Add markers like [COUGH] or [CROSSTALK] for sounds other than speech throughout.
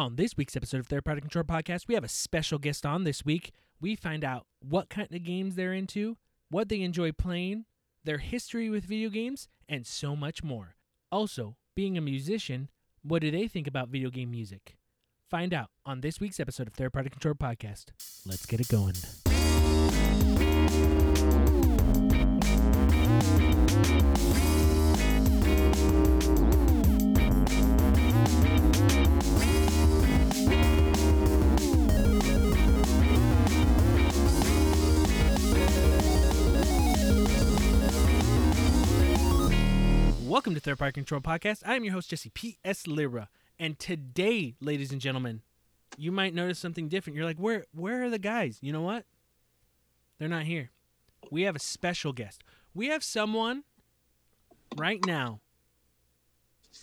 On this week's episode of Party Control Podcast, we have a special guest on this week. We find out what kind of games they're into, what they enjoy playing, their history with video games, and so much more. Also, being a musician, what do they think about video game music? Find out on this week's episode of Party Control Podcast. Let's get it going. Welcome to Third Party Control Podcast. I am your host, Jesse P.S. Lira. And today, ladies and gentlemen, you might notice something different. You're like, where where are the guys? You know what? They're not here. We have a special guest. We have someone right now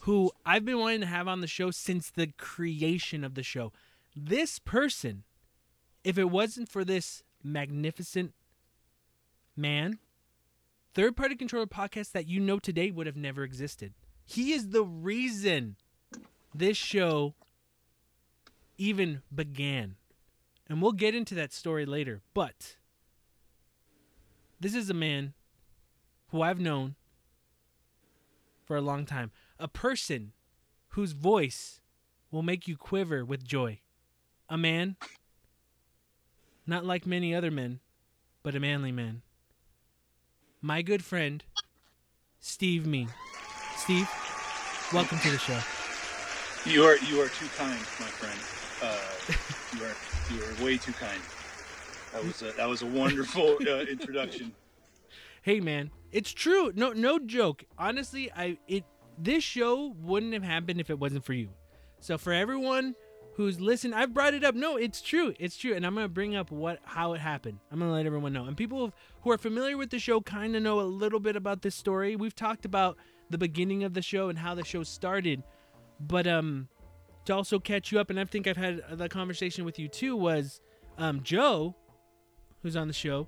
who I've been wanting to have on the show since the creation of the show. This person, if it wasn't for this magnificent man, third party controller podcast that you know today would have never existed. He is the reason this show even began. And we'll get into that story later. But this is a man who I've known for a long time, a person whose voice will make you quiver with joy, a man not like many other men, but a manly man. My good friend, Steve Mean. Steve, welcome to the show. You are you are too kind, my friend. Uh, you are you are way too kind. That was a, that was a wonderful uh, [LAUGHS] introduction. Hey man, it's true. No no joke. Honestly, I it this show wouldn't have happened if it wasn't for you. So for everyone who's listened, I've brought it up. No, it's true. It's true, and I'm gonna bring up what how it happened. I'm gonna let everyone know. And people who are familiar with the show kind of know a little bit about this story. We've talked about the beginning of the show and how the show started, but um, to also catch you up, and I think I've had the conversation with you too. Was um Joe, who's on the show,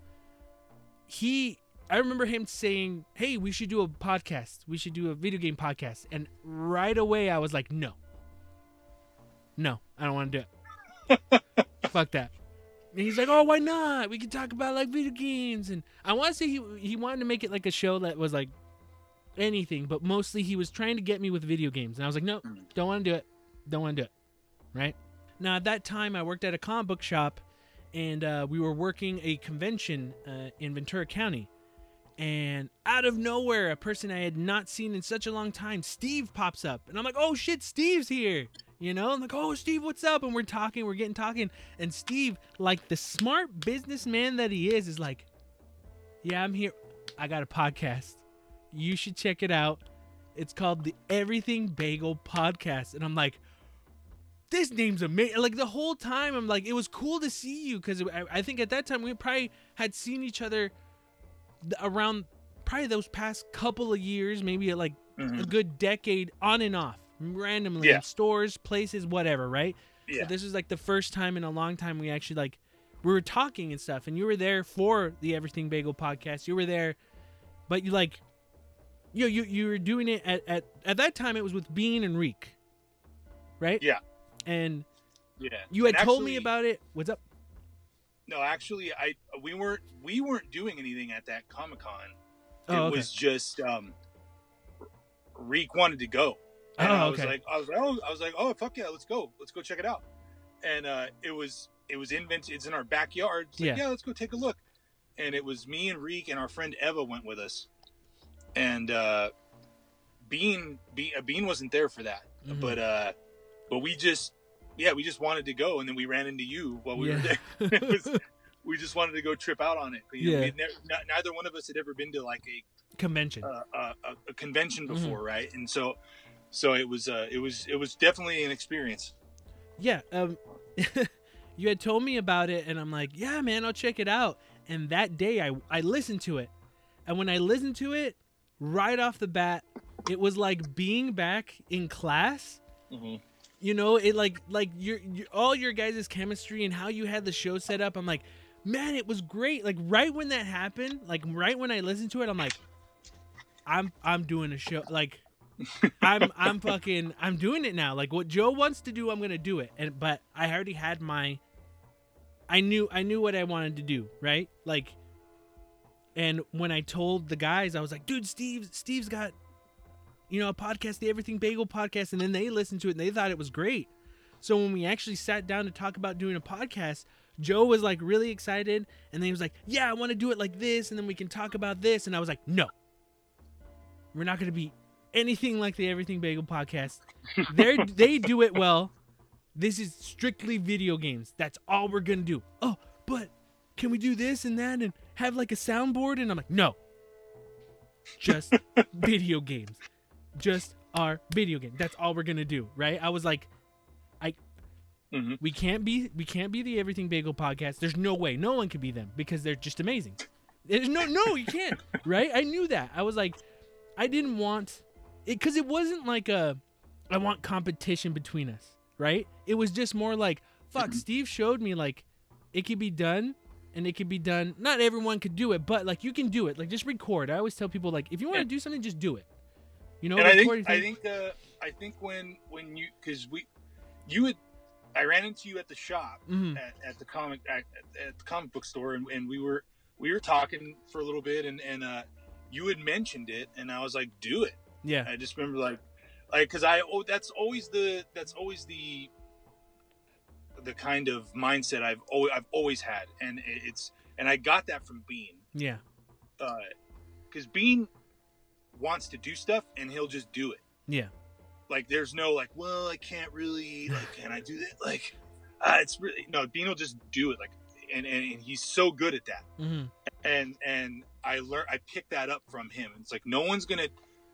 he I remember him saying, "Hey, we should do a podcast. We should do a video game podcast." And right away, I was like, "No, no, I don't want to do it. [LAUGHS] Fuck that." And he's like, "Oh, why not? We can talk about like video games." And I want to say he he wanted to make it like a show that was like anything, but mostly he was trying to get me with video games. And I was like, "No, don't want to do it. Don't want to do it." Right now, at that time, I worked at a comic book shop, and uh, we were working a convention uh, in Ventura County and out of nowhere, a person I had not seen in such a long time, Steve pops up, and I'm like, "Oh shit, Steve's here!" You know, I'm like, "Oh, Steve, what's up?" And we're talking, we're getting talking, and Steve, like the smart businessman that he is, is like, "Yeah, I'm here. I got a podcast. You should check it out. It's called the Everything Bagel Podcast." And I'm like, "This name's amazing!" Like the whole time, I'm like, "It was cool to see you," because I, I think at that time we probably had seen each other around probably those past couple of years, maybe like Mhm. a good decade on and off, randomly Yeah. in stores, places, whatever, right? Yeah. So this is like the first time in a long time we actually like we were talking and stuff, and you were there for the Everything Bagel podcast. You were there, but you like, you know, you you were doing it at at at that time. It was with Bean and Reek, right? Yeah. And Yeah. you had And told me about it. What's up? No, actually, I we weren't we weren't doing anything at that Comic Con. It Oh, okay. was just um, Reek wanted to go, and Oh, I was like, I was like, oh, I was like, oh, fuck yeah, let's go, let's go check it out. And uh, it was it was in Vent- it's in our backyard. Like, Yeah. yeah, let's go take a look. And it was me and Reek and our friend Eva went with us, and uh, Bean Bean, uh, Bean wasn't there for that, Mhm. but uh, but we just yeah we just wanted to go, and then we ran into you while we were there. [LAUGHS] was, we just wanted to go trip out on it. You know, Yeah. never, neither one of us had ever been to like a Convention. uh, a, a, a convention Mm-hmm. before, right? And so, so it was uh, it was it was definitely an experience. yeah um [LAUGHS] you had told me about it and i'm like yeah man i'll check it out and that day i i listened to it and when i listened to it right off the bat it was like being back in class Mm-hmm. you know it like like your, your all your guys' chemistry and how you had the show set up i'm like man it was great like right when that happened like right when i listened to it i'm like i'm i'm doing a show like I'm I'm fucking I'm doing it now. Like what Joe wants to do, I'm gonna do it. And but I already had my. I knew I knew what I wanted to do, right? Like. And when I told the guys, I was like, "Dude, Steve, Steve's got, you know, a podcast, the Everything Bagel podcast," and then they listened to it and they thought it was great. So when we actually sat down to talk about doing a podcast, Joe was like really excited, and then he was like, "Yeah, I want to do it like this, and then we can talk about this." And I was like, "No, we're not to be anything like the Everything Bagel podcast. [LAUGHS] They they do it well. This is strictly video games. That's all we're gonna do. Oh, but can we do this and that and have like a soundboard? And I'm like, no, just [LAUGHS] video games, just our video game. That's all we're gonna do, right? I was like, I. Mhm. We can't be we can't be the Everything Bagel podcast. There's no way. No one can be them because they're just amazing. There's no no you can't. [LAUGHS] right? I knew that. I was like I didn't want it cuz it wasn't like a I want competition between us, right? It was just more like fuck, [CLEARS THROAT] Steve showed me like it could be done and it could be done. Not everyone could do it, but like you can do it. Like just record. I always tell people like if you want to Yeah. do something just do it. You know, and I think I think uh, I think when when you because we you had I ran into you at the shop Mhm. at, at the comic at, at the comic book store and, and we were we were talking for a little bit and and uh, you had mentioned it and I was like do it Yeah. I just remember like like because I oh that's always the that's always the the kind of mindset I've always I've always had and it's and I got that from Bean Yeah. Uh because Bean wants to do stuff and he'll just do it Yeah. like there's no like well i can't really like can i do that [LAUGHS] like uh, it's really no bean will just do it like and, and, and he's so good at that Mhm. and and i learned i picked that up from him it's like no one's gonna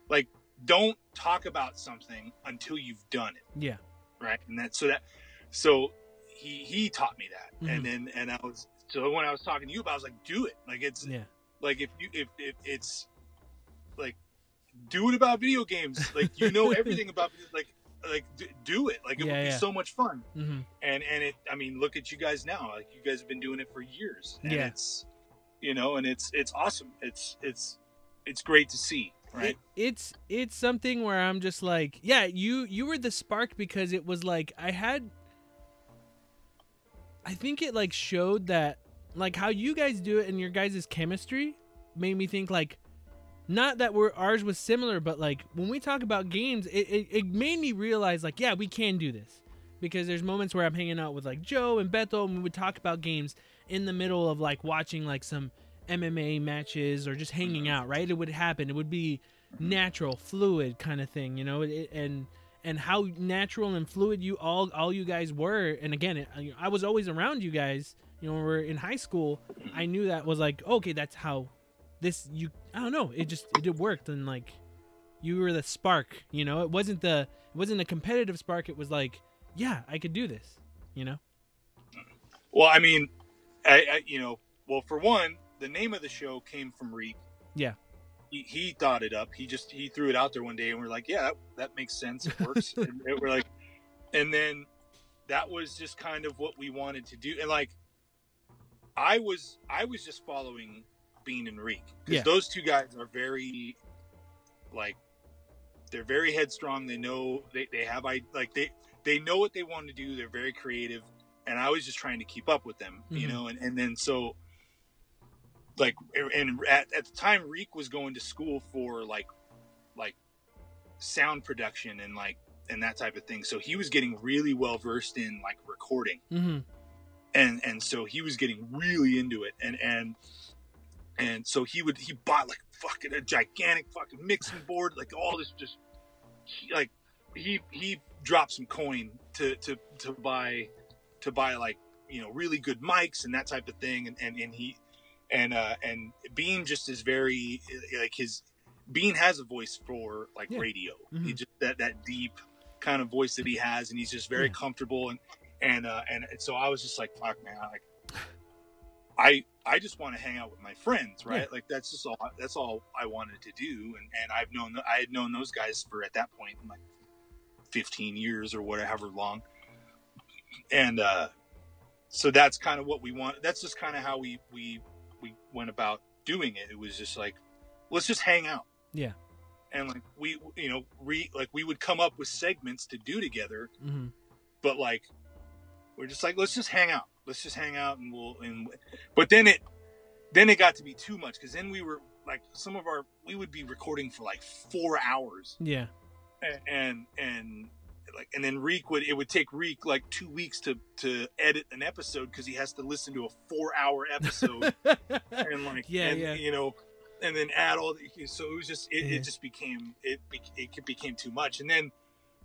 like don't talk about something until you've done it Yeah. right and that so that so he he taught me that Mhm. and then and i was so when i was talking to you about i was like do it like it's Yeah. like if you if, if it's like do it about video games like you know everything about [LAUGHS] like like d- do it like it Yeah, would be yeah. so much fun Mhm. and and it i mean look at you guys now like you guys have been doing it for years and Yeah. it's you know and it's it's awesome it's it's it's great to see right It, it's it's something where I'm just like, yeah, you you were the spark because it was like I had I think it like showed that like how you guys do it and your guys' chemistry made me think like not that we're ours was similar, but like when we talk about games, it, it, it made me realize like, yeah, we can do this. Because there's moments where I'm hanging out with like Joe and Beto and we would talk about games in the middle of like watching like some MMA matches or just hanging mm-hmm. out, right? It would happen. It would be mm-hmm. natural, fluid kind of thing, you know, it, and and how natural and fluid you all all you guys were. And again, it, I was always around you guys. You know, when we we're in high school. Mm-hmm. I knew that was like okay, that's how this you. I don't know. It just it worked and like you were the spark. You know, it wasn't the it wasn't a competitive spark. It was like yeah, I could do this. You know. well i mean I, I you know well for one the name of the show came from reek. Yeah. he, he thought it up. He just he threw it out there one day and we're like yeah that, that makes sense. It works. [LAUGHS] And we're like and then that was just kind of what we wanted to do. And like i was i was just following bean and reek because Yeah. those two guys are very like they're very headstrong. They know they, they have i like they they know what they want to do. They're very creative. And i was just trying to keep up with them you Mhm. know and, and then so like and at, at the time reek was going to school for like like sound production and like and that type of thing. So he was getting really well versed in like recording. Mm-hmm. and and so he was getting really into it. And and and so he would he bought like fucking a gigantic fucking mixing board like all this just like he he dropped some coin to to to buy to buy like you know really good mics and that type of thing. And and, and he and uh and bean just is very like his bean has a voice for like Yeah. radio he Mhm. just that that deep kind of voice that he has and he's just very Yeah. comfortable and and uh and so i was just like fuck man like i i just want to hang out with my friends right like that's just all that's all i wanted to do and and i've known i had known those guys for at that point like 15 years or whatever long and uh so that's kind of what we want that's just kind of how we we we went about doing it it was just like let's just hang out Yeah. and like we you know re like we would come up with segments to do together hmm but like we're just like let's just hang out let's just hang out and we'll and but then it then it got to be too much because then we were like some of our we would be recording for like four hours Yeah. and and, and like and then Reek would it would take Reek like two weeks to to edit an episode because he has to listen to a four hour episode [LAUGHS] and like Yeah, and, yeah. you know and then add all the so it was just it, Yeah. it just became it it became too much and then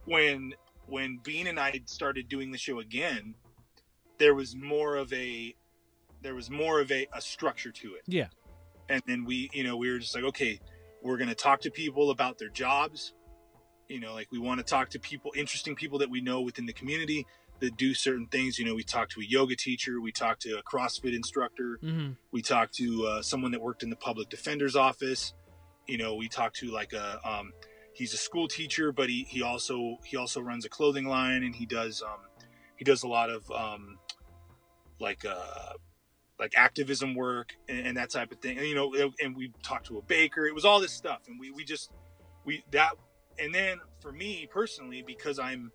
when when Bean and I started doing the show again there was more of a there was more of a, a structure to it Yeah. and then we you know we were just like okay we're going to talk to people about their jobs you know like we want to talk to people interesting people that we know within the community that do certain things. You know we talked to a yoga teacher we talked to a crossfit instructor hmm we talked to uh, someone that worked in the public defender's office. You know we talked to like a um, he's a school teacher but he, he also he also runs a clothing line and he does um, he does a lot of um, like uh, like activism work and, and that type of thing. And you know and we talked to a baker. It was all this stuff. And we, we just we that and then for me personally because i'm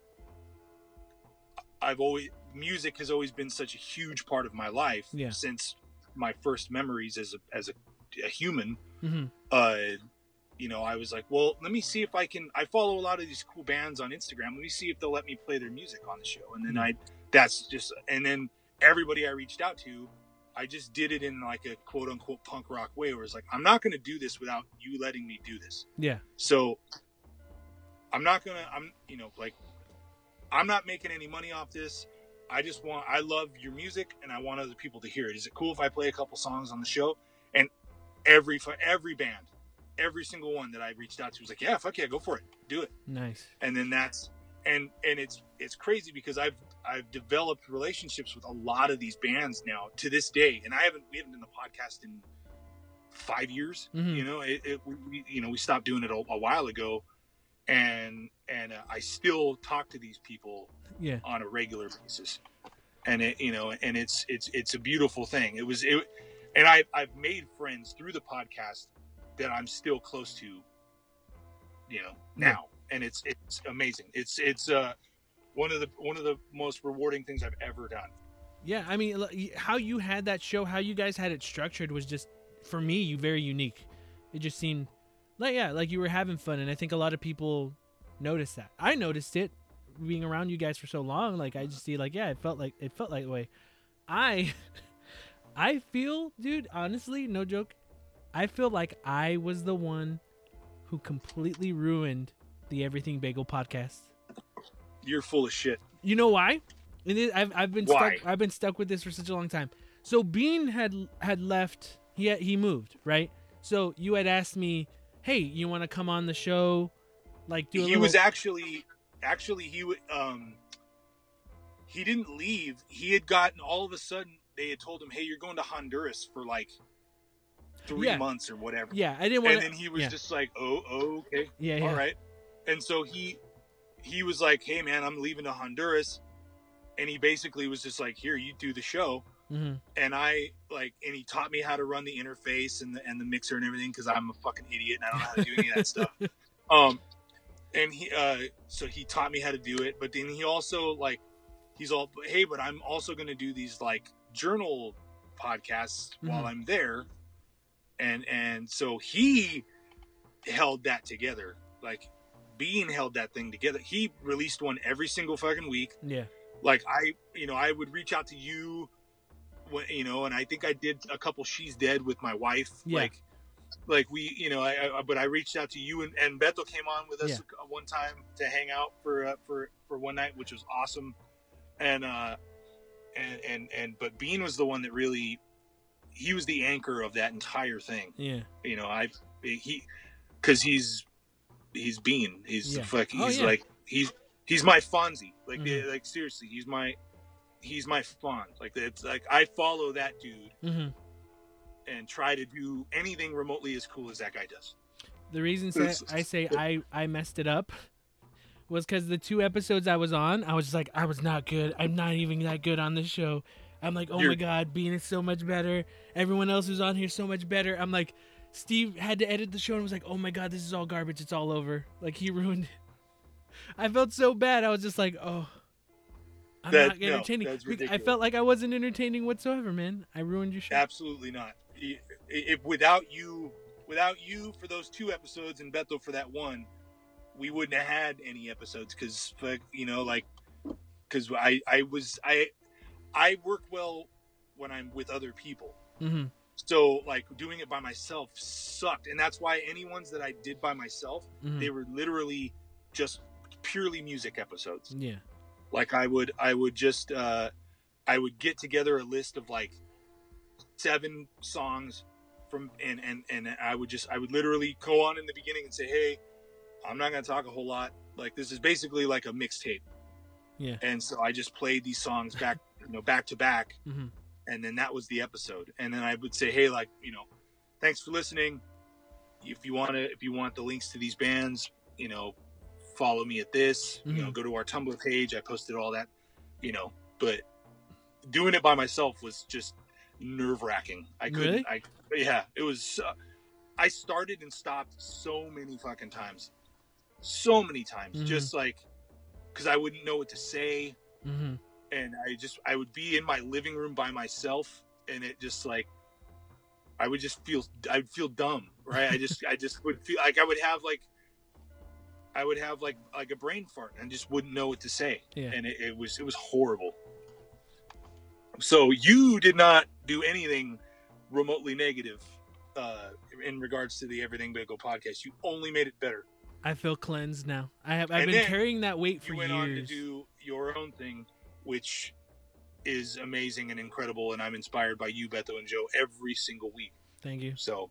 i've always music has always been such a huge part of my life Yeah. since my first memories as a as a, a human hmm uh you know i was like well let me see if i can i follow a lot of these cool bands on instagram let me see if they'll let me play their music on the show and then Mhm. i that's just and then everybody i reached out to i just did it in like a quote unquote punk rock way where it's like i'm not going to do this without you letting me do this Yeah. so i'm not gonna i'm you know like i'm not making any money off this. I just want i love your music and i want other people to hear it. Is it cool if i play a couple songs on the show? And every for every band every single one that i reached out to was like yeah fuck yeah go for it. Do it. Nice. and then that's and and it's it's crazy because i've i've developed relationships with a lot of these bands now to this day. And i haven't we haven't done the podcast in five years Mhm. you know? It, it we, we- you know we stopped doing it a, a while ago and and uh, i still talk to these people Yeah. on a regular basis and it you know and it's it's it's a beautiful thing it was it and i i've made friends through the podcast that i'm still close to you know Yeah. now and it's it's amazing it's it's uh one of the one of the most rewarding things i've ever done Yeah, I mean, how you had that show, how you guys had it structured was just, for me, you very unique. It just seemed like, yeah, like you were having fun, and I think a lot of people noticed that. I noticed it being around you guys for so long. Like I just see, like, yeah, it felt like it felt like the way. I, [LAUGHS] I feel, dude. Honestly, no joke. I feel like I was the one who completely ruined the Everything Bagel podcast. you're full of shit You know why? And it, I've I've been Why? stuck. I've been stuck with this for such a long time. So Bean had had left. He had, he moved right. So you had asked me, hey, you want to come on the show? Like do a he little- was actually actually he um he didn't leave he had gotten all of a sudden they had told him hey you're going to honduras for like three Yeah. months or whatever yeah. I didn't want. and then he was yeah. just like oh, oh okay yeah, yeah. all right and so he he was like hey man i'm leaving to honduras and he basically was just like here you do the show hmm and I like, and he taught me how to run the interface and the and the mixer and everything because I'm a fucking idiot and I don't know how to do any of that stuff. [LAUGHS] Um, and he, uh, so he taught me how to do it. But then he also like, he's all, hey, but I'm also going to do these like journal podcasts while Mhm. I'm there, and and so he held that together. Like, Bean held that thing together. He released one every single fucking week Yeah. like I, you know, I would reach out to you, you know, and I think I did a couple "She's Dead" with my wife, Yeah. like, like we, you know, I, I but I reached out to you and, and Beto came on with us Yeah. one time to hang out for uh, for for one night, which was awesome, and uh, and and and but Bean was the one that really, he was the anchor of that entire thing, Yeah. you know, I he, because he's he's Bean, he's Yeah. fuck, Oh, he's yeah. like he's he's my Fonzie. Like, Mhm. like seriously, he's my he's my Fonz. Like, it's like I follow that dude hmm and try to do anything remotely as cool as that guy does. The reason sa- It's- I say I I messed it up was because the two episodes I was on, I was just like, I was not good. I'm not even that good on this show. I'm like, oh my You're- god, Bean is so much better. Everyone else who's on here is so much better. I'm like Steve had to edit the show and was like, "Oh my god, this is all garbage. It's all over." Like he [LAUGHS] ruined it. I felt so bad. I was just like, "Oh, I'm That- not no, entertaining." that's I felt like I wasn't entertaining whatsoever, man. I ruined your show. Absolutely not. I- If without you, without you for those two episodes and Beto for that one, we wouldn't have had any episodes because, you know, like, because I, I was, I, I work well when I'm with other people. hmm So like doing it by myself sucked, and that's why any ones that I did by myself, hmm they were literally just purely music episodes. Yeah. Like i would i would just uh i would get together a list of like seven songs from and and and i would just i would literally go on in the beginning and say hey i'm not going to talk a whole lot. Like this is basically like a mixtape. Yeah. and so i just played these songs back [LAUGHS] you know back to back hmm and then that was the episode. And then i would say hey like you know thanks for listening. If you want to if you want the links to these bands you know follow me at this you know Mhm. go to our tumblr page i posted all that you know but doing it by myself was just nerve wracking i couldn't Really? i yeah it was uh, i started and stopped so many fucking times so many times Mhm. just like because i wouldn't know what to say hmm and I just I would be in my living room by myself, and it just like I would just feel I would feel dumb, right? I just I just would feel like I would have like I would have like like a brain fart and just wouldn't know what to say, Yeah. and it, it was it was horrible. So you did not do anything remotely negative uh, in regards to the Everything Bagel podcast. You only made it better. I feel cleansed now. I have. I've And been carrying that weight for years. you went years. on to do your own thing, which is amazing and incredible, and I'm inspired by you, Beto and Joe, every single week. Thank you. So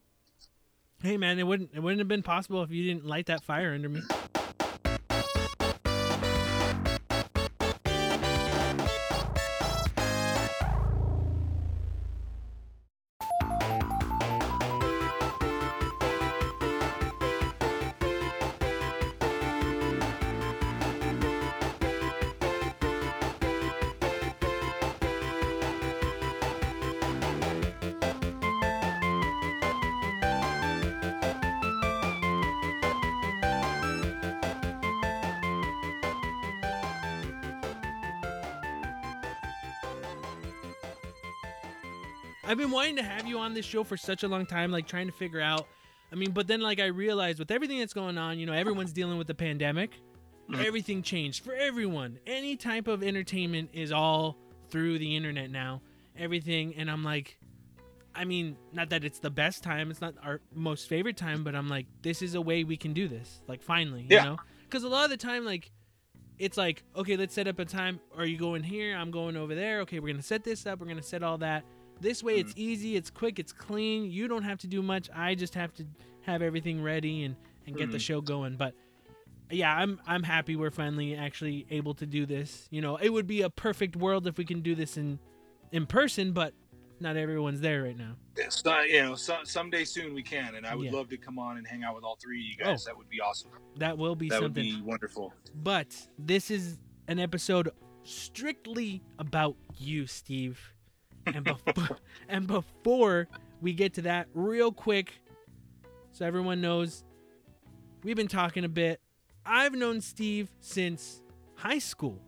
Hey man, it wouldn't it wouldn't have been possible if you didn't light that fire under me. On this show for such a long time, like trying to figure out. I mean, but then like I realized with everything that's going on, you know, everyone's dealing with the pandemic. Mhm. Everything changed for everyone. Any type of entertainment is all through the internet now. Everything, and I'm like, I mean, not that it's the best time, it's not our most favorite time, but I'm like, this is a way we can do this. Like, finally, you Yeah. know? Because a lot of the time, like, it's like, okay, let's set up a time. Are you going here? I'm going over there. Okay, we're gonna set this up. We're gonna set all that. This way, it's easy, it's quick, it's clean. You don't have to do much. I just have to have everything ready and and get the Mhm. show going. But yeah, I'm I'm happy we're finally actually able to do this. You know, it would be a perfect world if we can do this in in person, but not everyone's there right now. so, you know, so, someday soon we can, and I would Yeah. love to come on and hang out with all three of you guys. Oh, That would be awesome. That will be that would something. be wonderful. But this is an episode strictly about you, Steve. And before, [LAUGHS] and before we get to that, real quick, so everyone knows, we've been talking a bit. I've known Steve since high school,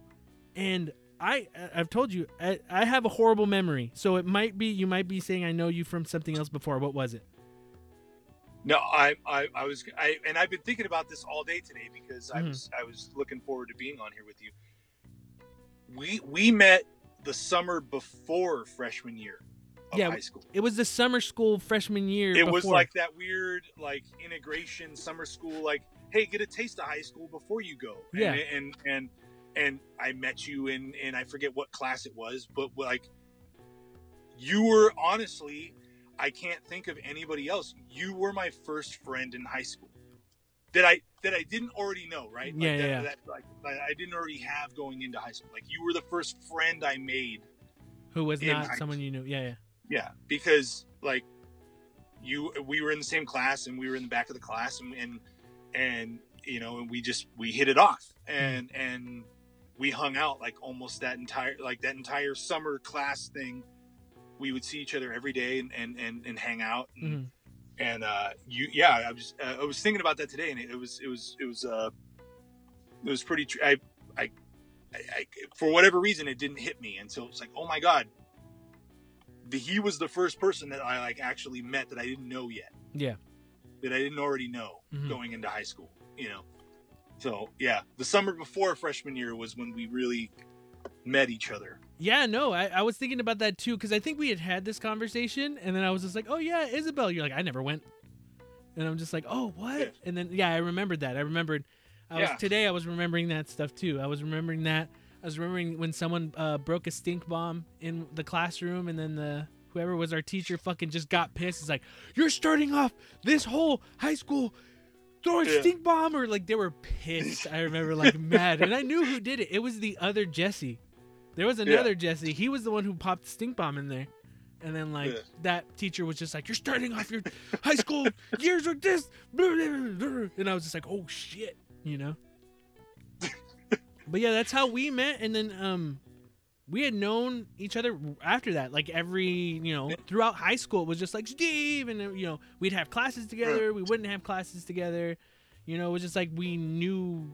and I I've told you I, I have a horrible memory. So it might be you might be saying I know you from something else before. What was it? No, I, I, I was, I, and I've been thinking about this all day today because I Mhm. was, I was looking forward to being on here with you. We, we met the summer before freshman year of Yeah, high school. It was the summer school freshman year. It was like that weird, like integration summer school, like, hey, get a taste of high school before you go. And- Yeah. and and and I met you in, and I forget what class it was, but like, you were honestly, I can't think of anybody else. You were my first friend in high school that I that I didn't already know, right? Like Yeah, that, yeah. That, like, I didn't already have going into high school. Like you were the first friend I made who was not someone you knew. Yeah, yeah. yeah, because like you, we were in the same class and we were in the back of the class and and, and you know, and we just we hit it off and and we hung out like almost that entire like that entire summer class thing. We would see each other every day and and and, and hang out and, Mhm. And uh, you, yeah, I was uh, I was thinking about that today, and it, it was it was it was uh, it was pretty. Tr- I, I, I, for whatever reason, it didn't hit me until it's like, oh my god, the, he was the first person that I like actually met that I didn't know yet, Yeah. that I didn't already know Mhm. going into high school. You know, so yeah, the summer before freshman year was when we really met each other. Yeah, no, I, I was thinking about that too because I think we had had this conversation, and then I was just like, "Oh yeah, Isabel." You're like, "I never went," and I'm just like, "Oh what?" Yeah. And then yeah, I remembered that. I remembered. I was today. I was remembering that stuff too. I was remembering that. I was remembering when someone uh, broke a stink bomb in the classroom, and then the whoever was our teacher fucking just got pissed. It's like, "You're starting off this whole high school." Throw a Yeah. stink bomb, or like they were pissed. I remember like mad, and I knew who did it. It was the other Jesse. There was another Jesse. He was the one who popped the stink bomb in there. And then like Yeah. that teacher was just like, "You're starting off your high school [LAUGHS] years with this," and I was just like, "Oh shit," you know. but yeah, that's how we met, and then um, we had known each other after that. Like every you know throughout high school, it was just like Steve, and you know we'd have classes together. We wouldn't have classes together. You know, it was just like we knew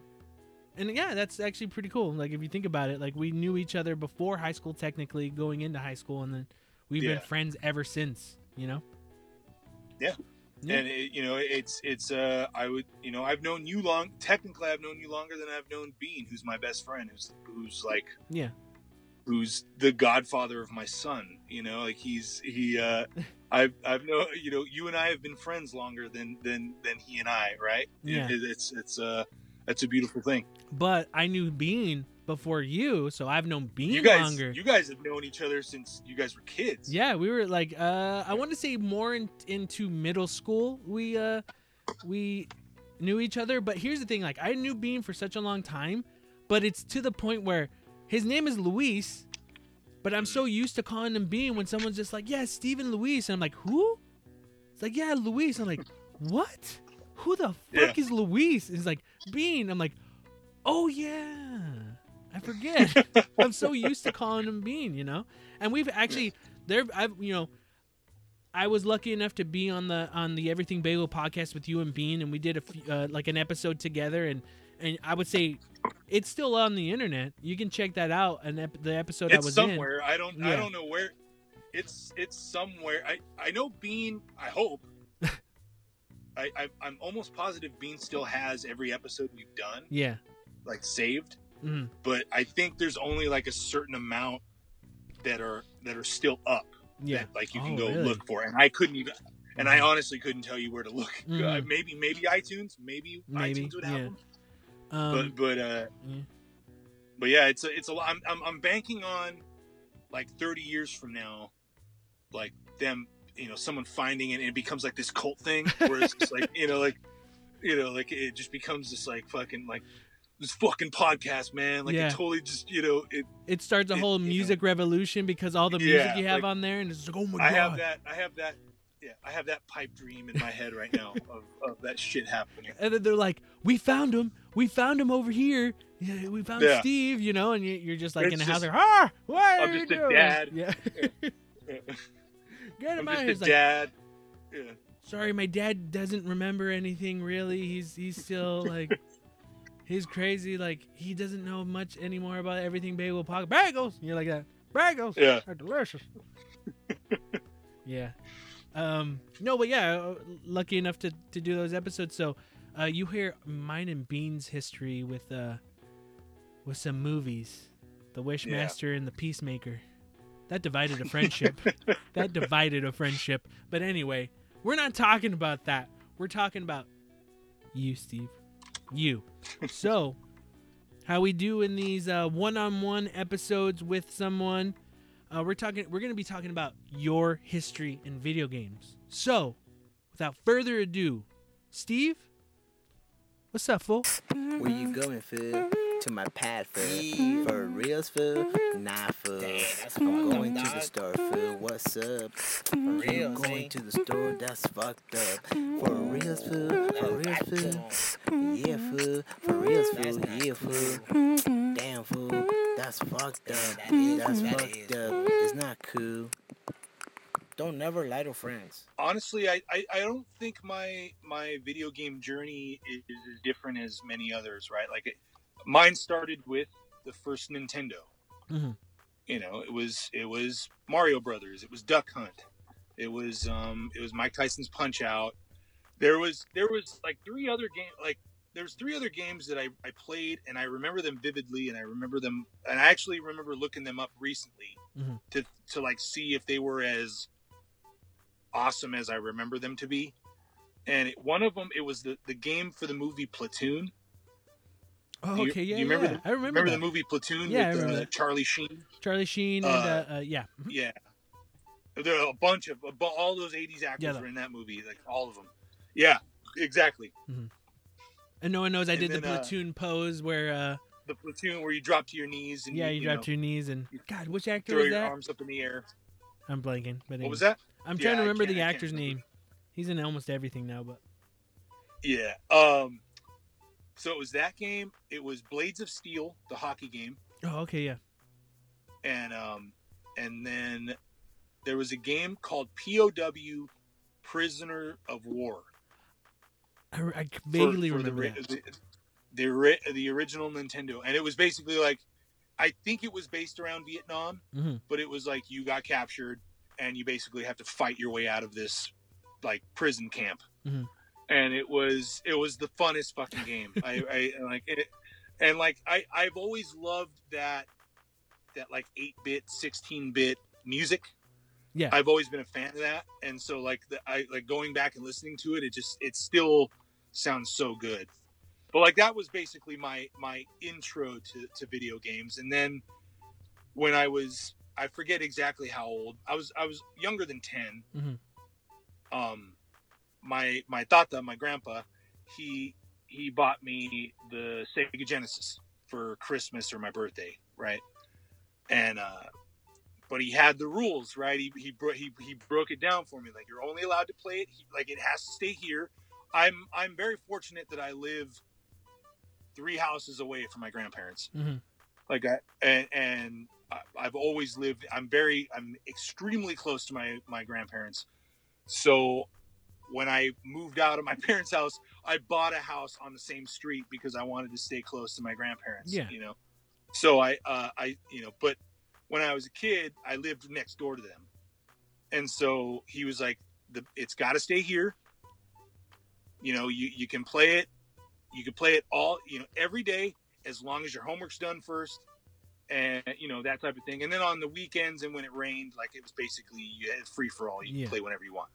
and yeah, that's actually pretty cool. Like if you think about it, like we knew each other before high school, technically going into high school, and then we've been friends ever since. You know? Yeah. Yeah. And it, you know, it's it's uh, I would you know, I've known you long. Technically, I've known you longer than I've known Bean, who's my best friend, who's who's like Yeah. who's the godfather of my son. You know, like he's he. uh [LAUGHS] I've I've known you know you and I have been friends longer than than than he and I, right? Yeah. It, it's it's uh that's a beautiful thing. But I knew Bean before you, so I've known Bean You guys longer. you guys have known each other since you guys were kids. Yeah, we were like uh I want to say more in, into middle school. We uh we knew each other, but here's the thing like I knew Bean for such a long time, but it's to the point where his name is Luis, but I'm so used to calling him Bean when someone's just like, "Yeah, Steven Luis." And I'm like, "Who?" It's like, "Yeah, Luis." I'm like, "What? Who the fuck is Luis?" It's like, "Bean." I'm like, "Oh yeah." I forget. [LAUGHS] I'm so used to calling him Bean, you know? And we've actually there I've you know I was lucky enough to be on the on the Everything Bagel podcast with you and Bean, and we did a few, uh, like an episode together, and and I would say it's still on the internet. You can check that out. And ep- the episode I it's was somewhere. I don't. Yeah. I don't know where. It's it's somewhere. I I know Bean. I hope. I, I I'm almost positive Bean still has every episode we've done yeah, like saved, Mhm. but I think there's only like a certain amount that are that are still up. yeah, That, like you can Oh, go really? look for, and I couldn't even. And I honestly couldn't tell you where to look. [LAUGHS] Mhm. Uh, maybe maybe iTunes. Maybe, Maybe, iTunes would have yeah. them. um, but but uh, yeah. but yeah, it's a, it's a lot. I'm, I'm I'm banking on like 30 years from now, like them, you know, someone finding it and it becomes like this cult thing, where it's just like you know, like you know, like it just becomes this like fucking like this fucking podcast, man. Like Yeah. it totally just you know, it. it starts a it- whole you know. music revolution because all the music Yeah, you have like, on there, and it's like, oh my I god, I have that. I have that. Yeah, I have that pipe dream in my head right now [LAUGHS] of, of that shit happening. and then they're like, "We found him. We found him over here. Yeah, we found Yeah. Steve." You know, and you- you're just like It's in a house, like, "Ah, what I'm are you just a doing?" dad. Yeah, [LAUGHS] [LAUGHS] get him I'm out. just here. like, dad. Yeah. sorry, my dad doesn't remember anything really. He's he's still [LAUGHS] like. He's crazy, like he doesn't know much anymore about everything bagel pocket bagels. You're like that. Bagels Yeah. are delicious. [LAUGHS] yeah. Um no, but yeah, uh, lucky enough to to do those episodes. So, uh you hear mine and Bean's history with uh with some movies. The Wishmaster and the Peacemaker. That divided a friendship. [LAUGHS] that divided a friendship. But anyway, we're not talking about that. We're talking about you, Steve. You. so, how we do in these uh, one-on-one episodes with someone? Uh, we're talking. We're gonna be talking about your history in video games. So, without further ado, Steve, what's up, fool? Where you going, fool? To my pad, fool. For reals, fool? Mm-hmm. Nah, fool. Mm-hmm. I'm going to the store, fool. What's up? For reals, going eh? to the store, that's fucked up. For mm-hmm. reals, food, For reals, fool? Yeah, food. For reals, food, Yeah, fool. Damn, food, That's fucked up. That is That's what that fucked up. It's not cool. Don't never lie to friends. honestly, I, I, I don't think my my video game journey is, is as different as many others, right? Like, it, mine started with the first Nintendo. Mhm. You know, it was it was Mario Brothers, it was Duck Hunt, it was um it was Mike Tyson's Punch Out. There was there was like three other game like there's three other games that I, I played and I remember them vividly and I remember them and I actually remember looking them up recently Mhm. to to like see if they were as awesome as I remember them to be. And it, one of them, it was the, the game for the movie Platoon. Oh, you- okay, yeah, do you remember yeah. the- I remember, Remember the movie Platoon Yeah, with uh. Charlie Sheen? Charlie Sheen and Uh, uh, uh, yeah, Mhm. Yeah. There are a bunch of all those '80s actors Yeah, were in that movie, like all of them. Yeah, exactly. and no one knows I and did the then, uh, platoon pose where uh, The platoon where you drop to your knees and yeah, you, you, you drop know, to your knees and God, which actor throw was your that? arms up in the air. I'm blanking, but What was that? I'm Yeah, trying to remember the actor's name. He's in almost everything now, but Yeah. Um. So it was that game. It was Blades of Steel, the hockey game. oh, okay, yeah. and um, and then there was a game called POW, Prisoner of War. I, I vaguely for remember the, the, the the original Nintendo, and it was basically like, I think it was based around Vietnam, Mhm. but it was like you got captured, and you basically have to fight your way out of this like prison camp. Mhm. And it was it was the funnest fucking game. I, I like it, and like I I've always loved that that like eight bit, sixteen bit music. Yeah. I've always been a fan of that, and so like the, I like going back and listening to it. It just it still sounds so good. But like that was basically my my intro to, to video games, and then when I was I forget exactly how old I was I was younger than 10 Mhm. Um, my my tata, my grandpa, he he bought me the Sega Genesis for Christmas or my birthday, right? And uh, but he had the rules, right? He he, bro- he he broke it down for me. Like you're only allowed to play it. He, like it has to stay here. I'm I'm very fortunate that I live three houses away from my grandparents. Mhm. Like I and and I've always lived. I'm very I'm extremely close to my my grandparents. So when I moved out of my [LAUGHS] parents' house, I bought a house on the same street because I wanted to stay close to my grandparents. Yeah. You know. So I uh, I you know but when I was a kid, I lived next door to them, and so he was like, "the It's got to stay here. You know, you you can play it, you can play it all, you know, every day as long as your homework's done first, and you know that type of thing. And then on the weekends and when it rained, like it was basically you had free for all. You Yeah. can play whenever you want.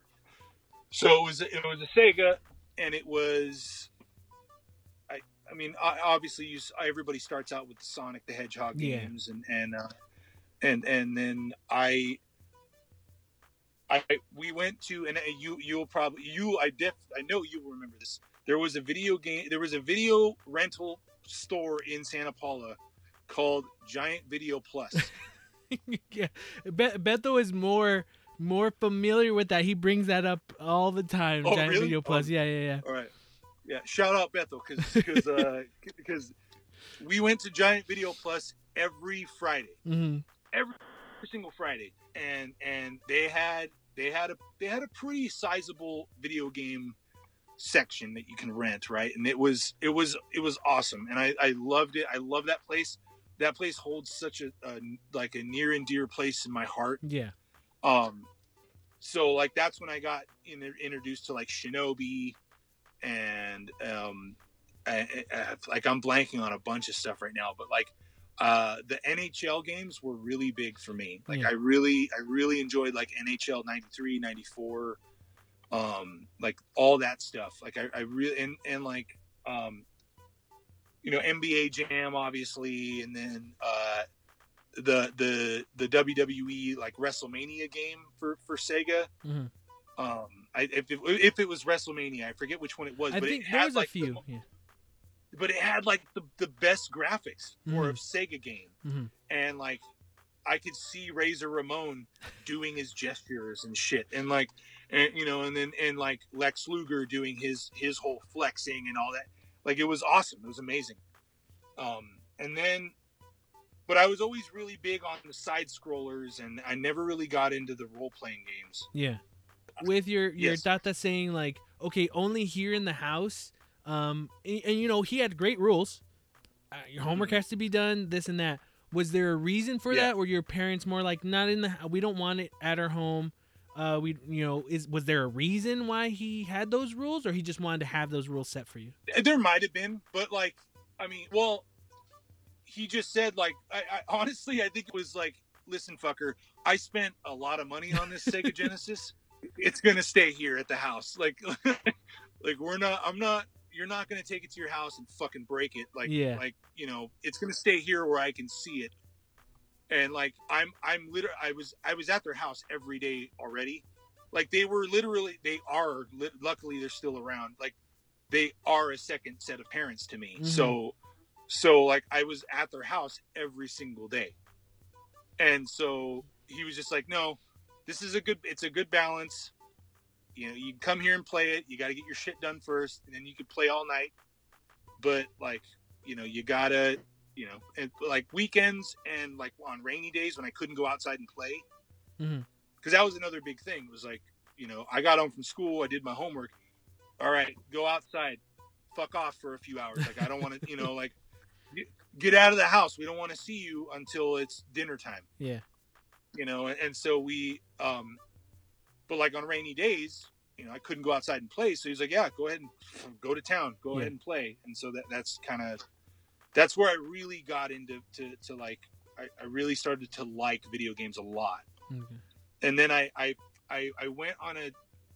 So it was it was a Sega, and it was. I, I mean, obviously, you, everybody starts out with the Sonic the Hedgehog Yeah. games, and and uh, and and then I, I we went to and uh, you you'll probably you I def I know you will remember this. There was a video game. There was a video rental store in Santa Paula called Giant Video Plus. [LAUGHS] yeah, Be- Beto is more more familiar with that. He brings that up all the time. Oh, Giant really? Video Plus. Oh. Yeah, yeah, yeah. All right. Yeah. Shout out Beto because because uh, [LAUGHS] because we went to Giant Video Plus every Friday, mm-hmm. every single Friday, and and they had they had a they had a pretty sizable video game section that you can rent, right? And it was it was it was awesome, and I I loved it. I love that place. That place holds such a, a like a near and dear place in my heart. Yeah. Um, so like that's when I got in, introduced to like Shinobi, and um, I, I, like I'm blanking on a bunch of stuff right now, but like uh, the NHL games were really big for me. Like Yeah. I really, I really enjoyed like NHL '93, '94, um, like all that stuff. Like I, I really and and like um, you know NBA Jam obviously, and then uh, the the the WWE like WrestleMania game for for Sega. Mhm. Um, I, if it, if it was WrestleMania, I forget which one it was, I but it had like a the few. mo- yeah. but it had like the, the best graphics for Mhm. a Sega game, Mhm. and like I could see Razor Ramon doing his gestures and shit, and like, and you know, and then and like Lex Luger doing his his whole flexing and all that. Like it was awesome. It was amazing. Um, and then but I was always really big on the side scrollers, and I never really got into the role playing games. Yeah. With your your Yes. Tata saying like, okay, only here in the house. Um, and, and, you know he had great rules. Uh, your homework Mhm. has to be done. This and that. Was there a reason for Yeah. that? Were your parents more like not in the? We don't want it at our home. Uh, we you know is was there a reason why he had those rules, or he just wanted to have those rules set for you? There might have been, but like, I mean, well, he just said like, I, I honestly, I think it was like, listen, fucker, I spent a lot of money on this Sega [LAUGHS] Genesis. It's gonna stay here at the house. Like, [LAUGHS] like we're not. I'm not. You're not gonna take it to your house and fucking break it. Like, Yeah. like you know, it's gonna stay here where I can see it. And like, I'm, I'm literally, I was, I was at their house every day already. Like they were literally, they are. Luckily, they're still around. Like they are a second set of parents to me. Mhm. So, so like I was at their house every single day, and so he was just like, "No, this is a good. It's a good balance. You know, you can come here and play it. You got to get your shit done first, and then you can play all night. But like, you know, you gotta, you know, and like weekends and like on rainy days when I couldn't go outside and play, Mhm. because that was another big thing. It was like, you know, I got home from school, I did my homework. All right, go outside, fuck off for a few hours. Like I don't want to, you know, like get- out of the house. We don't want to see you until it's dinner time. Yeah. You know, and, and so we, um, but like on rainy days, you know, I couldn't go outside and play. So he's like, yeah, go ahead and go to town, go Yeah. ahead and play. And so that that's kind of that's where I really got into to, to like I, I really started to like video games a lot Okay. and then I, I I I went on a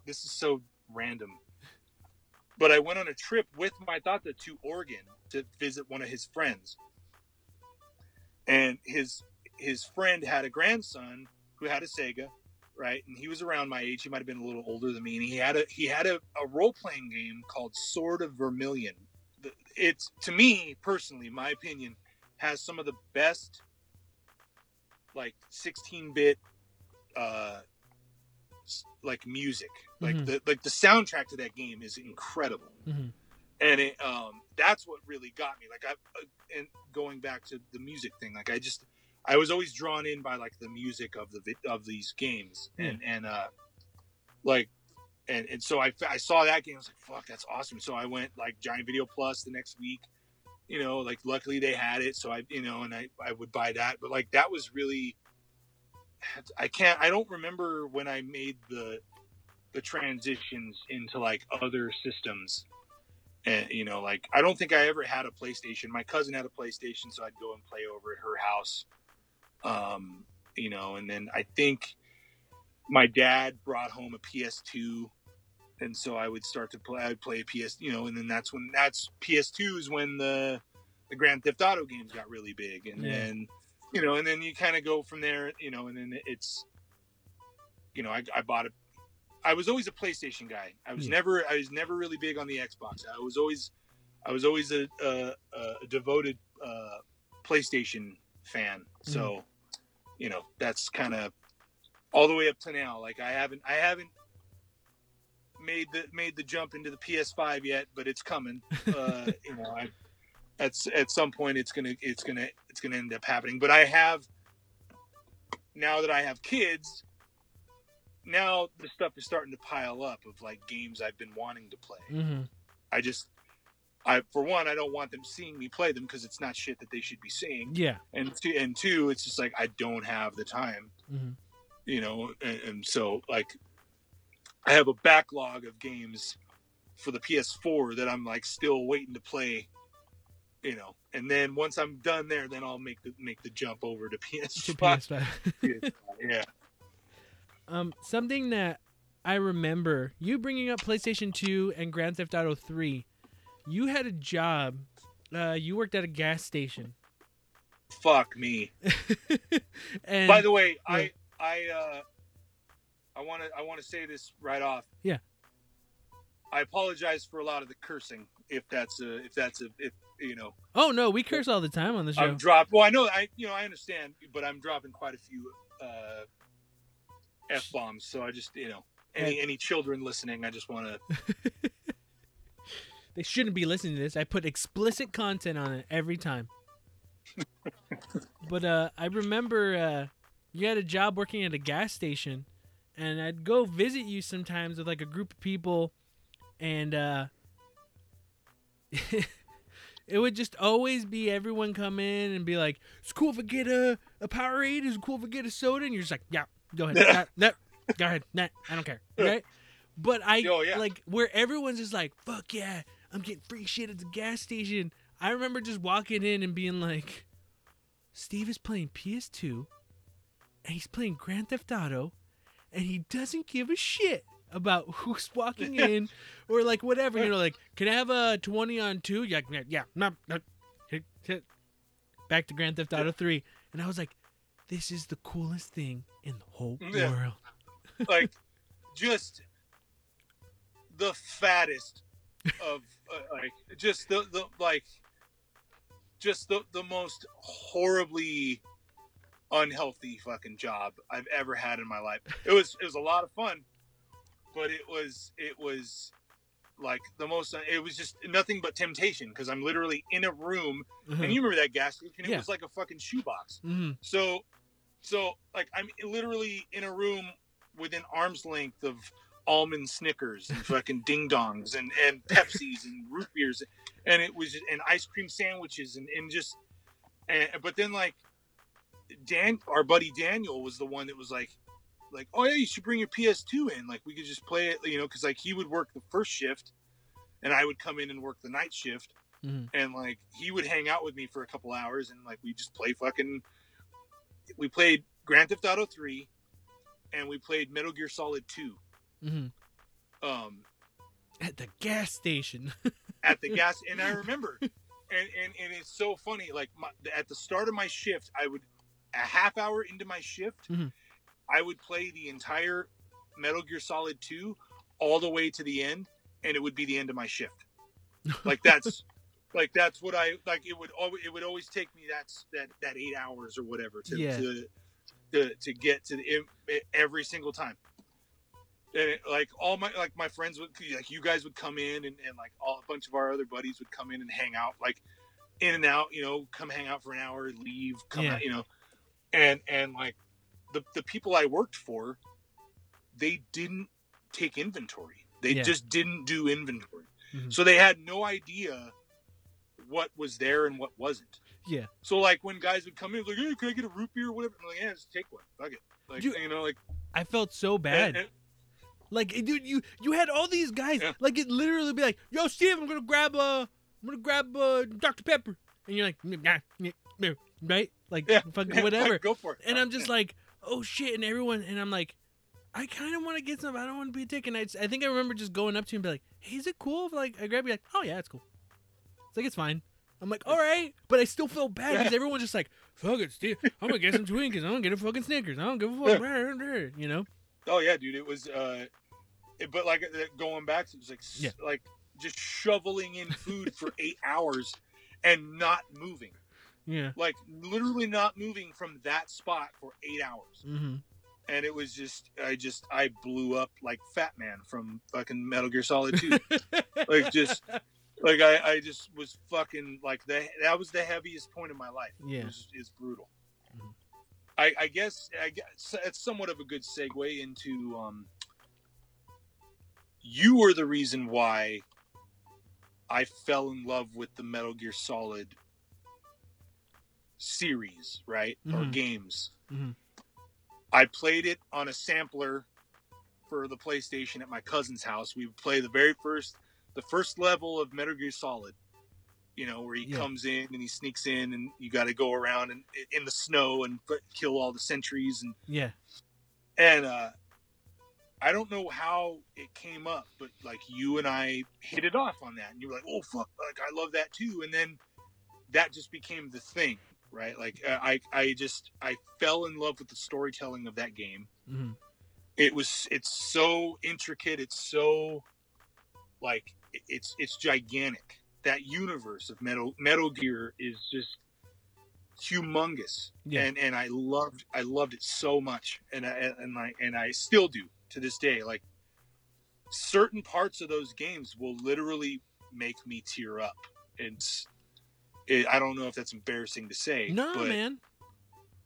this is so random, but I went on a trip with my tata to Oregon to visit one of his friends, and his his friend had a grandson who had a Sega, right, and he was around my age. He might have been a little older than me, and he had a he had a, a role playing game called Sword of Vermilion. It's to me personally, my opinion, has some of the best like 16 bit uh like music like Mhm. the like the soundtrack to that game is incredible Mhm. and it um that's what really got me. Like i uh, and going back to the music thing like i just i was always drawn in by like the music of the of these games. And and uh like and and so I, I saw that game i was like fuck that's awesome. So i went like giant video plus the next week you know like luckily they had it so i you know and i i would buy that. But like that was really i can't i don't remember when i made the the transitions into like other systems and you know like i don't think i ever had a playstation my cousin had a playstation so i'd go and play over at her house um you know and then i think my dad brought home a ps2 and so i would start to play i'd play a ps you know and then that's when that's ps2 is when the the grand theft auto games got really big and Yeah. then you know and then you kind of go from there you know and then it's you know i, I bought a I was always a PlayStation guy. I was Yeah. never I was never really big on the Xbox. I was always I was always a, a, a devoted uh, PlayStation fan. So, you know, that's kind of all the way up to now. Like I haven't I haven't made the made the jump into the PS5 yet, but it's coming. [LAUGHS] Uh, you know, I, at at some point it's gonna it's gonna it's gonna end up happening. But I have now that I have kids, now the stuff is starting to pile up of like games I've been wanting to play. Mhm. I just, I for one, I don't want them seeing me play them because it's not shit that they should be seeing. Yeah. And two, and two, it's just like I don't have the time, Mhm. you know. And, and so like, I have a backlog of games for the PS4 that I'm like still waiting to play. You know, and then once I'm done there, then I'll make the make the jump over to To PS5. PS5. [LAUGHS] yeah. Um, something that I remember you bringing up PlayStation 2 and Grand Theft Auto 3. You had a job. Uh, you worked at a gas station. Fuck me. [LAUGHS] and By the way, yeah. I I uh I want to I want to say this right off. Yeah. I apologize for a lot of the cursing if that's a if that's a if you know oh no, we curse all the time on the show. I'm dropped. Well, I know I you know I understand, but I'm dropping quite a few uh f bombs. So I just you know any any children listening, I just want to. [LAUGHS] they shouldn't be listening to this. I put explicit content on it every time. but uh, I remember uh, you had a job working at a gas station, and I'd go visit you sometimes with like a group of people, and uh, [LAUGHS] it would just always be everyone come in and be like, "It's cool if I get a a Powerade. It's cool if I get a soda." And you're just like, "Yeah, go ahead, [LAUGHS] nah, go ahead, nah, I don't care." Right? But I Oh, yeah. like where everyone's just like, "Fuck yeah, I'm getting free shit at the gas station." I remember just walking in and being like, "Steve is playing PS2, and he's playing Grand Theft Auto, and he doesn't give a shit." About [LAUGHS] who's walking [LAUGHS] in, or like whatever, you know, like, can I have a twenty on two? Yeah, yeah, yeah, no, no, hit, hit. Back to Grand Theft Auto three, and I was like, this is the coolest thing in the whole Yeah. world. [LAUGHS] like [LAUGHS] just the fattest of uh, like just the, the like just the, the most horribly unhealthy fucking job I've ever had in my life. It was it was a lot of fun, but it was it was like the most it was just nothing but temptation because I'm literally in a room Uh-huh. and you remember that gas station it Yeah. was like a fucking shoebox. Mhm. So, so like I'm literally in a room within arm's length of almond Snickers and fucking [LAUGHS] ding dongs and and Pepsis and root beers, and it was and ice cream sandwiches and and just, and, but then like Dan, our buddy Daniel was the one that was like. Like, oh yeah, you should bring your PS2 in. Like, we could just play it, you know, because like he would work the first shift, and I would come in and work the night shift, Mhm. and like he would hang out with me for a couple hours, and like we just play fucking we played Grand Theft Auto 3 and we played Metal Gear Solid 2 Mhm. um, At the gas station. [LAUGHS] at the gas. And I remember, and, and, and it's so funny. Like my, at the start of my shift, I would, a half hour into my shift, Mhm. I would play the entire Metal Gear Solid 2 all the way to the end, and it would be the end of my shift. Like that's. [LAUGHS] Like that's what I like. It would always it would always take me that's that that eight hours or whatever to Yeah. to, to to get to the every single time. And it, like all my like my friends would like you guys would come in and, and like all a bunch of our other buddies would come in and hang out like in and out you know come hang out for an hour leave come Yeah. out you know and and like the the people I worked for they didn't take inventory they Yeah. just didn't do inventory Mhm. so they had no idea what was there and what wasn't Yeah. so like when guys would come in like hey can I get a root beer or whatever I'm like yeah just take one fuck it like You- you know like I felt so bad. and- and- Like, dude, you you had all these guys. Yeah. Like, it literally be like, "Yo, Steve, I'm gonna grab uh, I'm gonna grab a Dr Pepper," and you're like, "Nah, nah, nah," right? Like, Yeah. fucking [LAUGHS] whatever. go for it And I'm [LAUGHS] just like, "Oh shit!" And everyone, and I'm like, I kind of want to get some. I don't want to be a dick. And I, I think I remember just going up to him and be like, "Hey, is it cool if like I grab you?" Like, "Oh yeah, it's cool." It's like it's fine. I'm like, all right, but I still feel bad because everyone's just like, "Fuck it, Steve. I'm gonna get some Twinkies. I'm gonna get a fucking Snickers. I don't give a fuck." You know? Oh yeah, dude. It was, uh, it, but like uh, going back, it was like, Yeah. like just shoveling in food for [LAUGHS] eight hours and not moving, Yeah. like literally not moving from that spot for eight hours. Mm-hmm. And it was just, I just, I blew up like Fat Man from fucking Metal Gear Solid Two. [LAUGHS] like just, like I, I just was fucking like the that was the heaviest point of my life. Yeah. It was, is brutal. Mhm. I, I guess I guess it's somewhat of a good segue into um. You were the reason why I fell in love with the Metal Gear Solid series, right? Or Mhm. games. Mhm. I played it on a sampler for the PlayStation at my cousin's house. We would play the very first, the first level of Metal Gear Solid. You know, where he Yeah. comes in and he sneaks in, and you got to go around and in the snow and kill all the sentries and Yeah. and uh, I don't know how it came up, but like you and I hit it off on that, and you were like, "Oh fuck, like I love that too," and then that just became the thing, right? Like uh, I, I just I fell in love with the storytelling of that game. Mm-hmm. It was it's so intricate, it's so like it's it's gigantic. That universe of Metal Metal Gear is just humongous Yeah. and and I loved I loved it so much, and I and I and I still do to this day. Like certain parts of those games will literally make me tear up. It's it, I don't know if that's embarrassing to say. No, but, man.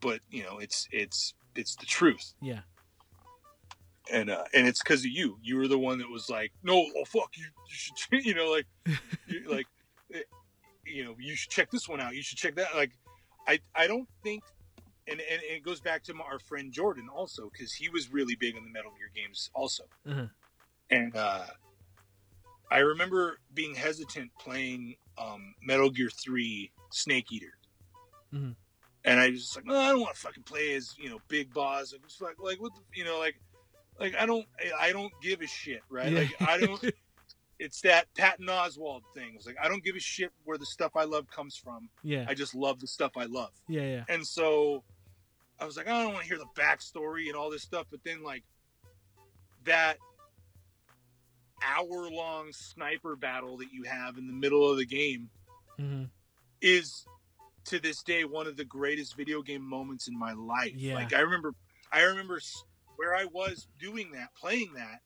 But you know, it's it's it's the truth. Yeah. And uh, and it's because of you. You were the one that was like, no, oh fuck, you, you should, [LAUGHS] you know, like, [LAUGHS] you, like, eh, you know, you should check this one out. You should check that. Like, I I don't think, and and it goes back to my, our friend Jordan also because he was really big on the Metal Gear games also, Uh-huh. and uh, I remember being hesitant playing um, Metal Gear Three Snake Eater. Mhm. And I was just like, no, I don't want to fucking play as you know big boss. Like, like, like what the, you know, like, like I don't, I don't give a shit, right? Yeah. Like I don't. [LAUGHS] it's that Patton Oswalt thing. It's like I don't give a shit where the stuff I love comes from. yeah. I just love the stuff I love. Yeah. Yeah. And so I was like, I don't want to hear the backstory and all this stuff. But then, like, that hour long sniper battle that you have in the middle of the game hmm is to this day one of the greatest video game moments in my life. Yeah. Like, I remember, I remember where I was doing that, playing that.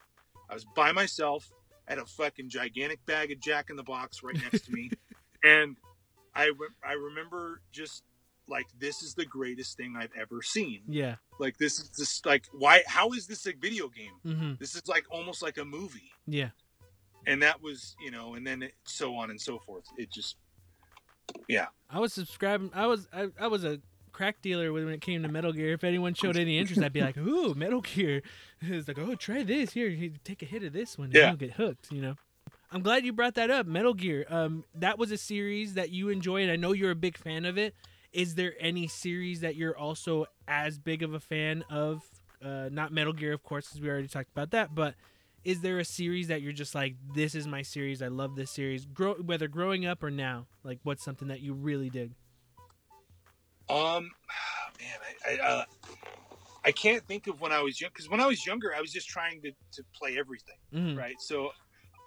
I was by myself. I had a fucking gigantic bag of Jack in the Box right next to me, [LAUGHS] and I I remember just like this is the greatest thing I've ever seen. Yeah. Like this is just like why? How is this a video game? hmm This is like almost like a movie, Yeah. and that was you know, and then it, so on and so forth. It just yeah. I was subscribing. I was I, I was a crack dealer when it came to Metal Gear. If anyone showed any interest, I'd be like, "Ooh, [LAUGHS] Metal Gear!" It's like, "Oh, try this. Here, you take a hit of this one, and Yeah. you'll get hooked." You know. I'm glad you brought that up. Metal Gear. Um, that was a series that you enjoyed. I know you're a big fan of it. Is there any series that you're also as big of a fan of? Uh, not Metal Gear, of course, because we already talked about that. But is there a series that you're just like, this is my series. I love this series. Grow whether growing up or now. Like, what's something that you really dig? Um, [SIGHS] man, I I, uh, I can't think of when I was young because when I was younger, I was just trying to to play everything, Mhm. right? So.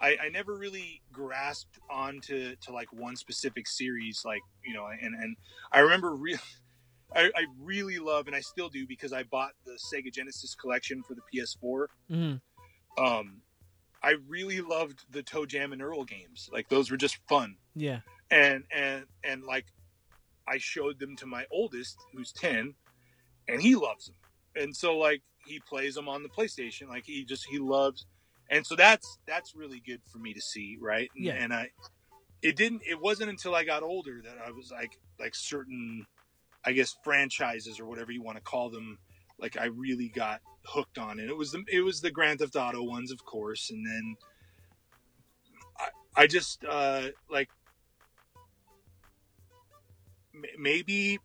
I, I never really grasped onto to like one specific series, like you know, and and I remember real, [LAUGHS] I, I really love, and I still do because I bought the Sega Genesis collection for the PS4. hmm Um, I really loved the ToeJam and Earl games; like those were just fun Yeah. and and and like I showed them to my oldest who's 10 and he loves them and so like he plays them on the PlayStation like he just he loves and so that's that's really good for me to see right? And, Yeah. and I it didn't it wasn't until I got older that I was like like certain I guess franchises or whatever you want to call them like I really got hooked on. And it was the it was the Grand Theft Auto ones of course and then I, I just uh like maybe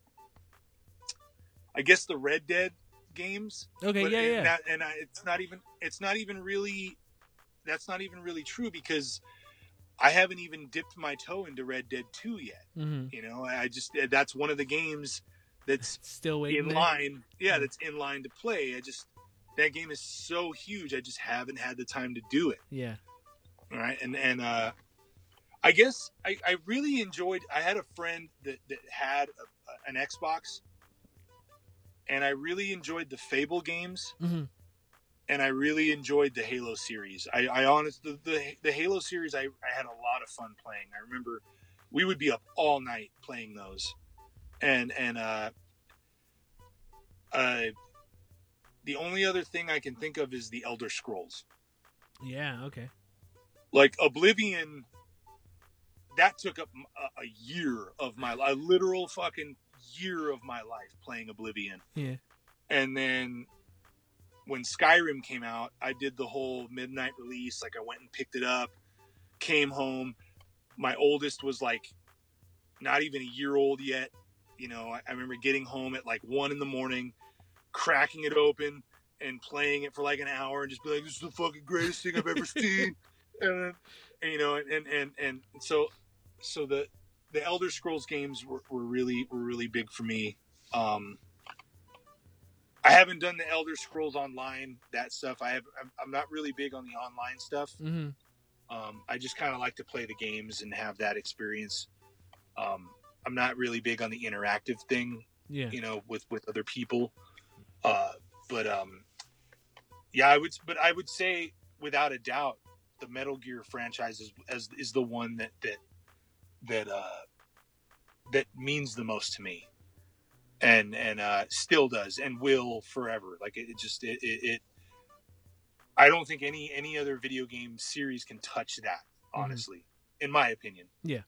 I guess the Red Dead games. Okay. yeah. and Yeah. and I, it's not even it's not even really that's not even really true because I haven't even dipped my toe into Red Dead 2 yet. hmm You know, I just that's one of the games that's [LAUGHS] Still waiting. in there. line. Yeah, Mm. that's in line to play. I just that game is so huge. I just haven't had the time to do it. Yeah. All right, and and uh, I guess I, I really enjoyed. I had a friend that that had a, an Xbox, and I really enjoyed the Fable games, hmm and I really enjoyed the Halo series. I, I honest the, the the Halo series. I, I had a lot of fun playing. I remember we would be up all night playing those, and and uh, uh, the only other thing I can think of is the Elder Scrolls. Yeah. Okay. like Oblivion that took up a, a year of my a literal fucking year of my life playing Oblivion. Yeah. And then when Skyrim came out, I did the whole midnight release. Like I went and picked it up, came home. My oldest was like not even a year old yet. You know, I, I remember getting home at like one in the morning, cracking it open and playing it for like an hour and just be like, this is the fucking greatest thing I've ever [LAUGHS] seen. And, and, you know, and, and, and so, so the, the Elder Scrolls games were, were really, were really big for me. Um, I haven't done the Elder Scrolls Online, that stuff. I have, I'm, not really big on the online stuff. hmm Um, I just kind of like to play the games and have that experience. Um, I'm not really big on the interactive thing, Yeah. you know, with with other people. Uh, but um, yeah, I would. But I would say, without a doubt, the Metal Gear franchise is as is the one that that that uh, that means the most to me, and and uh, still does and will forever. Like it, it just it, it, it. I don't think any any other video game series can touch that. Mhm. Honestly, in my opinion. Yeah.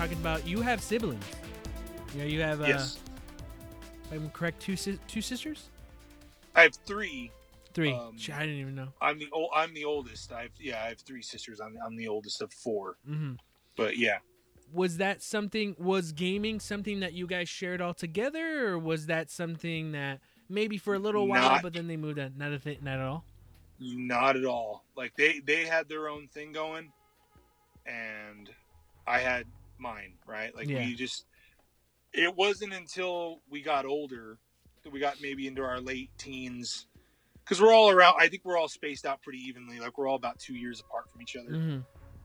Talking about, you have siblings. Yeah, you have. Uh, yes, if I'm correct. Two sis- two sisters. I have three. Three. Um, I didn't even know. I'm the old. I'm the oldest. I've yeah. I have three sisters. I'm I'm the oldest of four. hmm But yeah, Was that something? Was gaming something that you guys shared all together, or was that something that maybe for a little while, Not- but then they moved on? Not a thing. Not at all. not at all. Like they they had their own thing going, and I had mine. Right. Like Yeah. we just. It wasn't until we got older that we got maybe into our late teens, because we're all around. I think we're all spaced out pretty evenly. Like we're all about two years apart from each other. hmm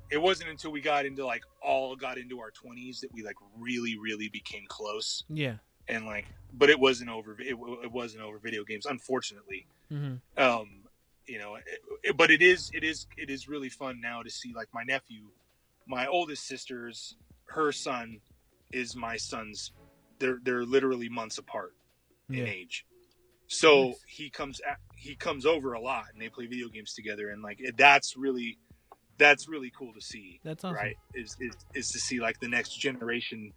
It wasn't until we got into like all got into our twenties that we like really really became close. Yeah. and like but it wasn't over it, it wasn't over video games unfortunately hmm um you know it, it- but it is it is it is really fun now to see like my nephew my oldest sister's her son is my son's they're they're literally months apart in age so Nice. he comes at, he comes over a lot and they play video games together and like that's really that's really cool to see That's awesome. right is, is is to see like the next generation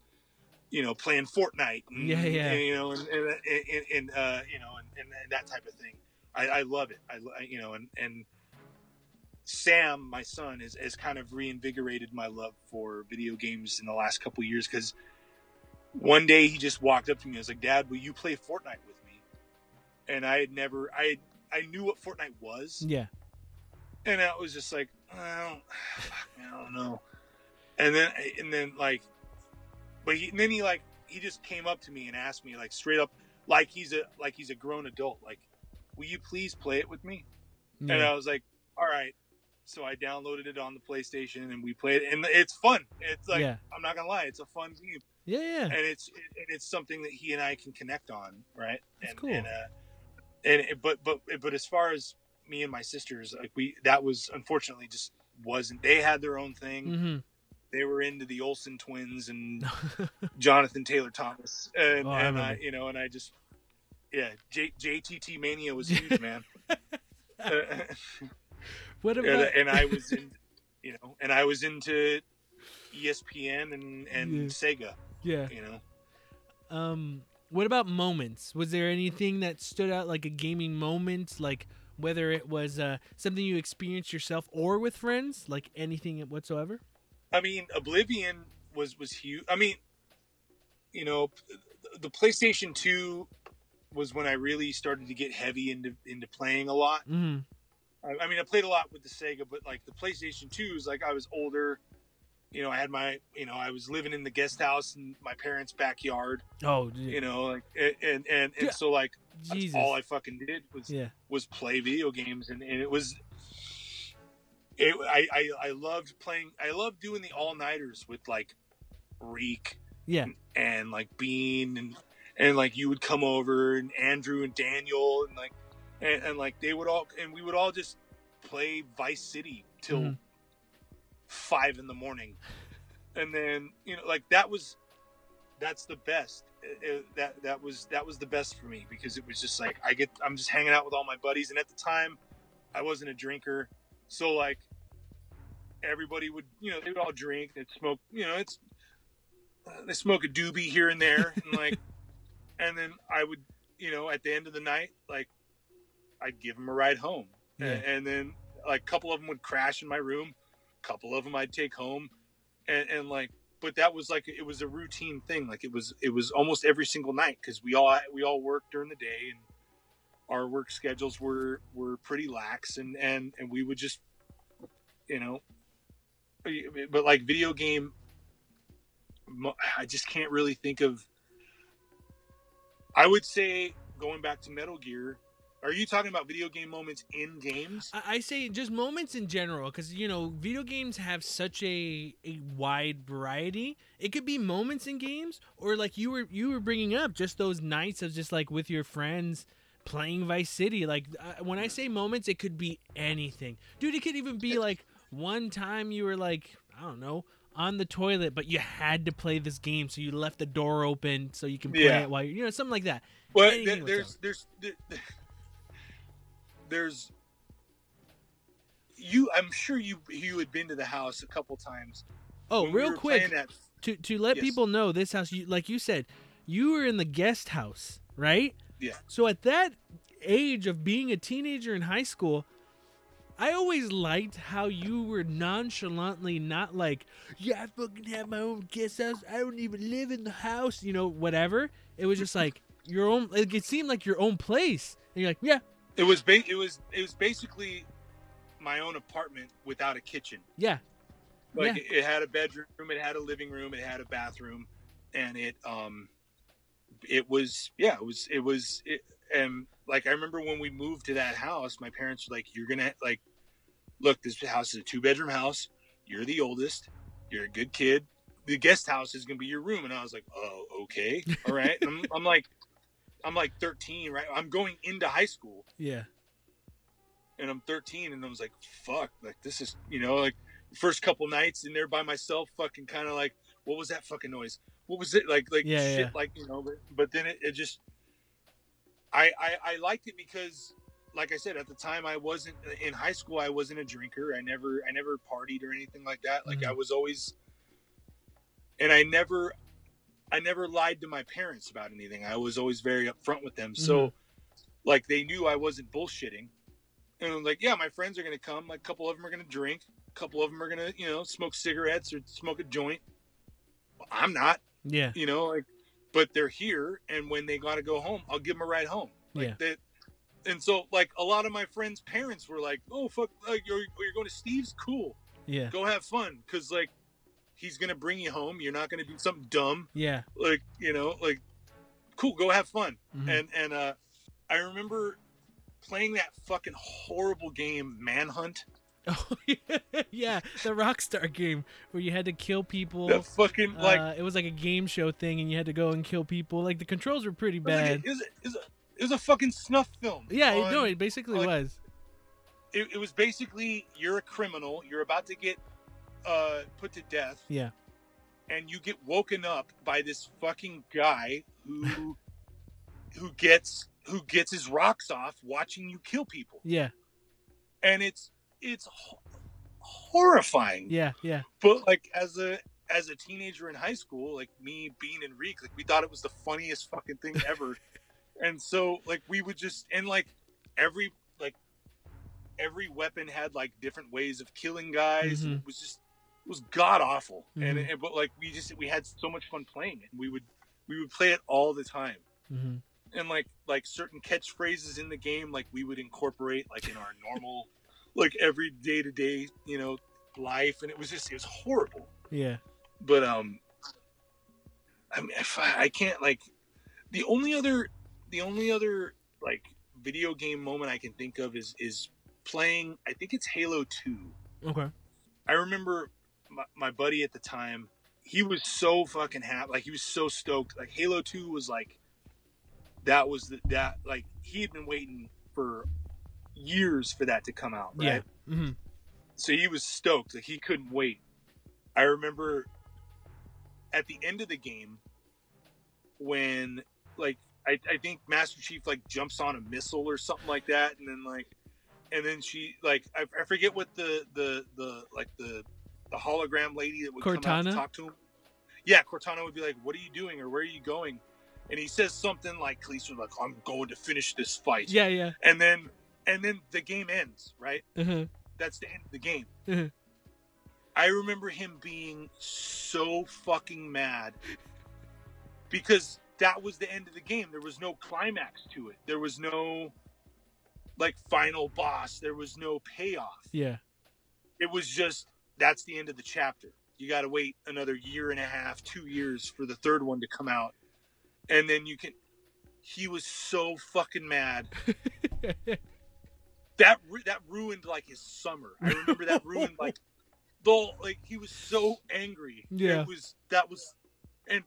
you know playing fortnite and, Yeah, yeah. and, you know and and, and, and uh you know and, and, that type of thing i i love it i you know and and sam my son has, has kind of reinvigorated my love for video games in the last couple years because one day he just walked up to me and was like dad will you play fortnite with me and i had never i had, i knew what fortnite was Yeah. and I was just like, I don't, [SIGHS] fuck, I don't know. And then, and then like, but he, and then he like, he just came up to me and asked me like straight up, like he's a, like he's a grown adult, like, will you please play it with me? And I was like, all right. So I downloaded it on the PlayStation and we played it, and it's fun. It's like, yeah. I'm not gonna lie, it's a fun game, Yeah. Yeah. and it's and it's something that he and I can connect on, right? That's and, cool. And, uh, and it- but but but as far as me and my sisters, like we that was unfortunately just wasn't. They had their own thing. hmm They were into the Olsen twins and [LAUGHS] Jonathan Taylor Thomas, and, Oh, I and I, remember. you know, and I just yeah, J, JTT mania was [LAUGHS] huge, man. Uh, [LAUGHS] what and, about? and I was in, [LAUGHS] you know, and I was into ESPN and and Yeah. Sega, yeah. you know. Um, what about moments? Was there anything that stood out, like a gaming moment, like whether it was uh, something you experienced yourself or with friends, like anything whatsoever? I mean, Oblivion was was huge. I mean, you know, the- PlayStation Two was when I really started to get heavy into into playing a lot. hmm I, I mean, I played a lot with the Sega, but like the PlayStation Two is like I was older. You know, I had my, you know, I was living in the guest house in my parents' backyard. Oh, You know, like and and and, and so like Jesus. all I fucking did was yeah. was play video games, and, and it was. It, I, I I loved playing. I loved doing the all nighters with like Reek Yeah. and like Bean and and like you would come over and Andrew and Daniel and like and, and like they would all and we would all just play Vice City till Mhm. five in the morning, and then you know like that was that's the best. It- it- that that was that was the best for me because it was just like I get I'm just hanging out with all my buddies. And at the time I wasn't a drinker. So like everybody would you know they would all drink. They'd smoke you know it's uh, they smoke a doobie here and there. And like [LAUGHS] and then I would you know at the end of the night like I'd give them a ride home Yeah. and, and then like a couple of them would crash in my room A couple of them I'd take home, and, and like, but that was like it was a routine thing. Like it was it was almost every single night because we all we all worked during the day and our work schedules were were pretty lax and and and we would just you know but like video game i just can't really think of i would say going back to metal gear are you talking about video game moments in games I, I say just moments in general, because you know, video games have such a a wide variety. It could be moments in games, or like you were you were bringing up, just those nights of just like with your friends playing Vice City. Like uh, when I say moments, it could be anything, dude. It could even be like one time you were like, I don't know, on the toilet, but you had to play this game, so you left the door open so you can play Yeah. it while you, you know, something like that. well with there's there's there- [LAUGHS] there's you i'm sure you you had been to the house a couple times. Oh, when we real quick, that to to let Yes. people know this house you like you said you were in the guest house right? Yeah. so at that age of being a teenager in high school i always liked how you were nonchalantly not like yeah i fucking have my own guest house. I don't even live in the house you know whatever. It was just like your own like it seemed like your own place. And you're like yeah It was ba- it was it was basically my own apartment without a kitchen. yeah Like it, it had a bedroom, it had a living room, it had a bathroom, and it um it was yeah, it was it was it, and like I remember when we moved to that house, my parents were like, "You're gonna like, look, this house is a two bedroom house. You're the oldest. You're a good kid. The guest house is gonna be your room." And I was like, "Oh, okay, all right." And I'm, I'm like, I'm like 13, right? I'm going into high school yeah and I'm 13 and I was like, fuck, like this is, you know, like first couple nights in there by myself, fucking kind of like, what was that fucking noise? What was it like? Like Yeah, shit, yeah. like you know. But, but then it, it just, I, I I liked it because, like I said, at the time I wasn't in high school. I wasn't a drinker. I never I never partied or anything like that. Like Mhm. I was always, and I never, I never lied to my parents about anything. I was always very upfront with them. So, mm-hmm. like they knew I wasn't bullshitting. And I'm like, yeah, my friends are gonna come. Like, a couple of them are gonna drink. A couple of them are gonna, you know, smoke cigarettes or smoke a joint. Well, I'm not, yeah you know, like, but they're here, and when they gotta go home, I'll give them a ride home. Like Yeah. that. And so, like, a lot of my friends' parents were like, "Oh fuck, like you're, you're going to Steve's? Cool, yeah go have fun, cause like, he's gonna bring you home. You're not gonna do something dumb, yeah like, you know, like, cool, go have fun." Mhm. and and uh, I remember playing that fucking horrible game Manhunt. [LAUGHS] Oh yeah, the Rockstar game where you had to kill people. That fucking like uh, it was like a game show thing, and you had to go and kill people. Like the controls were pretty it was, like bad. a, it, was, it, was a, it was a fucking snuff film. yeah, on- no, it basically like- was. it, it was basically you're a criminal, you're about to get uh, put to death, Yeah, and you get woken up by this fucking guy who [LAUGHS] who gets who gets his rocks off watching you kill people, yeah, and it's it's ho- horrifying. yeah, yeah, but like as a as a teenager in high school, like me being in Reek, like we thought it was the funniest fucking thing [LAUGHS] ever. and so like we would just and like every like every weapon had like different ways of killing guys. Mhm. It was just was god awful. And, Mhm. and but like we just we had so much fun playing it. And we would we would play it all the time. hmm And like like certain catchphrases in the game, like we would incorporate like in our normal like every day to day, you know, life. And it was just it was horrible yeah. but um i mean if I, I can't like the only other the only other like video game moment i can think of is is playing i think it's halo 2 Okay. i remember my, my buddy at the time he was so fucking happy. Like he was so stoked. Like halo 2 was like that was the, that like he had been waiting for years for that to come out right? Yeah. hmm so he was stoked like he couldn't wait. I remember at the end of the game when like I, I think master chief like jumps on a missile or something like that and then like and then she like i, I forget what the the the like the the hologram lady that would come out Cortana? to talk to him yeah cortana would be like what are you doing or where are you going and he says something like Khaleesi was like i'm going to finish this fight Yeah, yeah. and then and then the game ends right Uh-huh. that's the end of the game. Mhm. I remember him being so fucking mad because that was the end of the game. There was no climax to it. There was no like final boss. There was no payoff. Yeah. It was just that's the end of the chapter. You got to wait another year and a half, 2 years for the third one to come out. And then you can he was so fucking mad. [LAUGHS] that that ruined like his summer. I remember that ruined like the like he was so angry. Yeah. It was that was and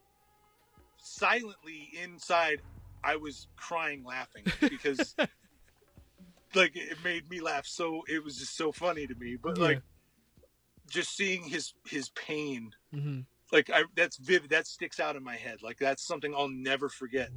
silently inside I was crying laughing because [LAUGHS] like it made me laugh so it was just so funny to me. But Yeah. like just seeing his his pain hmm like I that's vivid that sticks out in my head. Like that's something I'll never forget.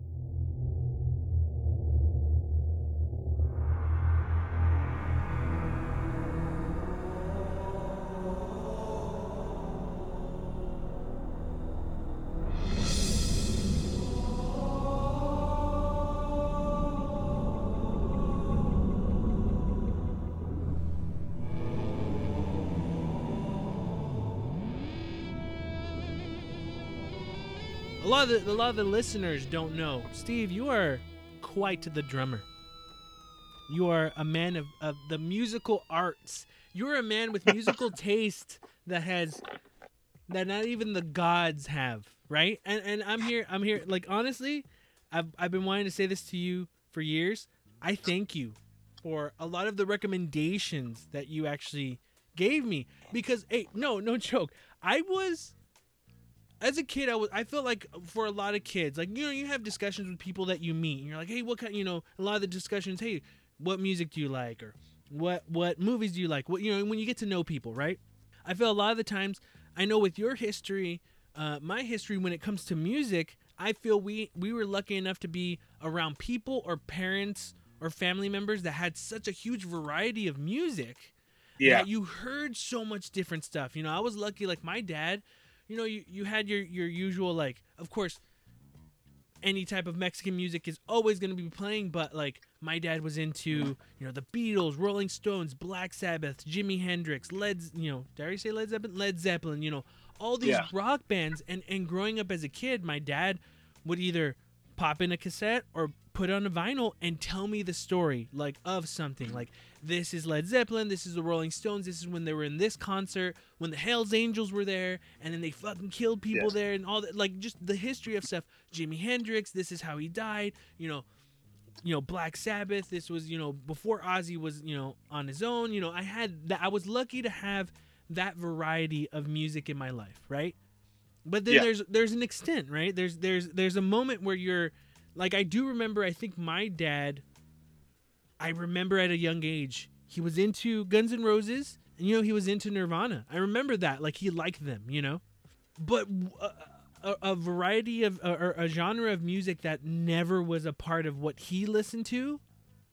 A lot of the, a lot of the listeners don't know. Steve, you are quite the drummer. You are a man of, of the musical arts. You're a man with musical [LAUGHS] taste that has that not even the gods have, right? And and I'm here I'm here like honestly, I've I've been wanting to say this to you for years. I thank you for a lot of the recommendations that you actually gave me because hey, no, no joke. I was as a kid, I was I felt like for a lot of kids, like you know, you have discussions with people that you meet, and you're like, hey, what kind? You know, a lot of the discussions, hey, what music do you like, or what what movies do you like? What you know, when you get to know people, right? I feel a lot of the times, I know with your history, uh, my history when it comes to music, I feel we we were lucky enough to be around people or parents or family members that had such a huge variety of music Yeah. that you heard so much different stuff. You know, I was lucky. Like my dad, you know, you you had your your usual like, of course, any type of Mexican music is always going to be playing, but like my dad was into you know the Beatles, Rolling Stones, Black Sabbath, Jimi Hendrix, Led, you know, did I say Led Zeppelin? Led Zeppelin, you know, all these Yeah. rock bands. And and growing up as a kid, my dad would either pop in a cassette or put on a vinyl and tell me the story like of something like this is Led Zeppelin, this is the Rolling Stones, this is when they were in this concert, when the Hells Angels were there, and then they fucking killed people Yes. there and all that like just the history of stuff. Jimi Hendrix, this is how he died, you know, you know, Black Sabbath, this was, you know, before Ozzy was, you know, on his own, you know, I had that I was lucky to have that variety of music in my life, right? But then Yeah. there's there's an extent, right? There's there's there's a moment where you're like I do remember I think my dad I remember at a young age he was into Guns N' Roses and you know he was into Nirvana. I remember that like he liked them, you know. But uh, a, a variety of or a genre of music that never was a part of what he listened to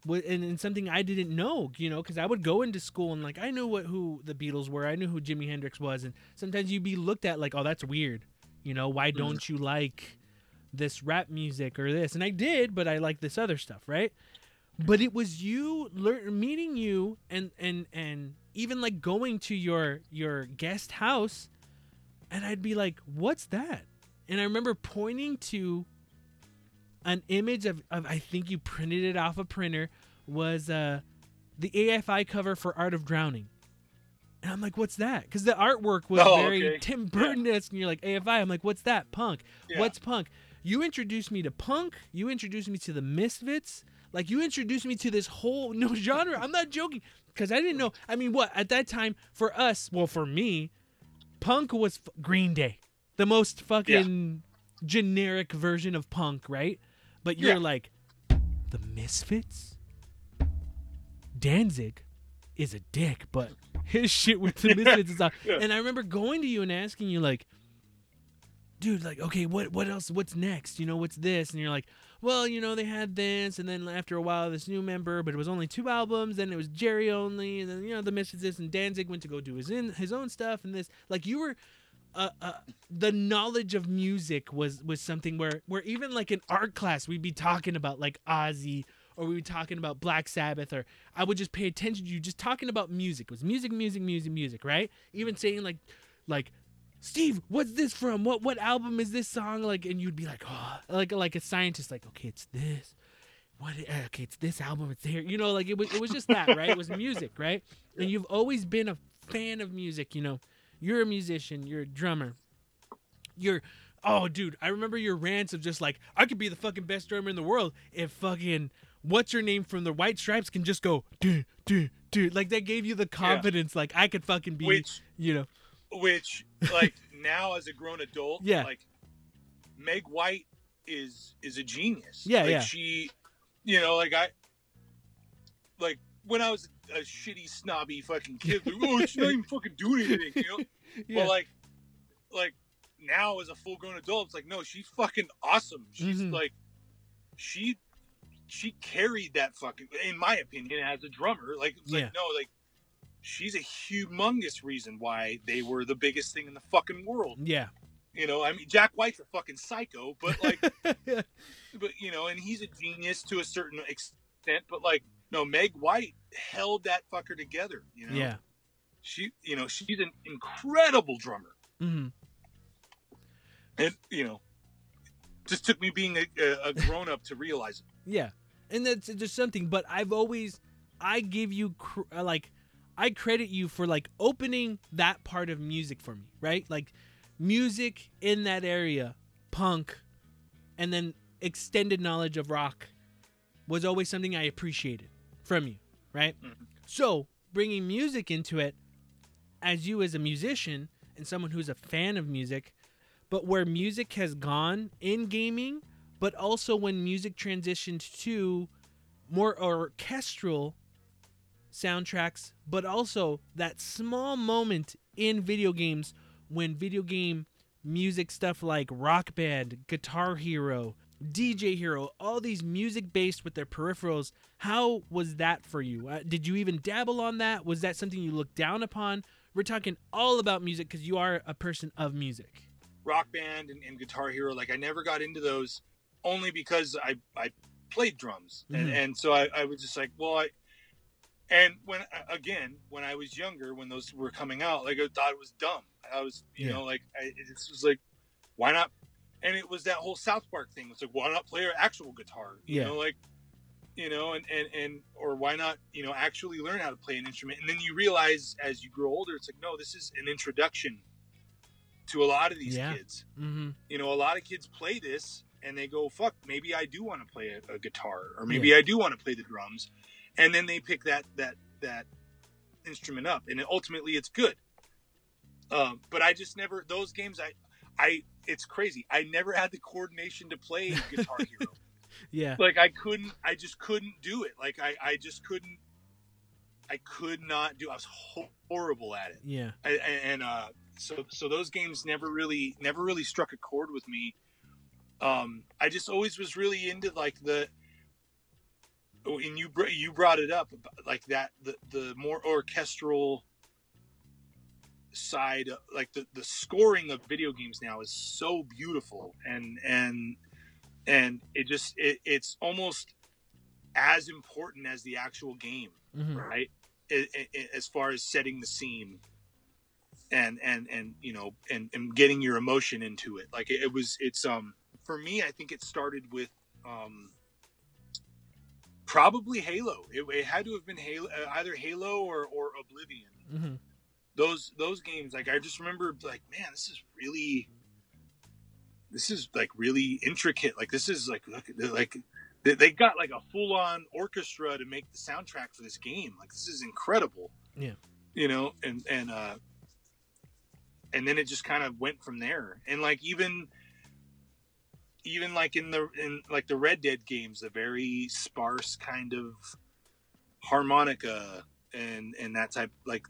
and, and something I didn't know, you know, because I would go into school and like I knew what who the Beatles were, I knew who Jimi Hendrix was, and sometimes you'd be looked at like, oh, that's weird, you know, why mm-hmm. don't you like this rap music or this? And I did, but I like this other stuff, right? But it was you learn meeting you and and and even like going to your your guest house, and I'd be like, what's that? And I remember pointing to an image of, of I think you printed it off a printer was uh the AFI cover for Art of Drowning. And I'm like, what's that? Because the artwork was Oh, very okay. Tim Burton-esque, and you're like, AFI. I'm like, what's that? Punk. Yeah. What's punk? You introduced me to punk. You introduced me to the Misfits. Like, you introduced me to this whole [LAUGHS] new genre. I'm not joking. Because I didn't know. I mean, what? At that time, for us, well, for me, punk was f- Green Day. The most fucking generic version of punk, right? But you're Yeah. like, the Misfits? Danzig is a dick, but his shit with the [LAUGHS] Misfits is out. Yeah. And I remember going to you and asking you, like, dude, like, okay, what what else? What's next? You know, what's this? And you're like, well, you know, they had this, and then after a while, this new member, but it was only two albums. Then it was Jerry Only, and then you know the Misfits this, and Danzig went to go do his in his own stuff, and this, like, you were. Uh, uh, the knowledge of music was was something where where even like in art class we'd be talking about like Ozzy or we were talking about Black Sabbath, or I would just pay attention to you just talking about music. It was music, music, music, music, right? Even saying like, like, Steve, what's this from? What what album is this song? Like, and you'd be like, oh, like like a scientist, like, okay, it's this. What? uh, Okay, it's this album. It's here. You know, like it was. It was just that, right? It was music, right? And you've always been a fan of music. You know, you're a musician. You're a drummer. You're. Oh, dude, I remember your rants of just like I could be the fucking best drummer in the world if fucking what's your name from the White Stripes can just go dude, dude, dude. Like that gave you the confidence. Like I could fucking be. Which you know. which like [LAUGHS] now as a grown adult, Yeah. like Meg White is is a genius. Yeah, like, yeah. She, you know, like I, like when I was a shitty snobby fucking kid, like, [LAUGHS] oh, she's not even fucking doing anything, you know. [LAUGHS] Yeah. But like, like now as a full grown adult, it's like no, she's fucking awesome. She's Mhm. like, she, she carried that fucking, in my opinion, as a drummer. Like, it's Yeah. like no, like she's a humongous reason why they were the biggest thing in the fucking world. yeah. You know, I mean, Jack White's a fucking psycho, but like, [LAUGHS] but you know, and he's a genius to a certain extent. But like, no, Meg White held that fucker together. You know, yeah. she, you know, she's an incredible drummer, hmm and you know, just took me being a, a, a grown up to realize it. [LAUGHS] Yeah, and that's just something. But I've always, I give you cr- uh, like, I credit you for like opening that part of music for me, right? Like, music in that area, punk, and then extended knowledge of rock, was always something I appreciated from you, right? Mhm. So bringing music into it, as you as a musician and someone who's a fan of music, but where music has gone in gaming but also when music transitioned to more orchestral soundtracks, but also that small moment in video games when video game music stuff like Rock Band, Guitar Hero, DJ Hero, all these music based with their peripherals. How was that for you? Uh, did you even dabble on that? Was that something you looked down upon? We're talking all about music because you are a person of music. Rock Band and, and Guitar Hero, like I never got into those only because I I played drums, and Mhm. and so I, I was just like, well, I. And when again, when I was younger, when those were coming out, like I thought it was dumb. I was, you Yeah. know, like I, it just was like, why not? And it was that whole South Park thing. It's like, why not play an actual guitar? You Yeah. know, like, you know, and and and or why not, you know, actually learn how to play an instrument? And then you realize as you grow older, it's like, no, this is an introduction to a lot of these Yeah. kids Mm-hmm. you know, a lot of kids play this and they go, fuck, maybe I do want to play a, a guitar or maybe I do want to play the drums. And then they pick that, that, that instrument up and ultimately it's good. Um, but I just never, those games, I, I, it's crazy. I never had the coordination to play [LAUGHS] Guitar Hero. Yeah. like I couldn't, I just couldn't do it. Like I, I just couldn't, I could not do, I was horrible at it. Yeah. I, and uh, so so those games never really never really struck a chord with me. Um, I just always was really into like the. oh, And you you brought it up like that the the more orchestral side like the the scoring of video games now is so beautiful and and and it just it, it's almost as important as the actual game Mm-hmm. right? I i as far as setting the scene and and and you know and and getting your emotion into it, like it, it was. It's um for me, I think it started with um probably Halo. It, it had to have been Halo, uh, either Halo or or Oblivion. Mm-hmm. Those those games, like I just remember, like man, this is really. This is like really intricate. Like this is like look, like they, they got like a full on orchestra to make the soundtrack for this game. Like this is incredible. Yeah. You know, and and uh and then it just kind of went from there. And like even even like in the in like the Red Dead games, the very sparse kind of harmonica and and that type like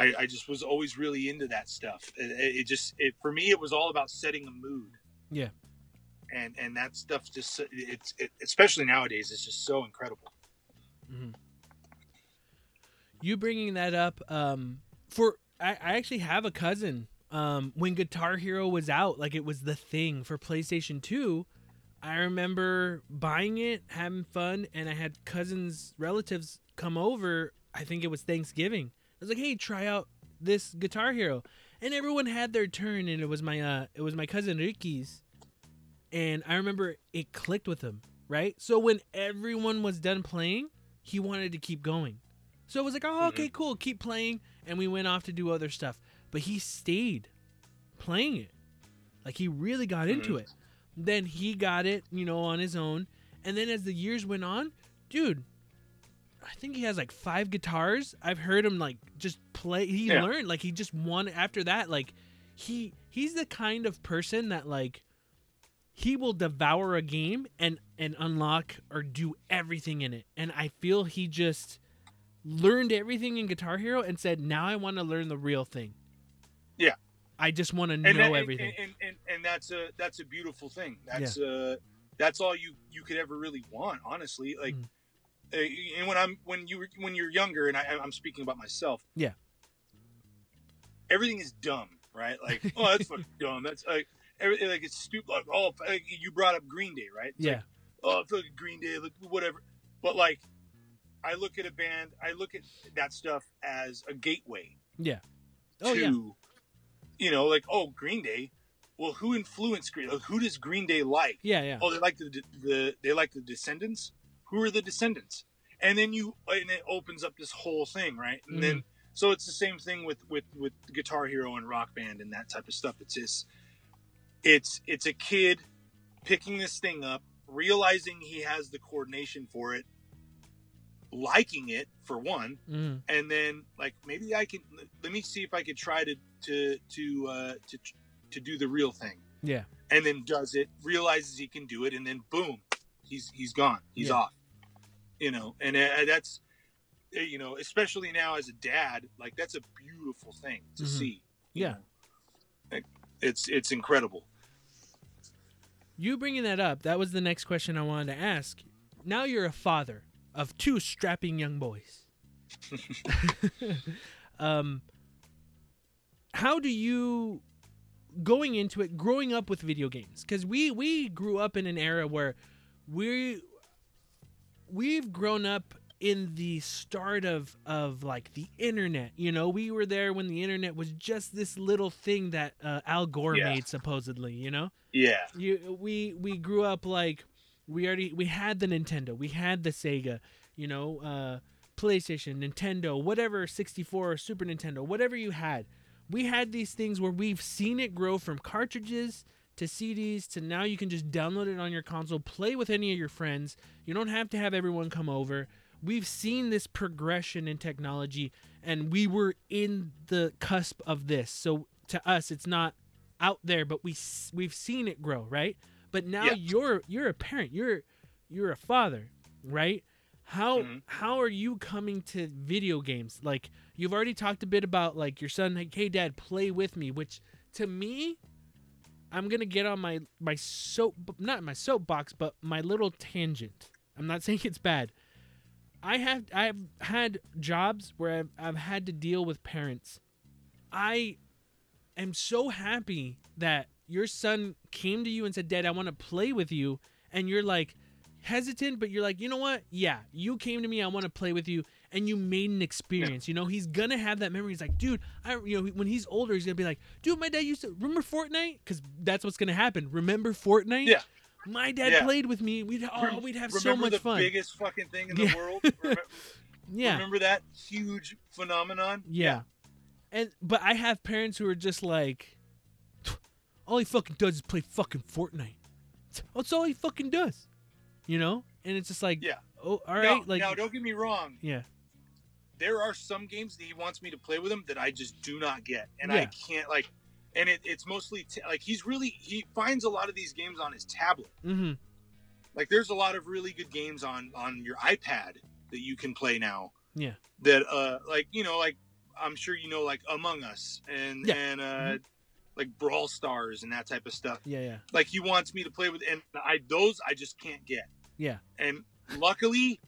I, I just was always really into that stuff. It, it just it for me it was all about setting a mood. Yeah. And and that stuff just it's it, especially nowadays it's just so incredible. Mm-hmm. You bringing that up um, for I, I actually have a cousin. Um, when Guitar Hero was out, like it was the thing for PlayStation Two. I remember buying it, having fun, and I had cousins, relatives come over. I think it was Thanksgiving. I was like, "Hey, try out this Guitar Hero," and everyone had their turn, and it was my uh, it was my cousin Ricky's, and I remember it clicked with him, right? So when everyone was done playing, he wanted to keep going. So it was like, "Oh, okay, cool, keep playing," and we went off to do other stuff. But he stayed playing it, like he really got into it. Then he got it, you know, on his own. And then as the years went on, dude, I think he has like five guitars. I've heard him like just play. He Yeah. learned like he just won after that. Like he he's the kind of person that like he will devour a game and and unlock or do everything in it. And I feel he just learned everything in Guitar Hero and said, "Now I want to learn the real thing." Yeah. I just want to know that- everything. And, and, and, that's a that's a beautiful thing. That's uh that's all you you could ever really want, honestly. Like, Mm. Uh, and when I'm when you when you're younger, and I, I'm speaking about myself. Yeah. Everything is dumb, right? Like, [LAUGHS] oh, that's fucking dumb. That's like everything like it's stupid. Like, oh, like, you brought up Green Day, right? It's yeah. Like, oh, fucking Green Day, like, whatever. But like, I look at a band, I look at that stuff as a gateway yeah. Oh to, yeah. you know, like oh Green Day. Well, who influenced Green? Like, who does Green Day like? Yeah, yeah. Oh, they like the the they like the Descendents. Who are the Descendents? And then you and it opens up this whole thing, right? And then so it's the same thing with with with Guitar Hero and Rock Band and that type of stuff. It's just it's it's a kid picking this thing up, realizing he has the coordination for it, liking it for one, Mhm. and then like maybe I can let me see if I could try to to to uh, to to do the real thing, Yeah. and then does it, realizes he can do it, and then boom, he's he's gone, he's Yeah. off, you know, and uh, that's uh, you know especially now as a dad, like that's a beautiful thing to Mhm. see. Yeah. Like, it's it's incredible. You bringing that up, that was the next question I wanted to ask. Now you're a father of two strapping young boys. [LAUGHS] [LAUGHS] um, how do you, going into it, growing up with video games? Because we we grew up in an era where we we've grown up in the start of of like the internet. You know, we were there when the internet was just this little thing that uh, Al Gore Yeah. made, supposedly. You know Yeah, you we we grew up like we already we had the Nintendo, we had the Sega, you know, uh PlayStation, Nintendo, whatever 64 or Super Nintendo, whatever you had. We had these things where we've seen it grow from cartridges to CDs to now you can just download it on your console, play with any of your friends. You don't have to have everyone come over. We've seen this progression in technology and we were in the cusp of this. So to us it's not out there, but we we've seen it grow, right? But now Yeah. you're you're a parent, you're you're a father, right? How Mhm. how are you coming to video games? Like you've already talked a bit about like your son, like, hey dad, play with me, which to me, I'm gonna get on my my soap, not my soapbox, but my little tangent. I'm not [LAUGHS] saying it's bad. I have I've had jobs where I've, I've had to deal with parents. I am so happy that your son came to you and said, "Dad, I want to play with you," and you're like hesitant, but you're like, you know what? Yeah, you came to me. I want to play with you, and you made an experience. You know, he's gonna have that memory. He's like, dude, I, you know, when he's older, he's gonna be like, dude, my dad used to remember Fortnite, because that's what's gonna happen. Remember Fortnite? Yeah. My dad Yeah. played with me. We'd oh, we'd have so remember much the fun. biggest fucking thing in Yeah. the world. [LAUGHS] Remember, yeah. remember that huge phenomenon? Yeah. And but I have parents who are just like all he fucking does is play fucking Fortnite. That's all he fucking does. You know? And it's just like Yeah. oh all Now, like now, don't get me wrong. yeah. There are some games that he wants me to play with him that I just do not get, and Yeah. I can't like. And it, it's mostly t- like he's really he finds a lot of these games on his tablet. Mhm. Like there's a lot of really good games on on your iPad that you can play now. Yeah. That uh like you know like I'm sure you know like Among Us and Yeah. and uh Mhm. like Brawl Stars and that type of stuff. Yeah, yeah. Like he wants me to play with and I those I just can't get. Yeah. And luckily,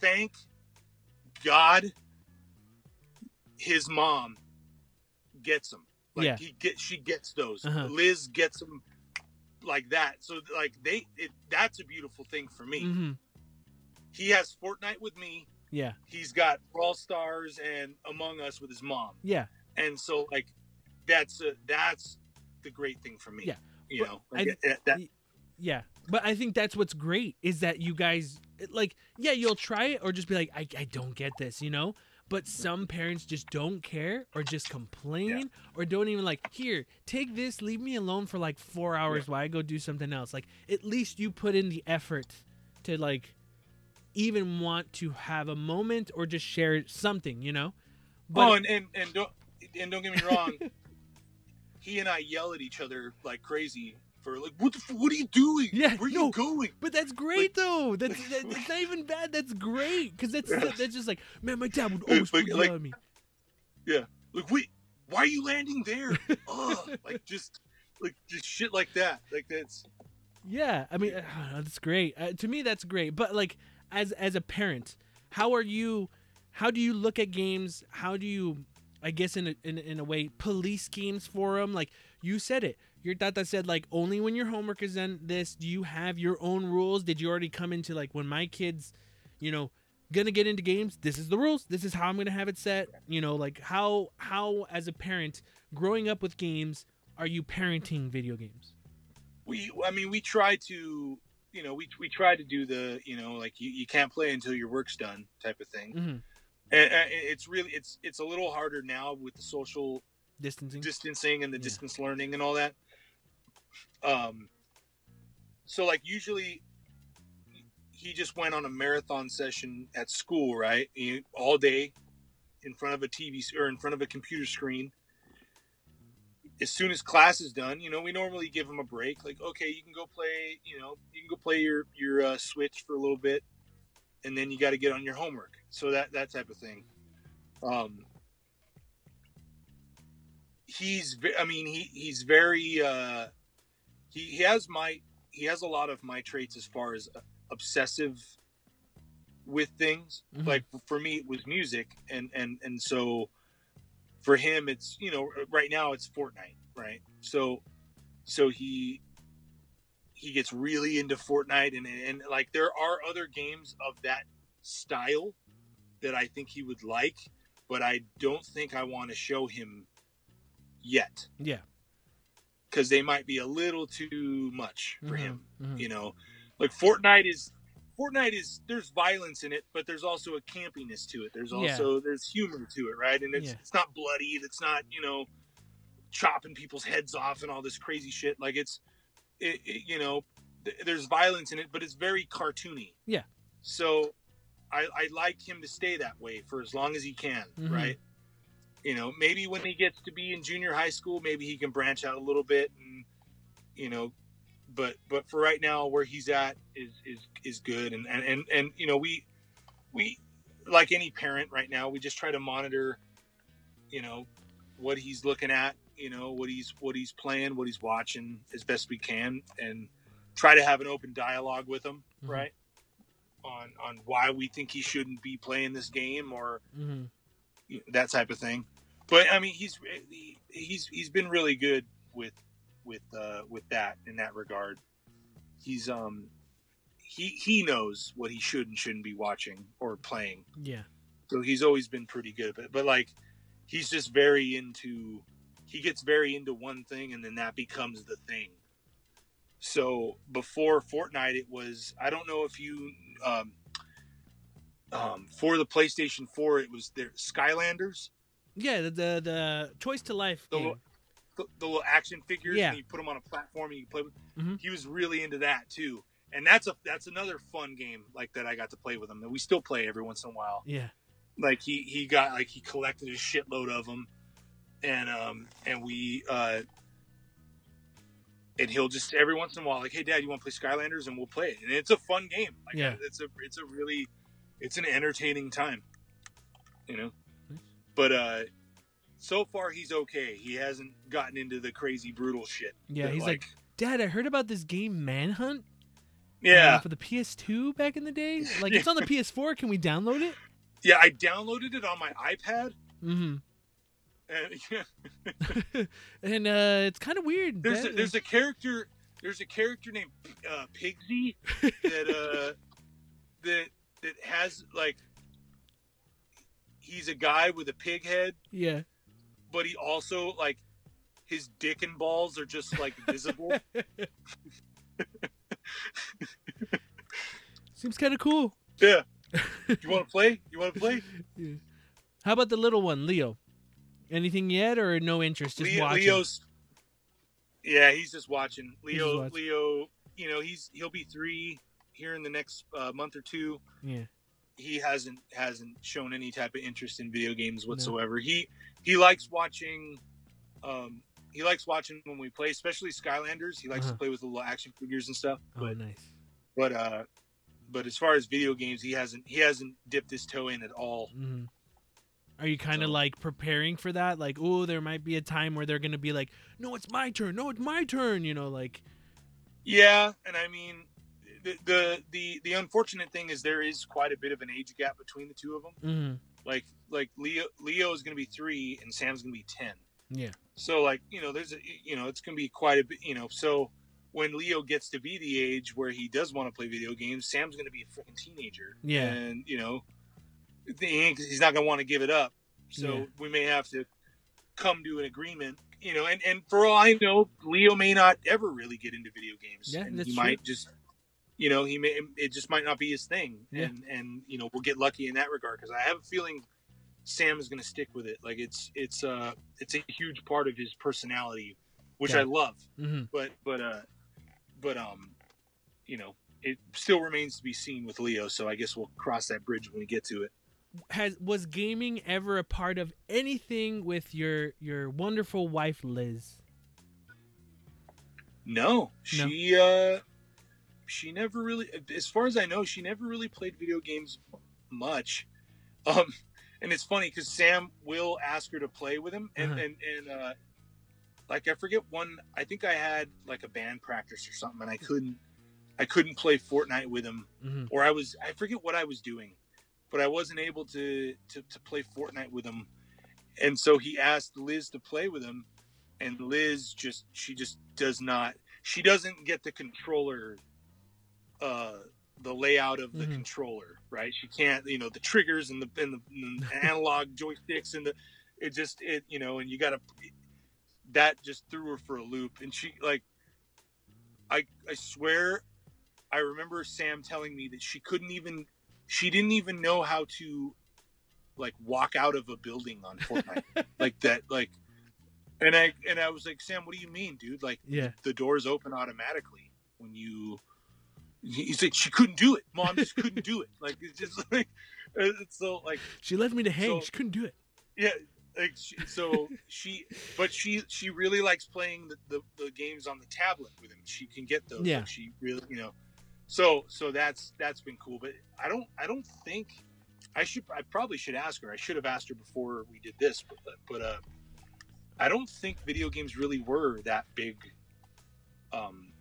thank God, his mom gets them. Like Yeah. he get she gets those. Uh-huh. Liz gets them like that. So like they, it, that's a beautiful thing for me. hmm He has Fortnite with me. Yeah. He's got Brawl Stars and Among Us with his mom, Yeah. and so like that's a, that's the great thing for me. Yeah. you But know, like, that, that, Yeah. But I think that's what's great is that you guys like yeah, you'll try it or just be like I I don't get this, you know? But some parents just don't care or just complain or don't even like, "Here, take this, leave me alone for like 4 hours while I go do something else." Like at least you put in the effort to like even want to have a moment or just share something, you know? oh, and, and and don't and don't get me wrong. [LAUGHS] he and I yell at each other like crazy for like, what the, f- what are you doing? Yeah, where are no. you going? But that's great though. [LAUGHS] That's that, it's not even bad. That's great because that's that's just like man, my dad would always [LAUGHS] Like- like- me. Like, wait, why are you landing there? Ugh, [LAUGHS] like just like just shit like that. Like that's Yeah, I mean, uh, that's great. Uh, to me, that's great. But like, as as a parent, how are you? How do you look at games? How do you, I guess, in a, in, in a way, police games for them? Like you said it. Your tata said like only when your homework is done. This. Do you have your own rules? Did you already come into like when my kids, you know, gonna get into games? This is the rules. This is how I'm gonna have it set. You know, like how how as a parent growing up with games, are you parenting video games? we. I mean, we try to. You know, we, we try to do the, you know, like you, you can't play until your work's done type of thing. Mm-hmm. And, and it's really, it's, it's a little harder now with the social Distancing. distancing and the Yeah. distance learning and all that. Um, so like usually, he just went on a marathon session at school, right? All day, in front of a TV or in front of a computer screen. As soon as class is done, you know, we normally give him a break. Like, okay, you can go play. You know, you can go play your your uh, Switch for a little bit, and then you got to get on your homework. So that that type of thing. Um, he's i mean he he's very uh he, he has my he has a lot of my traits as far as obsessive with things. Mhm. like for me it was music. And and and so for him it's you know right now it's fortnite right? So so he he gets really into fortnite. And and like there are other games of that style that i think he would like but i don't think i want to show him yet. Yeah. Because they might be a little too much for Mhm, him. mhm. You know, like Fortnite is Fortnite is there's violence in it, but there's also a campiness to it. There's Yeah. also there's humor to it, right? And it's Yeah. it's not bloody. It's not you know chopping people's heads off and all this crazy shit. Like it's it, it, you know th- there's violence in it, but it's very cartoony. Yeah. So I I like him to stay that way for as long as he can, Mhm. right? You know maybe when he gets to be in junior high school maybe he can branch out a little bit and you know but but for right now where he's at is is is good and and and, and you know we we like any parent right now we just try to monitor you know what he's looking at you know what he's what he's playing what he's watching as best we can and try to have an open dialogue with him Mhm. right on on why we think he shouldn't be playing this game or hmm that type of thing. But I mean, he's he- he's he's been really good with with uh, with that in that regard. He's um he he knows what he should and shouldn't be watching or playing. Yeah. So he's always been pretty good. But but like he's just very into he gets very into one thing and then that becomes the thing. So before Fortnite, it was I don't know if you um, um, for the PlayStation 4, it was their Skylanders, Yeah. The the, the toys to life the, game. little, the, the little action figures, Yeah. and you put them on a platform and you play with. Mhm. He was really into that too, and that's a that's another fun game like that I got to play with him that we still play every once in a while. Yeah. Like he he got like he collected a shitload of them, and um and we uh and he'll just every once in a while like hey dad you want to play Skylanders and we'll play it and it's a fun game like Yeah. it's a it's a really it's an entertaining time you know but uh so far he's okay he hasn't gotten into the crazy brutal shit Yeah. that, He's like, Dad, I heard about this game Manhunt. uh, yeah for the PS2 back in the day. [LAUGHS] Like it's on the PS4. Can we download it? yeah I downloaded it on my iPad Mm-hmm. and [LAUGHS] yeah, [LAUGHS] and uh, it's kind of weird. there's a, there's a character there's a character named uh, Piggsy that uh, that that has like he's a guy with a pig head, Yeah. but he also like his dick and balls are just like visible. [LAUGHS] Seems kind of cool. yeah. You want to [LAUGHS] play? You want to play? Yeah. How about the little one, Leo? anything yet, or no interest? Just Leo, watching. Leo's. Yeah, he's just watching. Leo, watching. Leo, you know, he's he'll be three here in the next uh, month or two. Yeah. He hasn't hasn't shown any type of interest in video games whatsoever. He he likes watching. Um, he likes watching when we play, especially Skylanders. He likes Uh-huh. to play with the little action figures and stuff. Oh, But nice. but uh, but as far as video games, he hasn't he hasn't dipped his toe in at all. hmm Are you kind of So- like preparing for that? Like, oh, there might be a time where they're gonna be like, "No, it's my turn. No, it's my turn." You know, like, Yeah, and I mean, the the the, the unfortunate thing is there is quite a bit of an age gap between the two of them. hmm Like like Leo Leo is going to be three and Sam's going to be ten. yeah, So like you know, there's a you know, it's going to be quite a bit. You know, so when Leo gets to be the age where he does want to play video games, Sam's going to be a freaking teenager. Yeah. and you know, he he's not going to want to give it up. So Yeah. we may have to come to an agreement. You know, and, and for all I know, Leo may not ever really get into video games. Yeah, and he true. might just, you know, he may it just might not be his thing. Yeah. And and you know, we'll get lucky in that regard because I have a feeling Sam is going to stick with it. Like it's it's uh it's a huge part of his personality, which Yeah. I love. hmm But but uh but um, you know, it still remains to be seen with Leo. So I guess we'll cross that bridge when we get to it. Has was gaming ever a part of anything with your your wonderful wife Liz? No, she uh she never really as far as I know, she never really played video games much. Um and it's funny cuz Sam will ask her to play with him and Uh-huh. and and uh like I forget one I think I had like a band practice or something and I couldn't I couldn't play Fortnite with him hmm or I was I forget what I was doing, but I wasn't able to to, to play Fortnite with him, and so he asked Liz to play with him, and Liz just she just does not she doesn't get the controller, uh, the layout of the Mhm. controller right. She can't you know the triggers and the and the, and the [LAUGHS] analog joysticks and the it just it you know and you gotta that just threw her for a loop and she like I I swear I remember Sam telling me that she couldn't even she didn't even know how to like walk out of a building on Fortnite. [LAUGHS] like that like and I and I was like, Sam, what do you mean, dude? Like Yeah. the doors open automatically when you he's like she couldn't do it. Mom just couldn't do it. Like it's just [LAUGHS] like it's so like She left me to hang. So- she couldn't do it. yeah like she, so she but she she really likes playing the, the, the games on the tablet with him she can get those Yeah. Like, she really you know so so that's that's been cool but i don't i don't think i should i probably should ask her i should have asked her before we did this but but uh i don't think video games really were that big um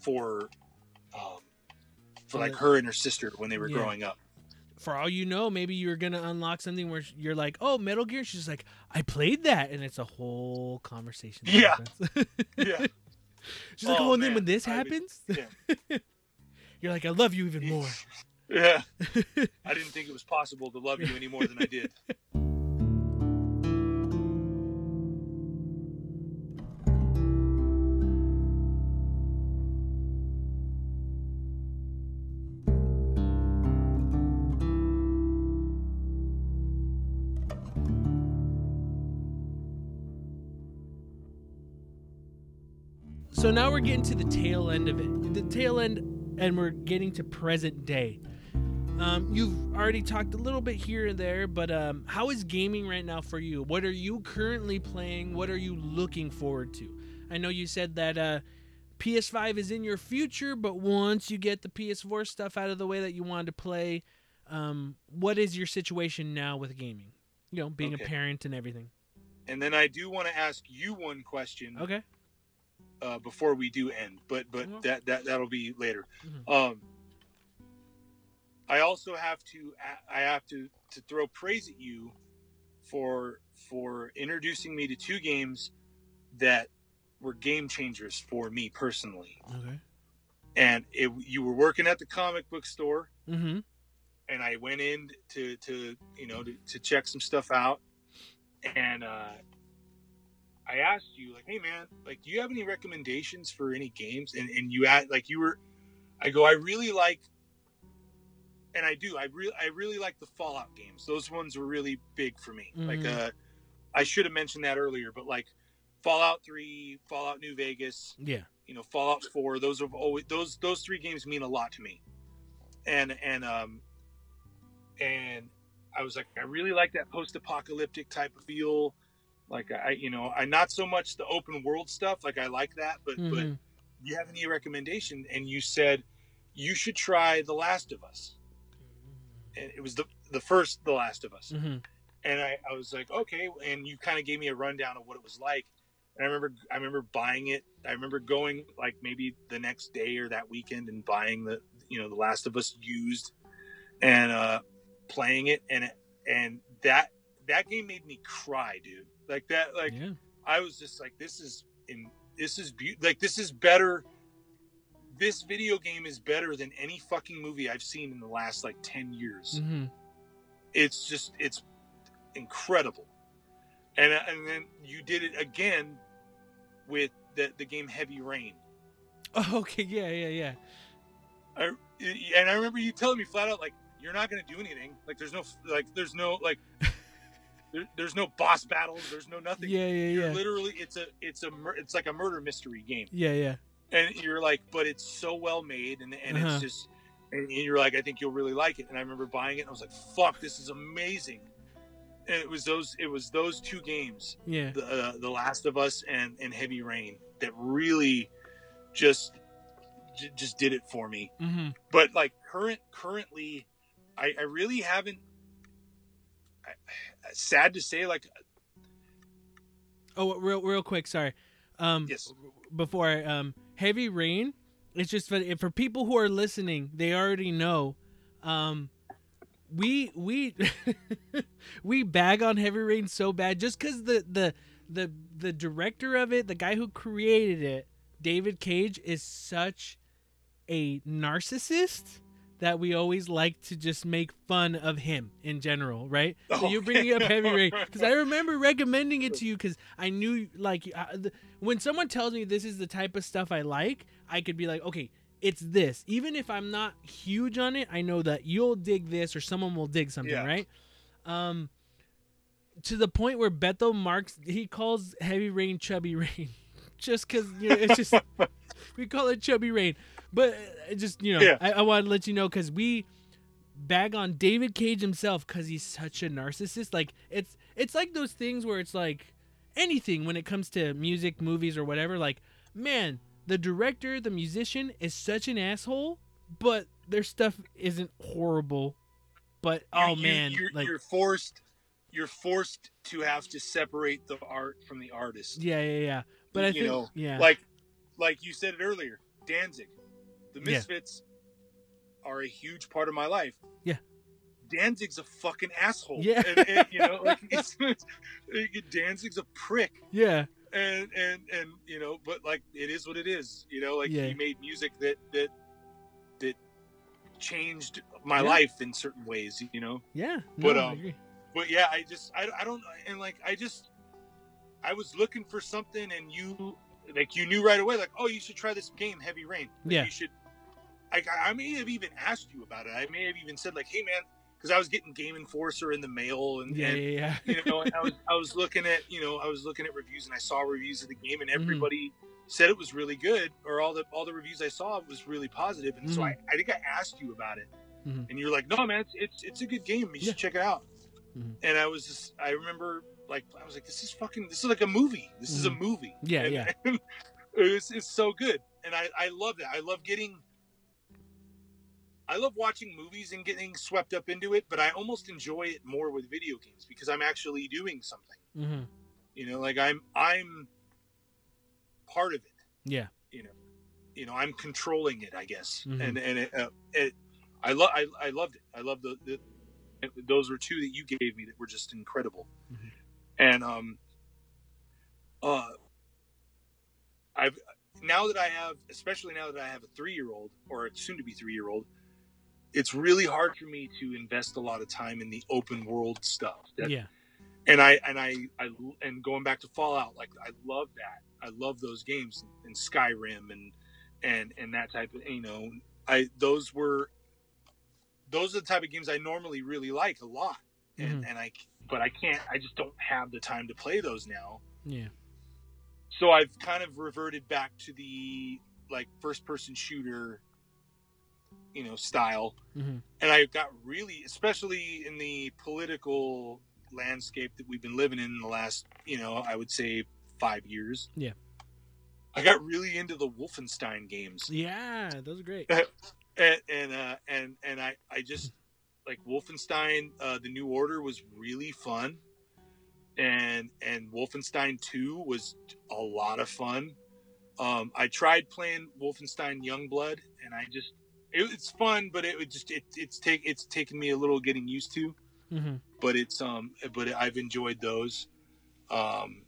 for um for like her and her sister when they were yeah. growing up For all you know, maybe you're gonna unlock something where you're like, "Oh, Metal Gear." She's like, "I played that," and it's a whole conversation. Yeah. yeah [LAUGHS] She's like, Oh, "Oh, and then when this I happens, yeah. [LAUGHS] you're like, I love you even more." [LAUGHS] Yeah. I didn't think it was possible to love you any more than I did. Now we're getting to the tail end of it. The tail end, and we're getting to present day. Um, you've already talked a little bit here and there, but um, how is gaming right now for you? What are you currently playing? What are you looking forward to? I know you said that uh, PS5 is in your future, but once you get the PS4 stuff out of the way that you wanted to play, um, what is your situation now with gaming? You know, being Okay. a parent and everything. And then I do want to ask you one question Okay. Uh, before we do end, but but Mhm. that that that'll be later. Mhm. Um, I also have to I have to to throw praise at you for for introducing me to two games that were game changers for me personally. Okay. And it, you were working at the comic book store, Mm-hmm. and I went in to to you know to, to check some stuff out, and uh, I asked you like, hey man, like, do you have any recommendations for any games? And and you had like you were, I go, I really like, and I do, I really I really like the Fallout games. Those ones were really big for me. Like, Mhm. uh, I should have mentioned that earlier, but like Fallout Three, Fallout New Vegas, Yeah. you know Fallout 4 those have always those those three games mean a lot to me and and um and I was like I really like that post-apocalyptic type of feel like I you know I not so much the open world stuff like I like that but but Mhm. you have any recommendation and you said you should try The Last of Us and it was the the first The Last of Us Mhm. and I, I was like, okay. And you kind of gave me a rundown of what it was like. And I remember, I remember buying it. I remember going like maybe the next day or that weekend and buying the, you know, The Last of Us used, and uh, playing it. And and that that game made me cry, dude. Like that, like yeah. I was just like, this is in, this is be- like this is better. This video game is better than any fucking movie I've seen in the last like ten years Mm-hmm. it's just it's incredible and and then you did it again with the the game heavy rain Oh, [LAUGHS] okay. Yeah. Yeah. Yeah. I, and i remember you telling me flat out like you're not going to do anything like there's no like there's no like there, there's no boss battles there's no nothing Yeah. Yeah. you're Yeah. literally it's a it's a it's like a murder mystery game Yeah. Yeah. and you're like but it's so well made and, and Uh-huh. it's just and you're like i think you'll really like it and i remember buying it and i was like fuck this is amazing and it was those it was those two games Yeah. the uh, the last of us and and heavy rain that really just j- just did it for me Mm-hmm. but like current currently i i really haven't sad to say like Oh, real, real quick. Sorry. Um, yes before I, um, heavy rain. It's just for for people who are listening, they already know. Um, we we [LAUGHS] we bag on heavy rain so bad just because the the the the director of it, the guy who created it, David Cage, is such a narcissist that we always like to just make fun of him in general, right? So you're bringing up Heavy Rain because I remember recommending it to you because I knew like uh, the, when someone tells me this is the type of stuff I like, I could be like, okay, it's this. Even if I'm not huge on it, I know that you'll dig this or someone will dig something, Yeah. right? Um, to the point where Beto marks he calls Heavy Rain Chubby Rain, [LAUGHS] just because you know it's just [LAUGHS] we call it Chubby Rain, but uh, just you know Yeah. I, I want to let you know because we bag on David Cage himself because he's such a narcissist. Like it's it's like those things where it's like anything when it comes to music, movies, or whatever. Like man, the director, the musician is such an asshole, but their stuff isn't horrible. But oh You- you- man, you're, like you're forced you're forced to have to separate the art from the artist yeah, yeah, yeah. But I you think know, yeah, like like you said it earlier danzig the Yeah. misfits are a huge part of my life Yeah. danzig's a fucking asshole Yeah. and, and, you know like [LAUGHS] it's, danzig's a prick yeah, and and and you know but like it is what it is you know like Yeah. he made music that that that changed my Yeah. life in certain ways you know yeah. But, no, um, but yeah i just I, I don't and like i just i was looking for something and you like you knew right away like oh you should try this game heavy rain Like, Yeah. you should like I, I may have even asked you about it i may have even said like hey man because i was getting Game Informer in the mail and, Yeah, and yeah, yeah. you know and i was [LAUGHS] i was looking at you know i was looking at reviews and i saw reviews of the game and Mhm. everybody said it was really good or all the all the reviews i saw was really positive and so Mhm. I, I think i asked you about it Mhm. and you're like no man it's it's, it's a good game you should check it out and i was just i remember like i was like this is fucking this is like a movie this is a Mhm. movie Yeah, And- yeah. and [LAUGHS] it's, it's so good and i i love that i love getting I love watching movies and getting swept up into it, but I almost enjoy it more with video games because I'm actually doing something. hmm You know, like I'm I'm part of it. Yeah. You know, you know, I'm controlling it, I guess. Mhm. And and it, uh, it I love I, I loved it. I love the, the those were two that you gave me that were just incredible. Mhm. And um uh I've now that I have, especially now that I have a three year old or a soon to be three year old, it's really hard for me to invest a lot of time in the open world stuff. That, yeah. And I and I, I and going back to Fallout, like I love that. I love those games and Skyrim and and and that type of you know I those were those are the type of games I normally really like a lot. And Mhm. and I but I can't I just don't have the time to play those now Yeah. so I've kind of reverted back to the like first person shooter you know style hmm and I got really especially in the political landscape that we've been living in, in the last you know I would say 5 years Yeah. I got really into the Wolfenstein games Yeah, those are great. [LAUGHS] and and uh, and and I I just [LAUGHS] like Wolfenstein uh, the New Order was really fun, and and Wolfenstein Two was a lot of fun. Um, I tried playing Wolfenstein Youngblood, and I just it, it's fun, but it would just it, it's take it's taken me a little getting used to. hmm But it's um but I've enjoyed those. Um,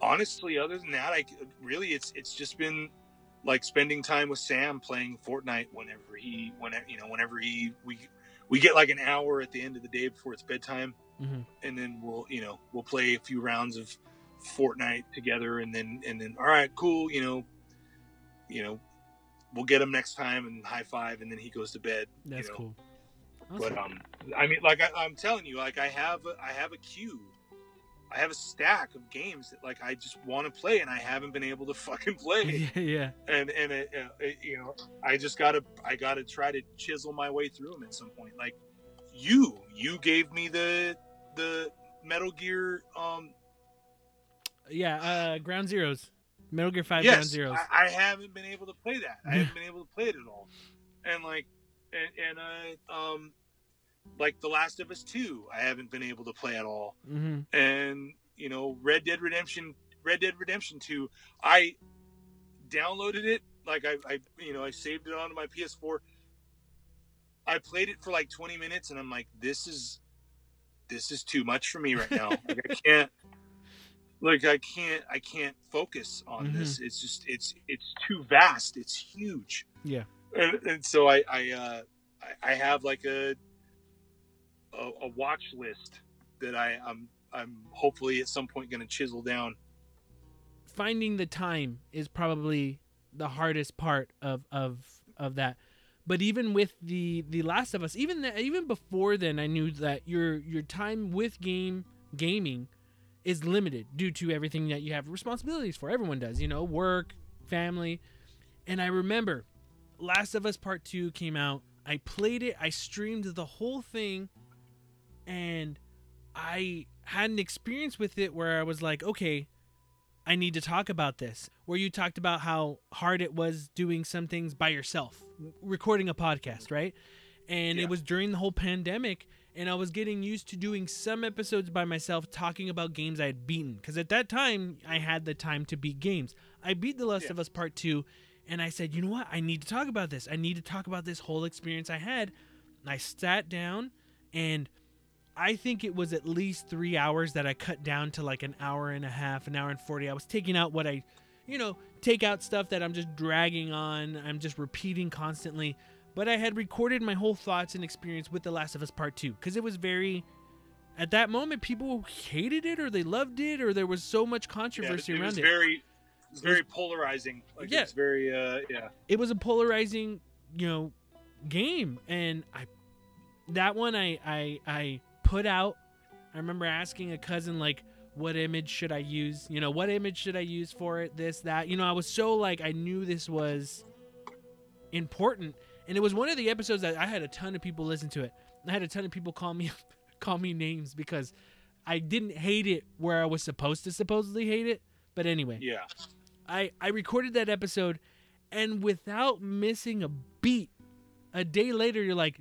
honestly, other than that, I really it's it's just been like spending time with Sam playing Fortnite whenever he whenever you know whenever he we we get like an hour at the end of the day before it's bedtime hmm and then we'll you know we'll play a few rounds of Fortnite together and then and then all right cool you know you know we'll get him next time and high five and then he goes to bed you That's know. cool. but um I mean like I, I'm telling you like I have a, I have a queue I have a stack of games that like I just want to play and I haven't been able to [LAUGHS] fucking play. [LAUGHS] Yeah, and and it, uh, it, you know i just gotta i gotta try to chisel my way through them at some point. Like you you gave me the the metal gear um Yeah, uh, Ground Zeroes. Metal Gear 5 Ground Zeroes. I, I haven't been able to play that. I haven't [LAUGHS] been able to play it at all. And like and, and uh um like the last of us 2 i haven't been able to play at all. Hmm and you know red dead redemption red dead redemption 2 i downloaded it like I, I you know i saved it onto my ps4 i played it for like 20 minutes and i'm like this is this is too much for me right now. [LAUGHS] Like i can't like i can't i can't focus on Mhm. this it's just it's it's too vast. It's huge. Yeah. and, and so i i uh I, I have like a, a a watch list that i i'm i'm hopefully at some point going to chisel down Finding the time is probably the hardest part of of of that. But even with the the Last of Us, even the, even before then, I knew that your your time with game gaming is limited due to everything that you have responsibilities for. Everyone does, you know, work, family. And I remember Last of Us Part 2 came out. I played it, I streamed the whole thing, and I had an experience with it where I was like, okay, I need to talk about this. Where you talked about how hard it was doing some things by yourself, recording a podcast, right? And Yeah. it was during the whole pandemic, and I was getting used to doing some episodes by myself talking about games I had beaten. Because at that time, I had the time to beat games. I beat The Last Yeah. of Us Part 2, and I said, you know what? I need to talk about this. I need to talk about this whole experience I had. I sat down, and I think it was at least three hours that I cut down to like an hour and a half, an hour and 40. I was taking out what I, you know, take out stuff that I'm just dragging on, I'm just repeating constantly. But I had recorded my whole thoughts and experience with The Last of Us Part 2 because it was very, at that moment, people hated it or they loved it or there was so much yeah, controversy it around was it. very it was very polarizing like Yeah. it's very uh yeah it was a polarizing, you know, game, and I that one I I I put out. I remember asking a cousin like, "What image should I use? You know, what image should I use for it? This that. You know, I was so like I knew this was important, and it was one of the episodes that I had a ton of people listen to it. I had a ton of people call me [LAUGHS] call me names because I didn't hate it where I was supposed to supposedly hate it. But anyway, yeah I I recorded that episode, and without missing a beat, a day later you're like,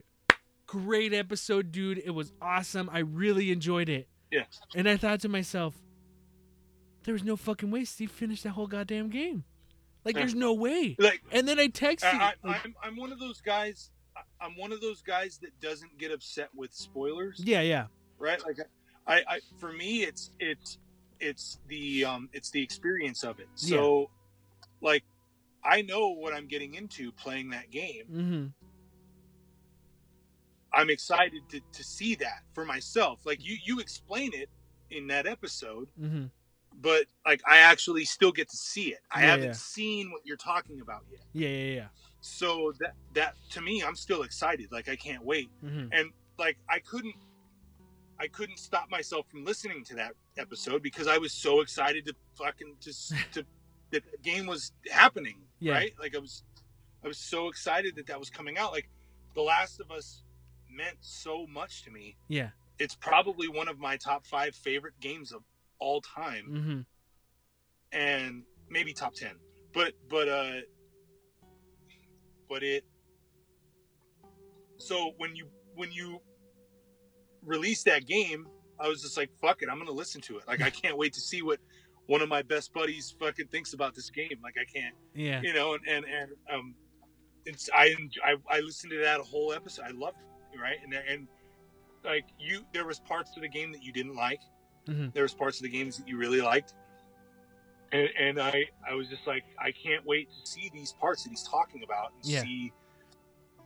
"Great episode, dude! It was awesome. I really enjoyed it." yeah And I thought to myself, "There was no fucking way Steve finished that whole goddamn game. Like, Yeah. there's no way." like And then I texted. I, I, like- I'm, I'm one of those guys i'm one of those guys that doesn't get upset with spoilers yeah, yeah, right like I, I for me it's it's it's the um it's the experience of it. So like I know what I'm getting into playing that game. Mm-hmm. I'm excited to, to see that for myself. Like you you explain it in that episode, Mm-hmm. but like I actually still get to see it. I Yeah, haven't yeah. seen what you're talking about yet. Yeah, yeah, yeah. So that that to me I'm still excited. Like I can't wait. Mm-hmm. And like I couldn't I couldn't stop myself from listening to that episode because I was so excited to fucking just [LAUGHS] to that the game was happening, Yeah. right? Like I was I was so excited that that was coming out. Like The Last of Us meant so much to me. Yeah. It's probably one of my top 5 favorite games of all time Mm-hmm. and maybe top 10 but but uh but it so when you when you release that game i was just like fuck it i'm gonna listen to it like i can't wait to see what one of my best buddies fucking thinks about this game like i can't Yeah. you know and and, and um it's I, I i listened to that whole episode i loved it right and and like you there was parts of the game that you didn't like Mhm. there was parts of the games that you really liked and, and i i was just like i can't wait to see these parts that he's talking about and Yeah. see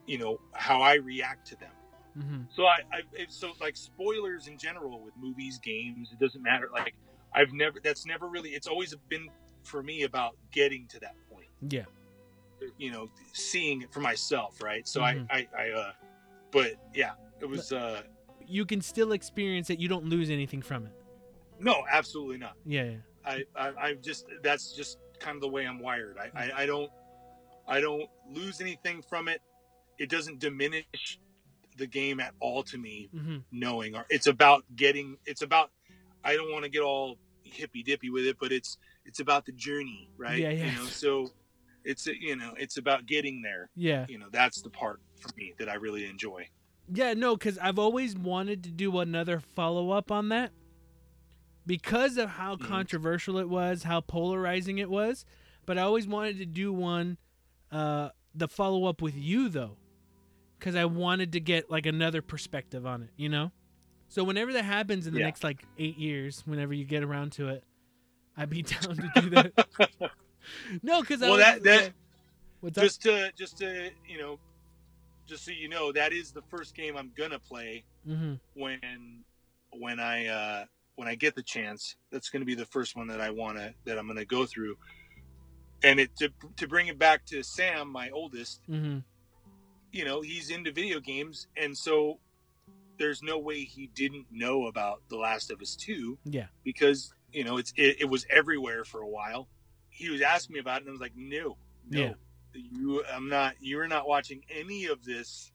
you know how i react to them Mm-hmm. so I, I so like spoilers in general with movies, games, it doesn't matter. Like I've never, that's never really. It's always been for me about getting to that point. Yeah. You know, seeing it for myself, right? So Mhm. I, I, I, uh, but yeah, it was. uh You can still experience it. You don't lose anything from it. No, absolutely not. Yeah. yeah. I, I, I just that's just kind of the way I'm wired. I, I, I don't, I don't lose anything from it. It doesn't diminish the game at all to me. Mm-hmm. knowing or it's about getting it's about i don't want to get all hippy dippy with it but it's it's about the journey right Yeah, yeah. you know so it's you know it's about getting there Yeah. you know that's the part for me that i really enjoy Yeah, no, because I've always wanted to do another follow up on that because of how Mhm. controversial it was, how polarizing it was. But I always wanted to do one, uh, the follow up with you though, because I wanted to get like another perspective on it, you know. So whenever that happens in the Yeah. next like eight years, whenever you get around to it, I'd be [LAUGHS] down to do that. [LAUGHS] no, because well that that what's up? just to just to you know just so you know that is the first game i'm gonna play hmm when when i uh when i get the chance. That's gonna be the first one that i want to that i'm gonna go through. And it to, to bring it back to sam my oldest hmm you know he's into video games and so there's no way he didn't know about the last of us 2 Yeah. because you know it's it, it was everywhere for a while. He was asking me about it and i was like no no Yeah. You i'm not you're not watching any of this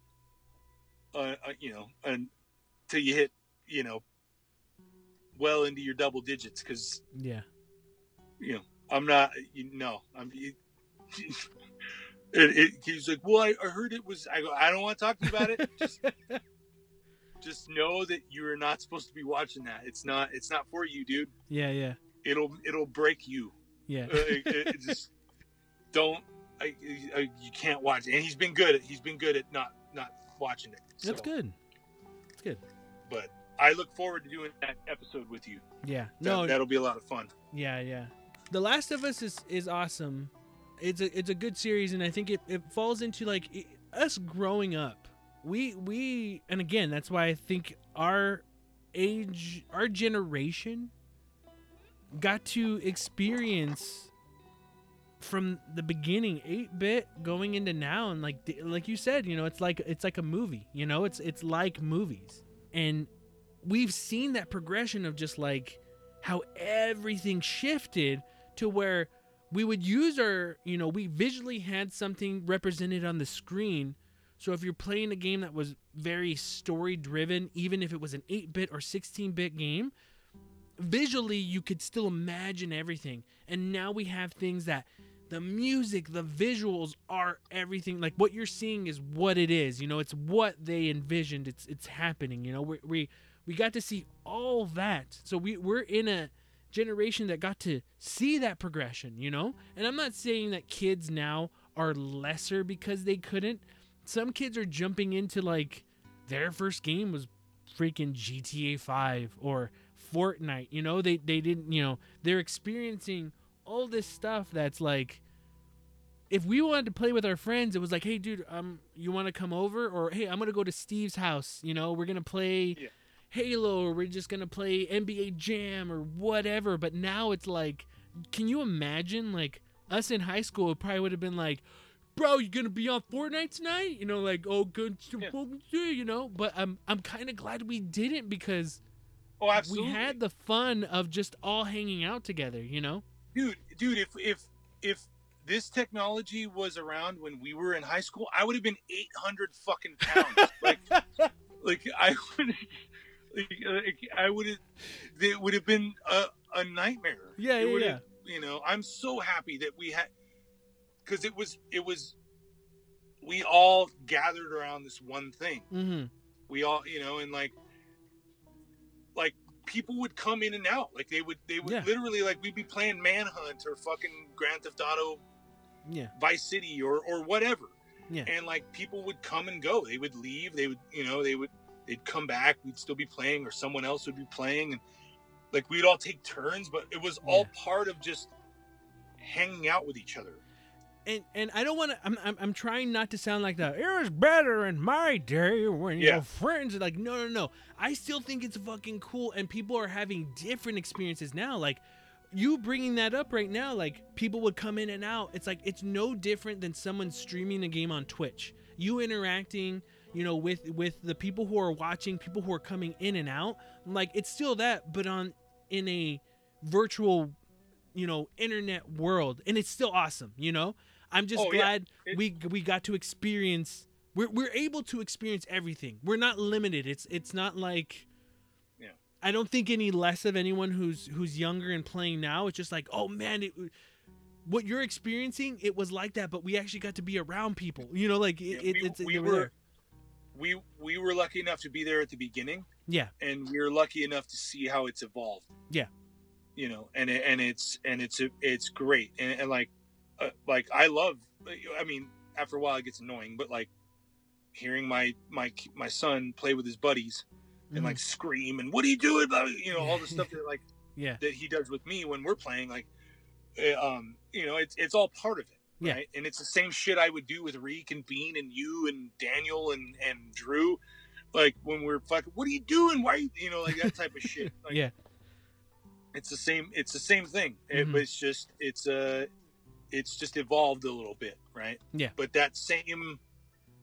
uh, uh you know until you hit you know well into your double digits because Yeah. you know i'm not you know i'm you, [LAUGHS] it, it, he's like well I, I heard it was i go i don't want to talk to you about it just [LAUGHS] just know that you're not supposed to be watching that it's not it's not for you dude yeah. Yeah. it'll it'll break you Yeah. uh, it just don't I, I, you can't watch it and he's been good at he's been good at not not watching it That's So, good. but i look forward to doing that episode with you Yeah. That- No. that'll be a lot of fun Yeah, yeah. The Last of Us is is awesome. It's a it's a good series, and I think it, it falls into like i us growing up. We we and again that's why I think our age, our generation, got to experience from the beginning 8 bit going into now and like like you said you know it's like it's like a movie you know it's it's like movies and we've seen that progression of just like how everything shifted to where we would use our, you know, we visually had something represented on the screen. So if you're playing a game that was very story driven, even if it was an 8 bit or 16 bit game, visually you could still imagine everything. And now we have things that the music, the visuals are everything. Like what you're seeing is what it is. You know, it's what they envisioned. It's it's happening. You know, we we, we got to see all that. So we we're in a generation that got to see that progression, you know? And I'm not saying that kids now are lesser because they couldn't. Some kids are jumping into like their first game was freaking GTA 5 or Fortnite. You know, they they didn't. You know, they're experiencing all this stuff that's like. If we wanted to play with our friends, it was like, "Hey, dude, um, you want to come over?" Or, "Hey, I'm gonna go to Steve's house. You know, we're gonna play Yeah. Halo, or we're just gonna play NBA Jam, or whatever." But now it's like, can you imagine like us in high school? It probably would have been like, bro, you gonna be on Fortnite tonight? You know, like, oh, good, Yeah. you know. But I'm I'm kind of glad we didn't because Oh, absolutely. we had the fun of just all hanging out together. You know? Dude, dude. If if if this technology was around when we were in high school, I would have been 800 fucking pounds. [LAUGHS] like, like I would, like, I would have. It would have been a, a nightmare. Yeah, It yeah, yeah. You know, I'm so happy that we had, because it was it was. We all gathered around this one thing. Mm-hmm. we all you know and like like people would come in and out. Like they would they would Yeah. literally like we'd be playing manhunt or fucking grand theft auto Yeah. vice city or or whatever. Yeah. and like people would come and go. They would leave. They would you know they would they'd come back. We'd still be playing or someone else would be playing. And like we'd all take turns but it was all part of just hanging out with each other And and I don't want to. I'm, I'm I'm trying not to sound like that. It was better in my day when Yeah. your friends. are Like no no no. I still think it's fucking cool, and people are having different experiences now. Like you bringing that up right now, like people would come in and out. It's like it's no different than someone streaming a game on Twitch. You interacting, you know, with with the people who are watching, people who are coming in and out. Like it's still that, but on in a virtual, you know, internet world, and it's still awesome. You know, I'm just Oh, glad It- we we got to experience. We're we're able to experience everything. We're not limited. It's it's not like. Yeah. I don't think any less of anyone who's who's younger and playing now. It's just like, oh man, it, what you're experiencing, it was like that, but we actually got to be around people. You know, like it, Yeah, it, we- it's we were were- we we were lucky enough to be there at the beginning Yeah, and we are lucky enough to see how it's evolved. Yeah. You know, and and it's and it's it's great, and, and like uh, like I love. I mean, after a while it gets annoying, but like hearing my my my son play with his buddies and Mhm. like scream and what are you doing? You know, all the [LAUGHS] stuff that like yeah, that he does with me when we're playing. Like, uh, um, you know, it's it's all part of it. Yeah. Right? And it's the same shit I would do with Reek and Bean and you and Daniel and and Drew. Like when we're fucking, what are you doing? Why, are you, you know, like that type of shit. [LAUGHS] Like, yeah, it's the same. It's the same thing. It, Mhm. but it's just it's uh it's just evolved a little bit, right? Yeah. But that same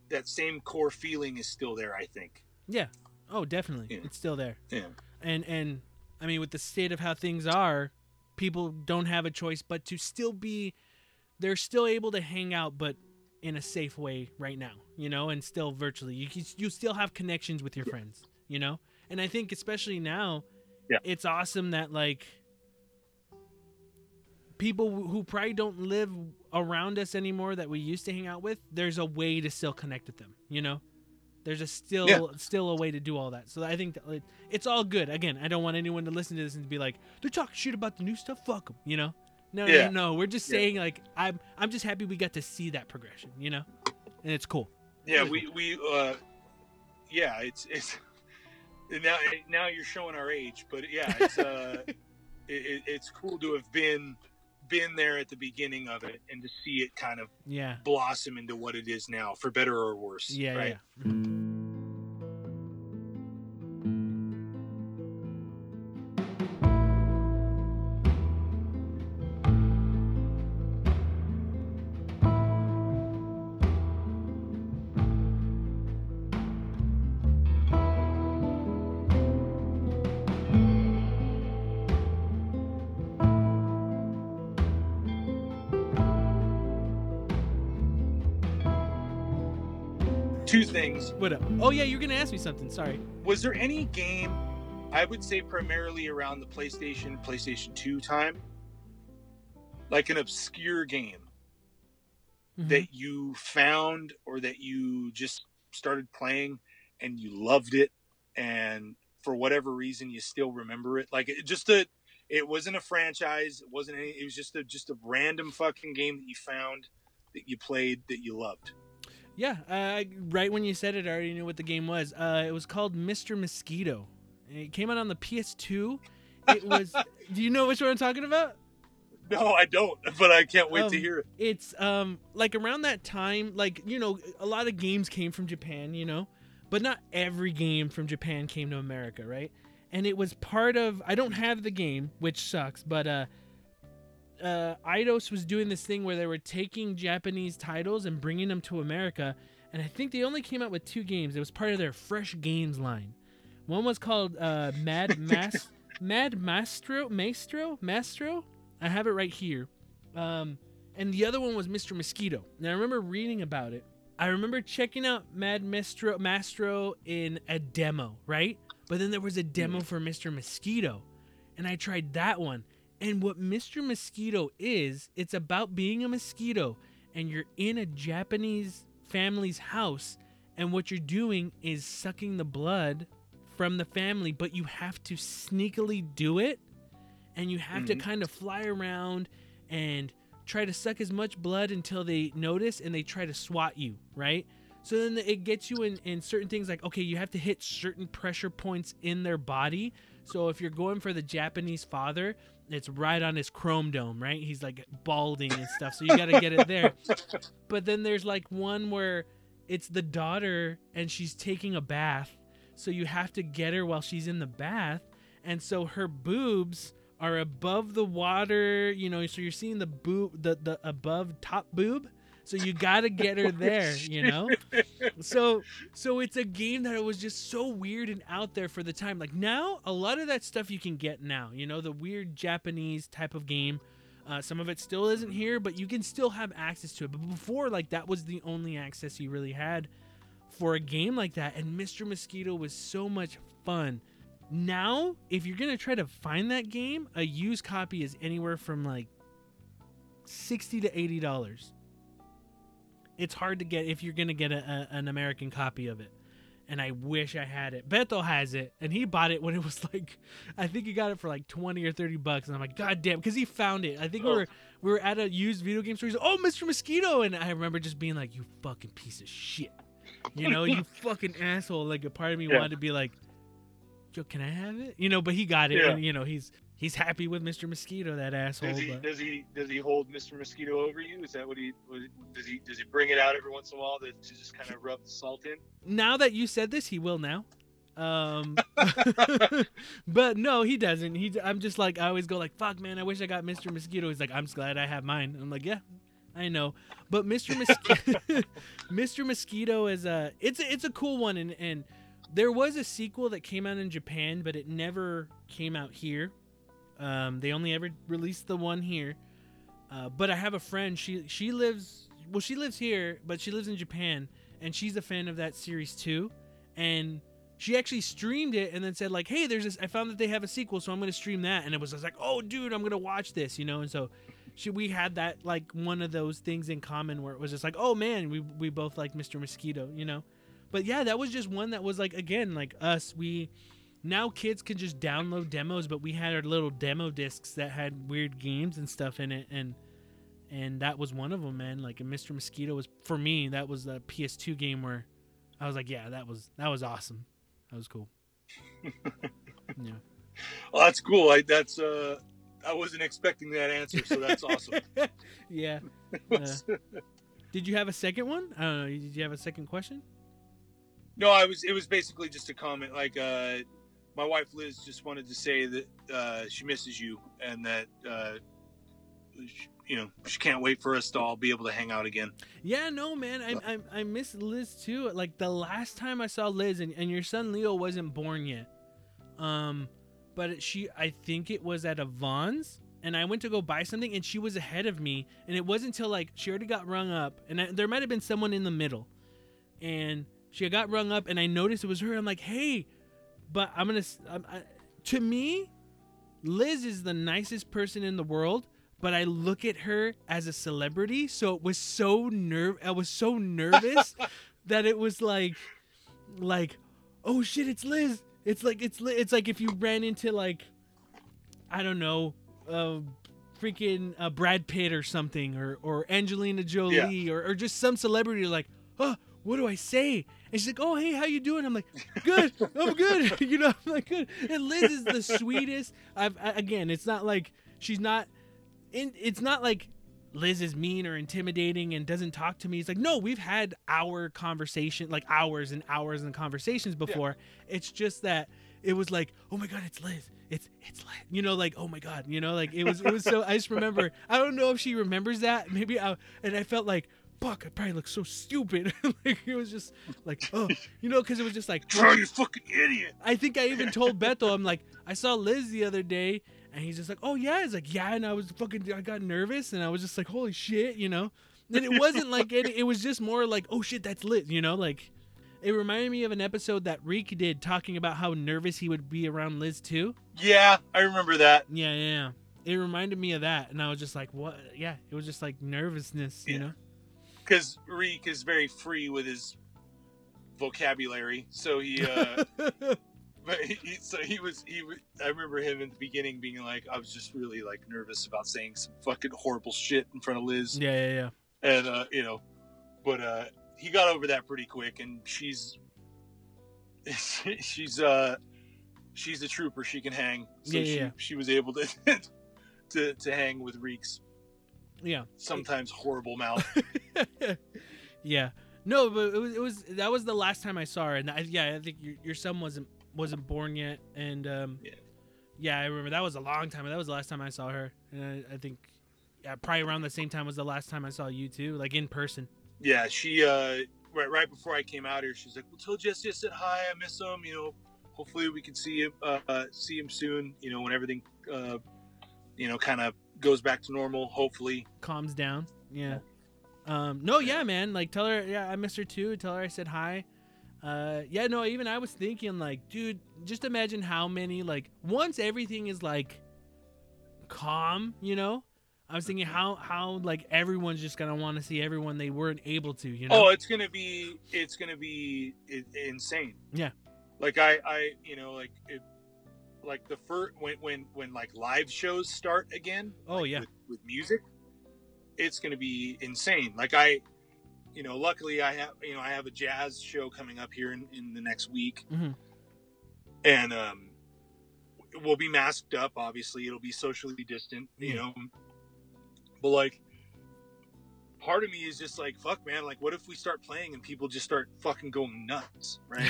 that same core feeling is still there. I think. yeah. Oh, definitely, Yeah. it's still there. Yeah. And and I mean, with the state of how things are, people don't have a choice but to still be. They're still able to hang out, but in a safe way right now, you know, and still virtually. You you still have connections with your friends, you know, and I think especially now, Yeah. it's awesome that like people who who probably don't live around us anymore that we used to hang out with. There's a way to still connect with them, you know. There's a still Yeah. still a way to do all that. So I think that it, it's all good. Again, I don't want anyone to listen to this and be like, they're talking shit about the new stuff. Fuck them, you know. No, Yeah. no, no. We're just Yeah. saying like I'm I'm just happy we got to see that progression, you know, and it's cool. Yeah, we we uh, yeah, it's it's now now you're showing our age, but yeah, it's uh, [LAUGHS] it, it, it's cool to have been been there at the beginning of it and to see it kind of Yeah, blossom into what it is now, for better or worse. yeah, right? yeah. What up? Oh yeah, you're gonna ask me something. Sorry. Was there any game? I would say primarily around the PlayStation, PlayStation Two time, like an obscure game Mhm. that you found or that you just started playing and you loved it and for whatever reason you still remember it like it just a it wasn't a franchise it wasn't any it was just a just a random fucking game that you found that you played that you loved Yeah, uh, right when you said it, I already knew what the game was. Uh, it was called Mr. Mosquito. It came out on the PS2, it was. [LAUGHS] Do you know which one I'm talking about? No, I don't, but I can't wait Um, to hear it. It's um like around that time, like you know, a lot of games came from Japan, you know, but not every game from Japan came to America, right? And it was part of. I don't have the game, which sucks, but uh, uh, Eidos was doing this thing where they were taking Japanese titles and bringing them to America, and I think they only came out with two games. It was part of their Fresh Games line. One was called uh, Mad [LAUGHS] Mas Mad Mastro Maestro Mastro. I have it right here. Um, and the other one was Mr. Mosquito. Now I remember reading about it. I remember checking out Mad Maestro Mastro in a demo, right? But then there was a demo for Mr. Mosquito, and I tried that one. And what Mr. Mosquito is, it's about being a mosquito, and you're in a Japanese family's house, and what you're doing is sucking the blood from the family, but you have to sneakily do it, and you have to Mhm. kind of fly around and try to suck as much blood until they notice and they try to swat you, right? So then it gets you in, in certain things like, okay, you have to hit certain pressure points in their body. So if you're going for the Japanese father, it's right on his chrome dome, right? He's like balding and stuff. So you got to get it there. [LAUGHS] But then there's like one where it's the daughter and she's taking a bath. So you have to get her while she's in the bath. And so her boobs are above the water, you know, so you're seeing the boob the the above top boob. So you got to get her there, you know? So so it's a game that it was just so weird and out there for the time. Like now, a lot of that stuff you can get now, you know, the weird Japanese type of game. Uh, some of it still isn't here, but you can still have access to it. But before, like that was the only access you really had for a game like that. And Mr. Mosquito was so much fun. Now, if you're gonna try to find that game, a used copy is anywhere from like sixty to eighty dollars. It's hard to get if you're gonna get a, a, an American copy of it. And I wish I had it. Beto has it, and he bought it when it was [LAUGHS] like, I think he got it for like twenty or thirty bucks. And I'm like, God damn, because he found it. I think we Oh. were we were at a used video game store. He's like, Oh, Mr. Mosquito, and I remember just being like, You fucking piece of shit. You know, you [LAUGHS] fucking asshole. Like a part of me Yeah. wanted to be like, Yo, can I have it? You know, but he got it, Yeah. and you know he's he's happy with Mr. Mosquito, that asshole. Does he but- does he does he hold Mr. Mosquito over you? Is that what he does he does he bring it out every once in a while to, to just kind of rub the salt in? now that you said this, he will now. Um, [LAUGHS] but no, he doesn't. He, I'm just like, I always go like, fuck, man, I wish I got Mr. Mosquito. He's like, I'm just glad I have mine. I'm like, yeah, I know. But Mr. Mosquito, [LAUGHS] Mr. Mosquito is a, it's a, it's a cool one, and and there was a sequel that came out in Japan, but it never came out here. Um, they only ever released the one here. Uh, but I have a friend. She she lives well. She lives here, but she lives in Japan, and she's a fan of that series too. And she actually streamed it and then said like, "Hey, there's this. I found that they have a sequel, so I'm gonna stream that." And it was just like, "Oh, dude, I'm gonna watch this," you know. And so, she we had that like one of those things in common where it was just like, "Oh man, we we both like Mr. Mosquito," you know. But yeah, that was just one that was like again like us. We now kids can just download demos, but we had our little demo discs that had weird games and stuff in it, and and that was one of them, man. Like, Mr. Mosquito was for me. That was a PS2 game where I was like, yeah, that was that was awesome. That was cool. [LAUGHS] yeah. Well, that's cool. I that's uh I wasn't expecting that answer, so that's awesome. [LAUGHS] yeah. [LAUGHS] Uh, did you have a second one? I don't know. Did you have a second question? No, I was. It was basically just a comment. Like, uh, my wife Liz just wanted to say that uh, she misses you, and that uh, sh- you know she can't wait for us to all be able to hang out again. Yeah, no, man. I, I I miss Liz too. Like the last time I saw Liz, and, and your son Leo wasn't born yet. Um, but she, I think it was at a Vons, and I went to go buy something, and she was ahead of me, and it wasn't until like she already got rung up, and I, there might have been someone in the middle, and she got rung up, and I noticed it was her. I'm like, hey, but I'm gonna. I'm, I, to me, Liz is the nicest person in the world, but I look at her as a celebrity, so it was so nerve. I was so nervous [LAUGHS] that it was like, like, oh shit, it's Liz. It's like it's Li- it's like if you ran into like, I don't know, uh, freaking uh, Brad Pitt or something, or or Angelina Jolie, or or just some celebrity. Like, oh, what do I say? And she's like, oh hey, how you doing? I'm like, good, I'm good. [LAUGHS] you know, I'm like good. And Liz is the sweetest. I've again, it's not like she's not. In, it's not like Liz is mean or intimidating and doesn't talk to me. It's like, no, we've had our conversation, like hours and hours and conversations before. It's just that it was like, oh my god, it's Liz. It's it's Liz. You know, like oh my god, you know, like it was it was so. I just remember. I don't know if she remembers that. Maybe I and I felt like. Fuck! I probably look so stupid. [LAUGHS] like it was just like, oh, you know, because it was just like, Try you fucking idiot. I think I even told Beto, I'm like, I saw Liz the other day, and he's just like, oh yeah, he's like, yeah, and I was fucking, I got nervous, and I was just like, holy shit, you know. And it wasn't [LAUGHS] like it. It was just more like, oh shit, that's Liz, you know, like. It reminded me of an episode that Reek did talking about how nervous he would be around Liz too. Yeah, I remember that. Yeah, yeah. yeah. It reminded me of that, and I was just like, what? Yeah, it was just like nervousness, you know. Because Reek is very free with his vocabulary, so he. uh [LAUGHS] But he, so he was he. I remember him in the beginning being like, I was just really like nervous about saying some fucking horrible shit in front of Liz, yeah, yeah, yeah. and uh, you know, but uh, he got over that pretty quick, and she's [LAUGHS] she's uh she's a trooper. She can hang, so Yeah, yeah, she yeah. she was able to [LAUGHS] to to hang with Reek's Yeah. sometimes horrible mouth. [LAUGHS] yeah. No, but it was, it was that was the last time I saw her, and I, yeah, I think your, your son wasn't wasn't born yet, and um, Yeah. yeah, I remember that was a long time. That was the last time I saw her, and I, I think yeah, probably around the same time was the last time I saw you too, like in person. yeah, she uh right right before I came out here, she's like, "Well, tell Jesse I said hi. I miss him. You know, hopefully we can see him uh, uh see him soon. You know, when everything uh you know kind of goes back to normal. Hopefully, Calms down. Yeah. Um, no, yeah, man. Like, tell her, yeah, I miss her too. Tell her I said hi. Uh, yeah, no, even I was thinking, like, dude, just imagine how many, like, once everything is like calm, you know. I was thinking how how like everyone's just gonna want to see everyone they weren't able to, you know. oh, it's gonna be it's gonna be insane. Yeah. Like I I you know like it like the first when when when like live shows start again. Oh, like, yeah. with, with music, it's gonna be insane. Like I. You know, luckily I have you know I have a jazz show coming up here in, in the next week, Mhm. and um, we'll be masked up. Obviously, it'll be socially distant. You know, but like, part of me is just like, fuck, man. Like, what if we start playing and people just start fucking going nuts, right?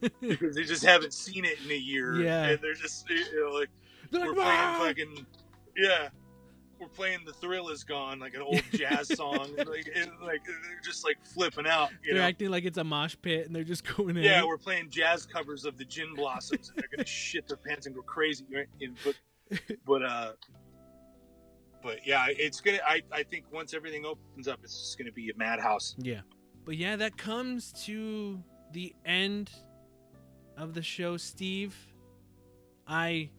[LAUGHS] because they just haven't seen it in a year. Yeah. and they're just you know like They're we're like, playing fucking yeah. We're playing "The Thrill Is Gone" like an old jazz song, and like, and like they're just like flipping out. You They're know? acting like it's a mosh pit and they're just going in. Yeah, we're playing jazz covers of the Gin Blossoms, and they're gonna [LAUGHS] shit their pants and go crazy, right? And, but, but, uh, but yeah, it's gonna. I, I think once everything opens up, it's just gonna be a madhouse. Yeah. But yeah, that comes to the end of the show, Steve. I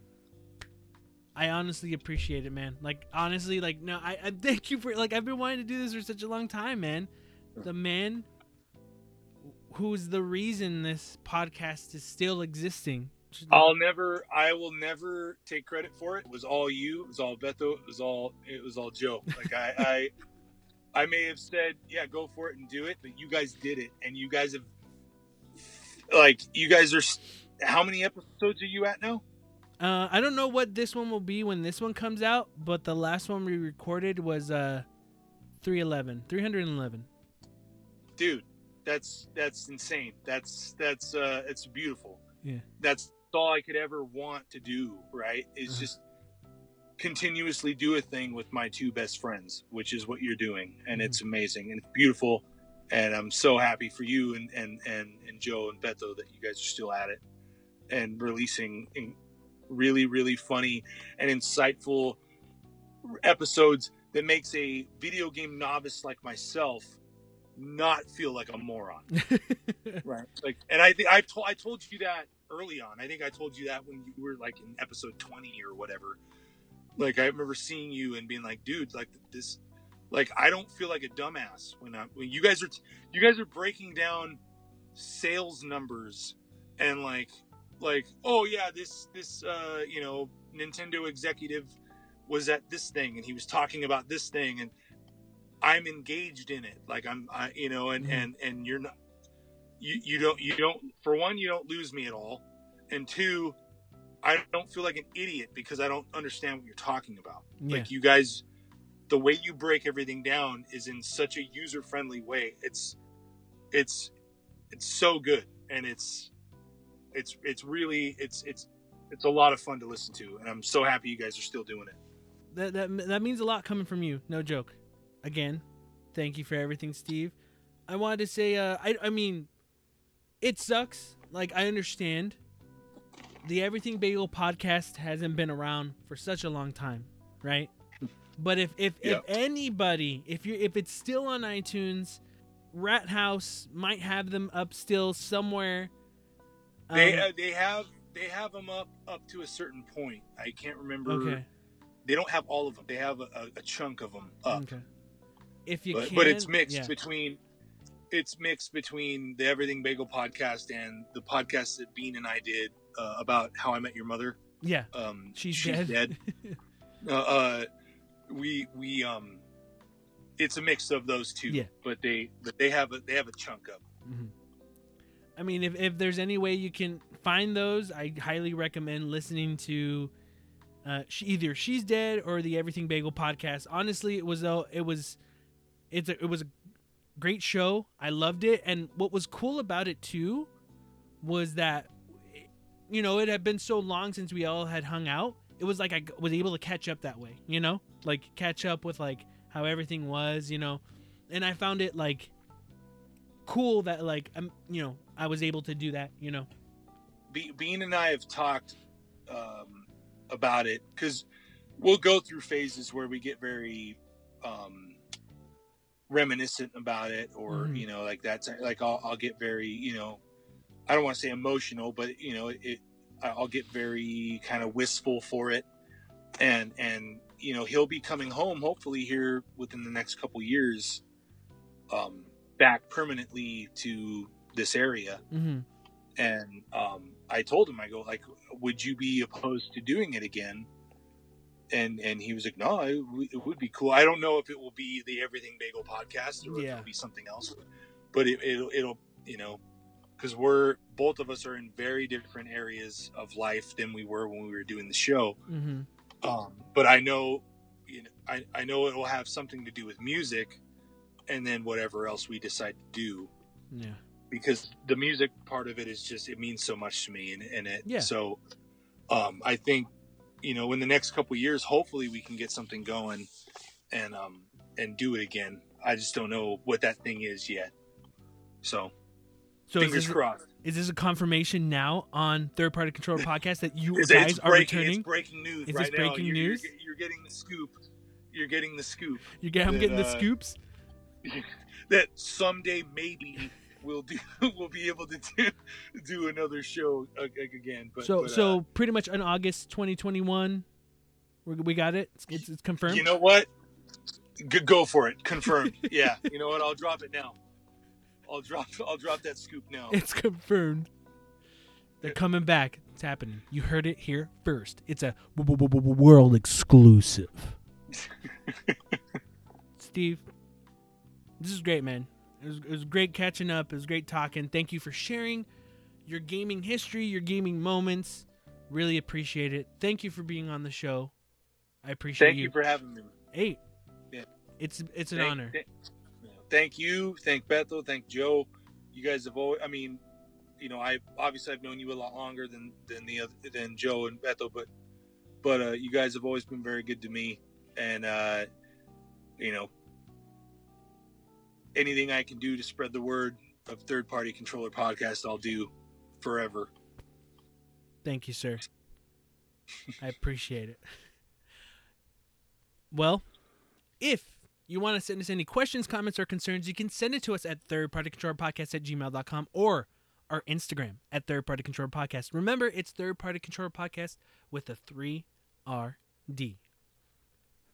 I honestly appreciate it, man. Like honestly, like no, I, I [LAUGHS] thank you for like I've been wanting to do this for such a long time, man. The man who's the reason this podcast is still existing. I'll never. I will never take credit for it. It was all you. It was all Beto. It was all. It was all Joe. Like I, I, I may have said, "Yeah, go for it and do it," but you guys did it, and you guys have, like, you guys are. How many episodes are you at now? Uh, I don't know what this one will be when this one comes out, but the last one we recorded was uh 311, 311. dude that's that's insane that's that's uh it's beautiful Yeah. that's all i could ever want to do right is Uh-huh. just continuously do a thing with my two best friends which is what you're doing and it's amazing and it's beautiful and i'm so happy for you and and and, and joe and beto that you guys are still at it and releasing in really really funny and insightful episodes that makes a video game novice like myself not feel like a moron [LAUGHS] right like and i think i told i told you that early on. I think i told you that when you were like in episode 20 or whatever. Like i remember seeing you and being like dude like this like i don't feel like a dumbass when i when you guys are you guys are breaking down sales numbers and like like oh yeah this this uh you know nintendo executive was at this thing and he was talking about this thing and i'm engaged in it. Like i'm I, you know and Mhm. and and you're not you you don't you don't for one you don't lose me at all, and two, I don't feel like an idiot because I don't understand what you're talking about. Yeah. Like you guys, the way you break everything down is in such a user friendly way. It's it's it's so good, and it's it's it's really it's it's it's a lot of fun to listen to, and I'm so happy you guys are still doing it. that that that means a lot coming from you. No joke. Again, thank you for everything, Steve. I wanted to say, uh, I I mean, it sucks. Like I understand. The Everything Bagel podcast hasn't been around for such a long time, right? But if if, Yeah. if anybody, if you if it's still on iTunes, Rat House might have them up still somewhere. They Um, uh, they have they have them up up to a certain point. I can't remember. okay. They don't have all of them. They have a, a, a chunk of them up, Okay. If you but, can, but it's mixed yeah. between it's mixed between the Everything Bagel podcast and the podcast that Bean and I did uh, about how I met your mother. Yeah. Um, She's, dead. [LAUGHS] uh, uh, we we um, it's a mix of those two. Yeah. But they but they have a they have a chunk up. Mhm. I mean, if, if there's any way you can find those, I highly recommend listening to uh, she, either She's Dead or the Everything Bagel podcast. Honestly, it was though it was it's a, it was a great show. I loved it, and what was cool about it too was that you know it had been so long since we all had hung out. It was like I was able to catch up that way, you know, like catch up with like how everything was, you know, and I found it like cool that like I'm you know I was able to do that you know Be- Bean and I have talked um, about it because we'll go through phases where we get very um, reminiscent about it, or Mhm. you know, like that's like I'll, I'll get very you know, I don't want to say emotional, but you know, it I'll get very kind of wistful for it, and and you know, he'll be coming home hopefully here within the next couple years, um, back permanently to this area mm-hmm. and um, I told him, I go like, would you be opposed to doing it again? And and he was like, no, it, w- it would be cool. I don't know if it will be the Everything Bagel podcast or if Yeah. it'll be something else, but it, it'll it'll you know, because we're both of us are in very different areas of life than we were when we were doing the show. Mm-hmm. Um, but I know, you know, I I know it will have something to do with music, and then whatever else we decide to do yeah because the music part of it is just it means so much to me and, and it Yeah. so um i think you know in the next couple of years hopefully we can get something going and um and do it again. I just don't know what that thing is yet. So, so is fingers this, crossed. is this a confirmation now on third party controller [LAUGHS] podcast that you it's, guys it's are breaking, returning? it's breaking news Is right this now. breaking you're, you're news? you're, getting the scoop. You're getting the scoop. You get I'm that, getting the uh, scoops? [LAUGHS] that someday maybe we'll do [LAUGHS] we'll be able to do do another show uh, again but so but, uh, so pretty much in August 2021 we we got it it's, it's, it's confirmed You know what? G- go for it. Confirmed. [LAUGHS] yeah. You know what? I'll drop it now. I'll drop. I'll drop that scoop now. [LAUGHS] it's confirmed they're coming back it's happening you heard it here first it's a w- w- w- world exclusive Steve, this is great, man. It was, it was great catching up. It was great talking. Thank you for sharing your gaming history, your gaming moments. Really appreciate it. Thank you for being on the show. I appreciate Thank you for having me. Hey, Yeah. it's it's an Thank- honor. th- Thank you. Thank Beto. Thank Joe. You guys have always. I mean, you know, I obviously I've known you a lot longer than than the other than Joe and Beto, but but uh, you guys have always been very good to me, and uh, you know, anything I can do to spread the word of third party controller podcast, I'll do forever. Thank you, sir. I appreciate it. Well, if you want to send us any questions, comments, or concerns, you can send it to us at thirdpartycontrollerpodcast at gmail.com or our Instagram at Third Party Controller Podcast. Remember, it's Third Party Controller Podcast with a 3RD.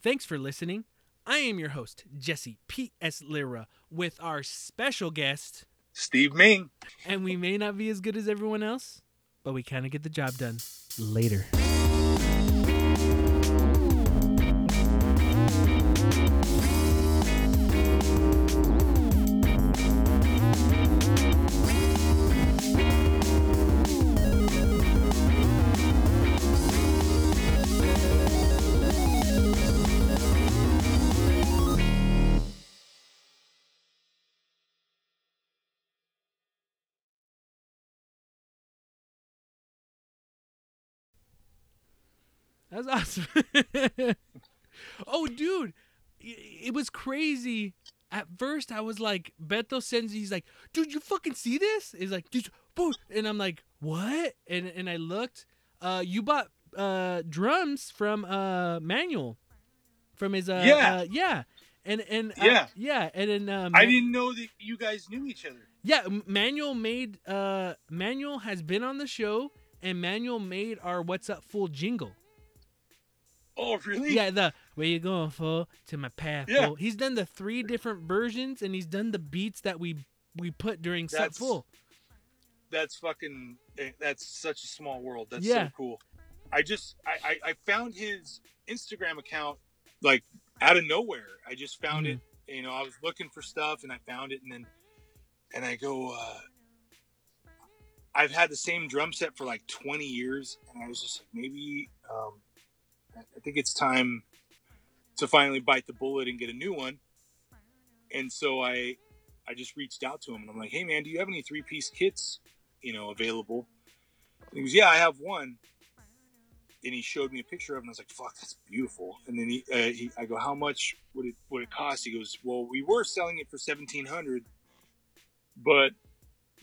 Thanks for listening. I am your host, Jesse P.S. Lira, with our special guest, Steve Ming. and we may not be as good as everyone else, but we kind of get the job done. Later. That's awesome. [LAUGHS] oh, dude, it was crazy. At first, I was like, Beto sends. He's like, dude, you fucking see this? He's like, dude, boo. and I'm like, what? And and I looked. Uh, you bought uh drums from uh Manuel, from his uh Yeah. uh, yeah. And and uh, Yeah. yeah, and then um, I didn't know that you guys knew each other. yeah, Manuel made uh Manuel has been on the show and Manuel made our What's Up Fool jingle. Oh, really? Yeah, the where you going for to my path. Yeah. Fool. He's done the three different versions and he's done the beats that we we put during That's- Full. That's fucking. eh, That's such a small world. That's Yeah. so cool. I just I, I I found his Instagram account like out of nowhere. I just found it. You know, I was looking for stuff and I found it, and then and I go. uh I've had the same drum set for like 20 years, and I was just like, maybe um, I think it's time to finally bite the bullet and get a new one. And so I I just reached out to him and I'm like, hey man, do you have any three piece kits, you know, available? And he goes, yeah, I have one. And he showed me a picture of and I was like, fuck, that's beautiful. And then he, uh, he I go, how much would it would it cost? He goes, well, we were selling it for seventeen hundred, but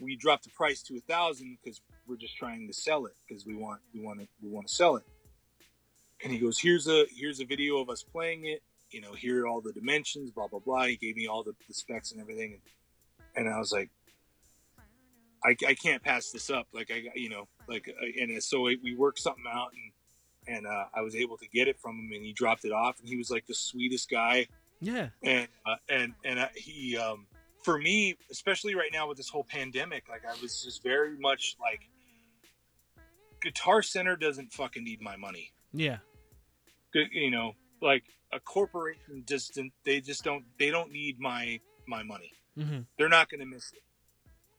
we dropped the price to a thousand because we're just trying to sell it because we want we want to we want to sell it. And he goes, here's a here's a video of us playing it. You know, here are all the dimensions, blah blah blah. He gave me all the, the specs and everything, and, and I was like, I, I can't pass this up. Like I, you know, like uh, and so we worked something out, and and uh, I was able to get it from him, and he dropped it off, and he was like the sweetest guy, Yeah. and uh, and and he, um, for me, especially right now with this whole pandemic, like I was just very much like, Guitar Center doesn't fucking need my money Yeah. You know like a corporation just they just don't they don't need my my money. Hmm they're not going to miss it.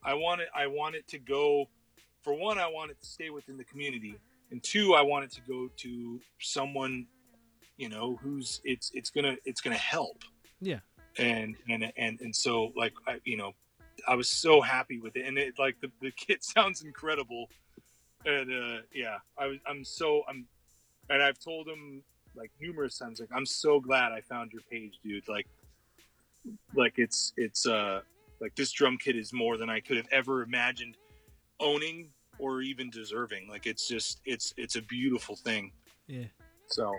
I want it i want it to go for one i want it to stay within the community and two i want it to go to someone you know who's it's it's gonna it's gonna help. Yeah. and and and and so like I, you know i was so happy with it and it like the, the kit [LAUGHS] sounds incredible. And uh yeah i was i'm so i'm and i've told him like numerous times like i'm so glad i found your page dude like like it's it's uh like this drum kit is more than i could have ever imagined owning or even deserving like it's just it's it's a beautiful thing Yeah. so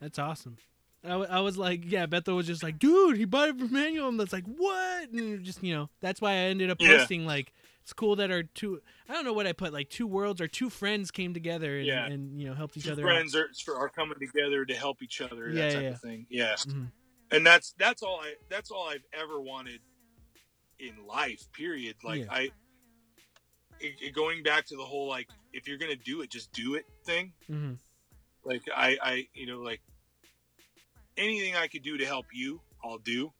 That's awesome. I, w- I was like, yeah, Beto was just like, dude, he bought it from Manuel. And that's like, what? And just, you know, that's why I ended up Yeah. posting, like, it's cool that our two, I don't know what I put, like, two worlds or two friends came together and, Yeah. and you know, helped each two other friends are, are coming together to help each other Yeah, that type yeah, of thing yeah. Mhm. and that's that's all I that's all I've ever wanted in life. Period. Like Yeah. I, it, it- going back to the whole like if you're gonna do it, just do it thing. Mhm. Like I, I you know like anything I could do to help you, I'll do.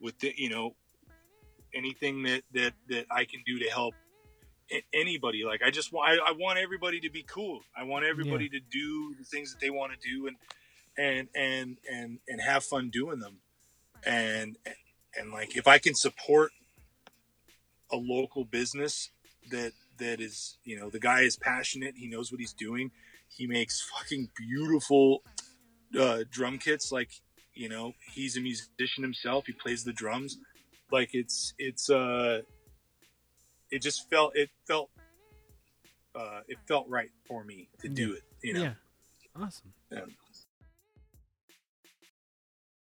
With the you know anything that that that I can do to help anybody. Like I just want I, I want everybody to be cool. I want everybody to do the things that they want to do and and and and and have fun doing them. And and like if I can support a local business that that is you know the guy is passionate, he knows what he's doing. He makes fucking beautiful uh, drum kits. Like you know he's a musician himself. He plays the drums. Like it's it's uh it just felt it felt uh it felt right for me to do it. You know. Yeah. Awesome. Yeah.